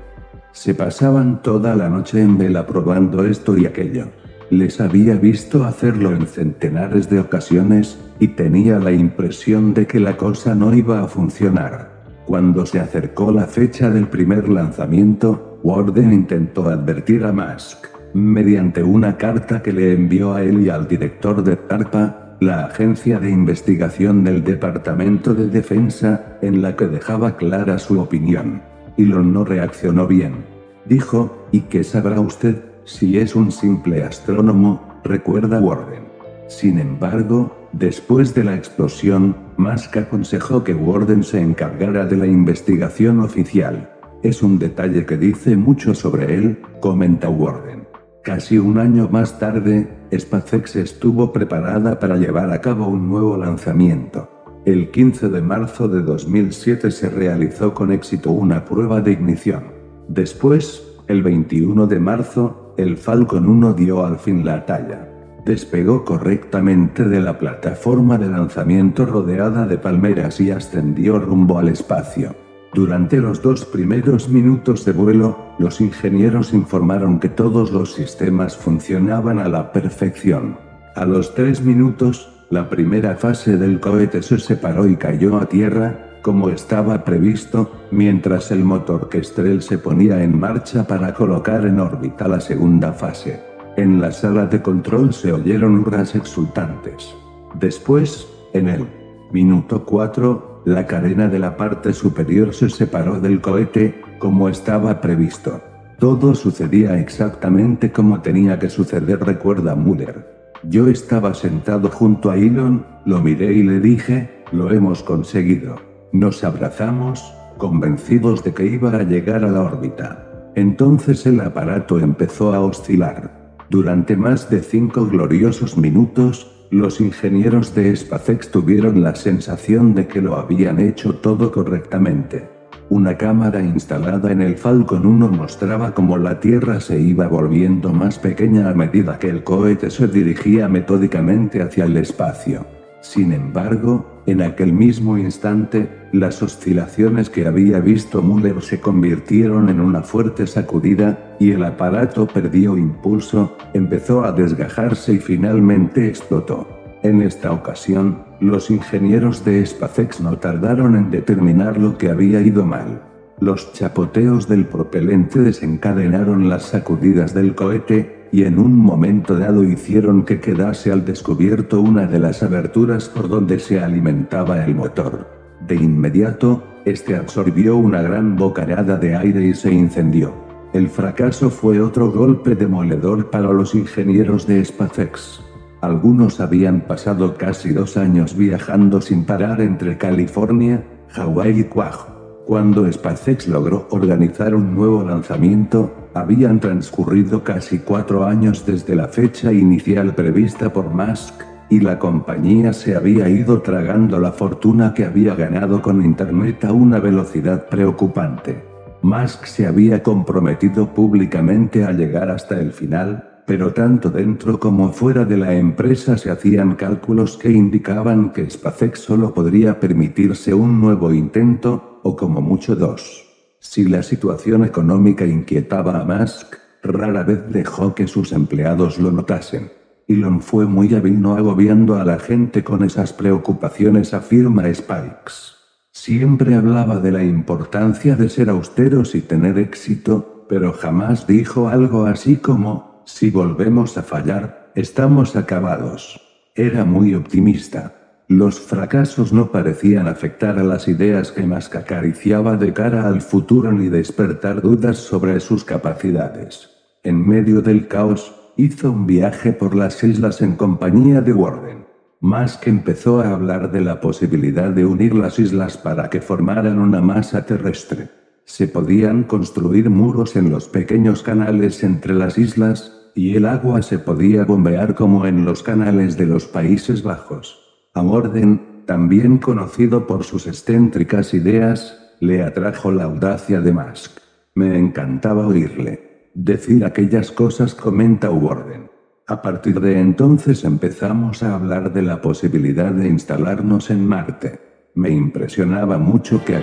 Se pasaban toda la noche en vela probando esto y aquello. Les había visto hacerlo en centenares de ocasiones, y tenía la impresión de que la cosa no iba a funcionar. Cuando se acercó la fecha del primer lanzamiento, Warden intentó advertir a Musk, mediante una carta que le envió a él y al director de DARPA, la agencia de investigación del Departamento de Defensa, en la que dejaba clara su opinión. Elon no reaccionó bien. Dijo, ¿y qué sabrá usted, si es un simple astrónomo? Recuerda Warden. Sin embargo, Después de la explosión, Musk aconsejó que Warden se encargara de la investigación oficial. Es un detalle que dice mucho sobre él, comenta Warden. Casi un año más tarde, SpaceX estuvo preparada para llevar a cabo un nuevo lanzamiento. El 15 de marzo de 2007 se realizó con éxito una prueba de ignición. Después, el 21 de marzo, el Falcon 1 dio al fin la talla despegó correctamente de la plataforma de lanzamiento rodeada de palmeras y ascendió rumbo al espacio. Durante los dos primeros minutos de vuelo, los ingenieros informaron que todos los sistemas funcionaban a la perfección. A los tres minutos, la primera fase del cohete se separó y cayó a tierra, como estaba previsto, mientras el motor Kestrel se ponía en marcha para colocar en órbita la segunda fase. En la sala de control se oyeron hurras exultantes. Después, en el minuto 4, la cadena de la parte superior se separó del cohete, como estaba previsto. Todo sucedía exactamente como tenía que suceder, recuerda Muller. Yo estaba sentado junto a Elon, lo miré y le dije, lo hemos conseguido. Nos abrazamos, convencidos de que iba a llegar a la órbita. Entonces el aparato empezó a oscilar. Durante más de cinco gloriosos minutos, los ingenieros de SpaceX tuvieron la sensación de que lo habían hecho todo correctamente. Una cámara instalada en el Falcon 1 mostraba cómo la Tierra se iba volviendo más pequeña a medida que el cohete se dirigía metódicamente hacia el espacio. Sin embargo, en aquel mismo instante, las oscilaciones que había visto Muller se convirtieron en una fuerte sacudida, y el aparato perdió impulso, empezó a desgajarse y finalmente explotó. En esta ocasión, los ingenieros de SpaceX no tardaron en determinar lo que había ido mal. Los chapoteos del propelente desencadenaron las sacudidas del cohete, y en un momento dado hicieron que quedase al descubierto una de las aberturas por donde se alimentaba el motor. De inmediato, este absorbió una gran bocanada de aire y se incendió. El fracaso fue otro golpe demoledor para los ingenieros de SpaceX. Algunos habían pasado casi dos años viajando sin parar entre California, Hawái y Quaj. Cuando SpaceX logró organizar un nuevo lanzamiento, habían transcurrido casi cuatro años desde la fecha inicial prevista por Musk, y la compañía se había ido tragando la fortuna que había ganado con Internet a una velocidad preocupante. Musk se había comprometido públicamente a llegar hasta el final, pero tanto dentro como fuera de la empresa se hacían cálculos que indicaban que SpaceX solo podría permitirse un nuevo intento, o como mucho dos. Si la situación económica inquietaba a Musk, rara vez dejó que sus empleados lo notasen. Elon fue muy hábil no agobiando a la gente con esas preocupaciones, afirma Spikes. Siempre hablaba de la importancia de ser austeros y tener éxito, pero jamás dijo algo así como, si volvemos a fallar, estamos acabados. Era muy optimista. Los fracasos no parecían afectar a las ideas que Musk acariciaba de cara al futuro ni despertar dudas sobre sus capacidades. En medio del caos, hizo un viaje por las islas en compañía de Warden. Musk empezó a hablar de la posibilidad de unir las islas para que formaran una masa terrestre. Se podían construir muros en los pequeños canales entre las islas, y el agua se podía bombear como en los canales de los Países Bajos. A Morden, también conocido por sus excéntricas ideas, le atrajo la audacia de Musk. Me encantaba oírle decir aquellas cosas, comenta Warden. A partir de entonces empezamos a hablar de la posibilidad de instalarnos en Marte. Me impresionaba mucho que...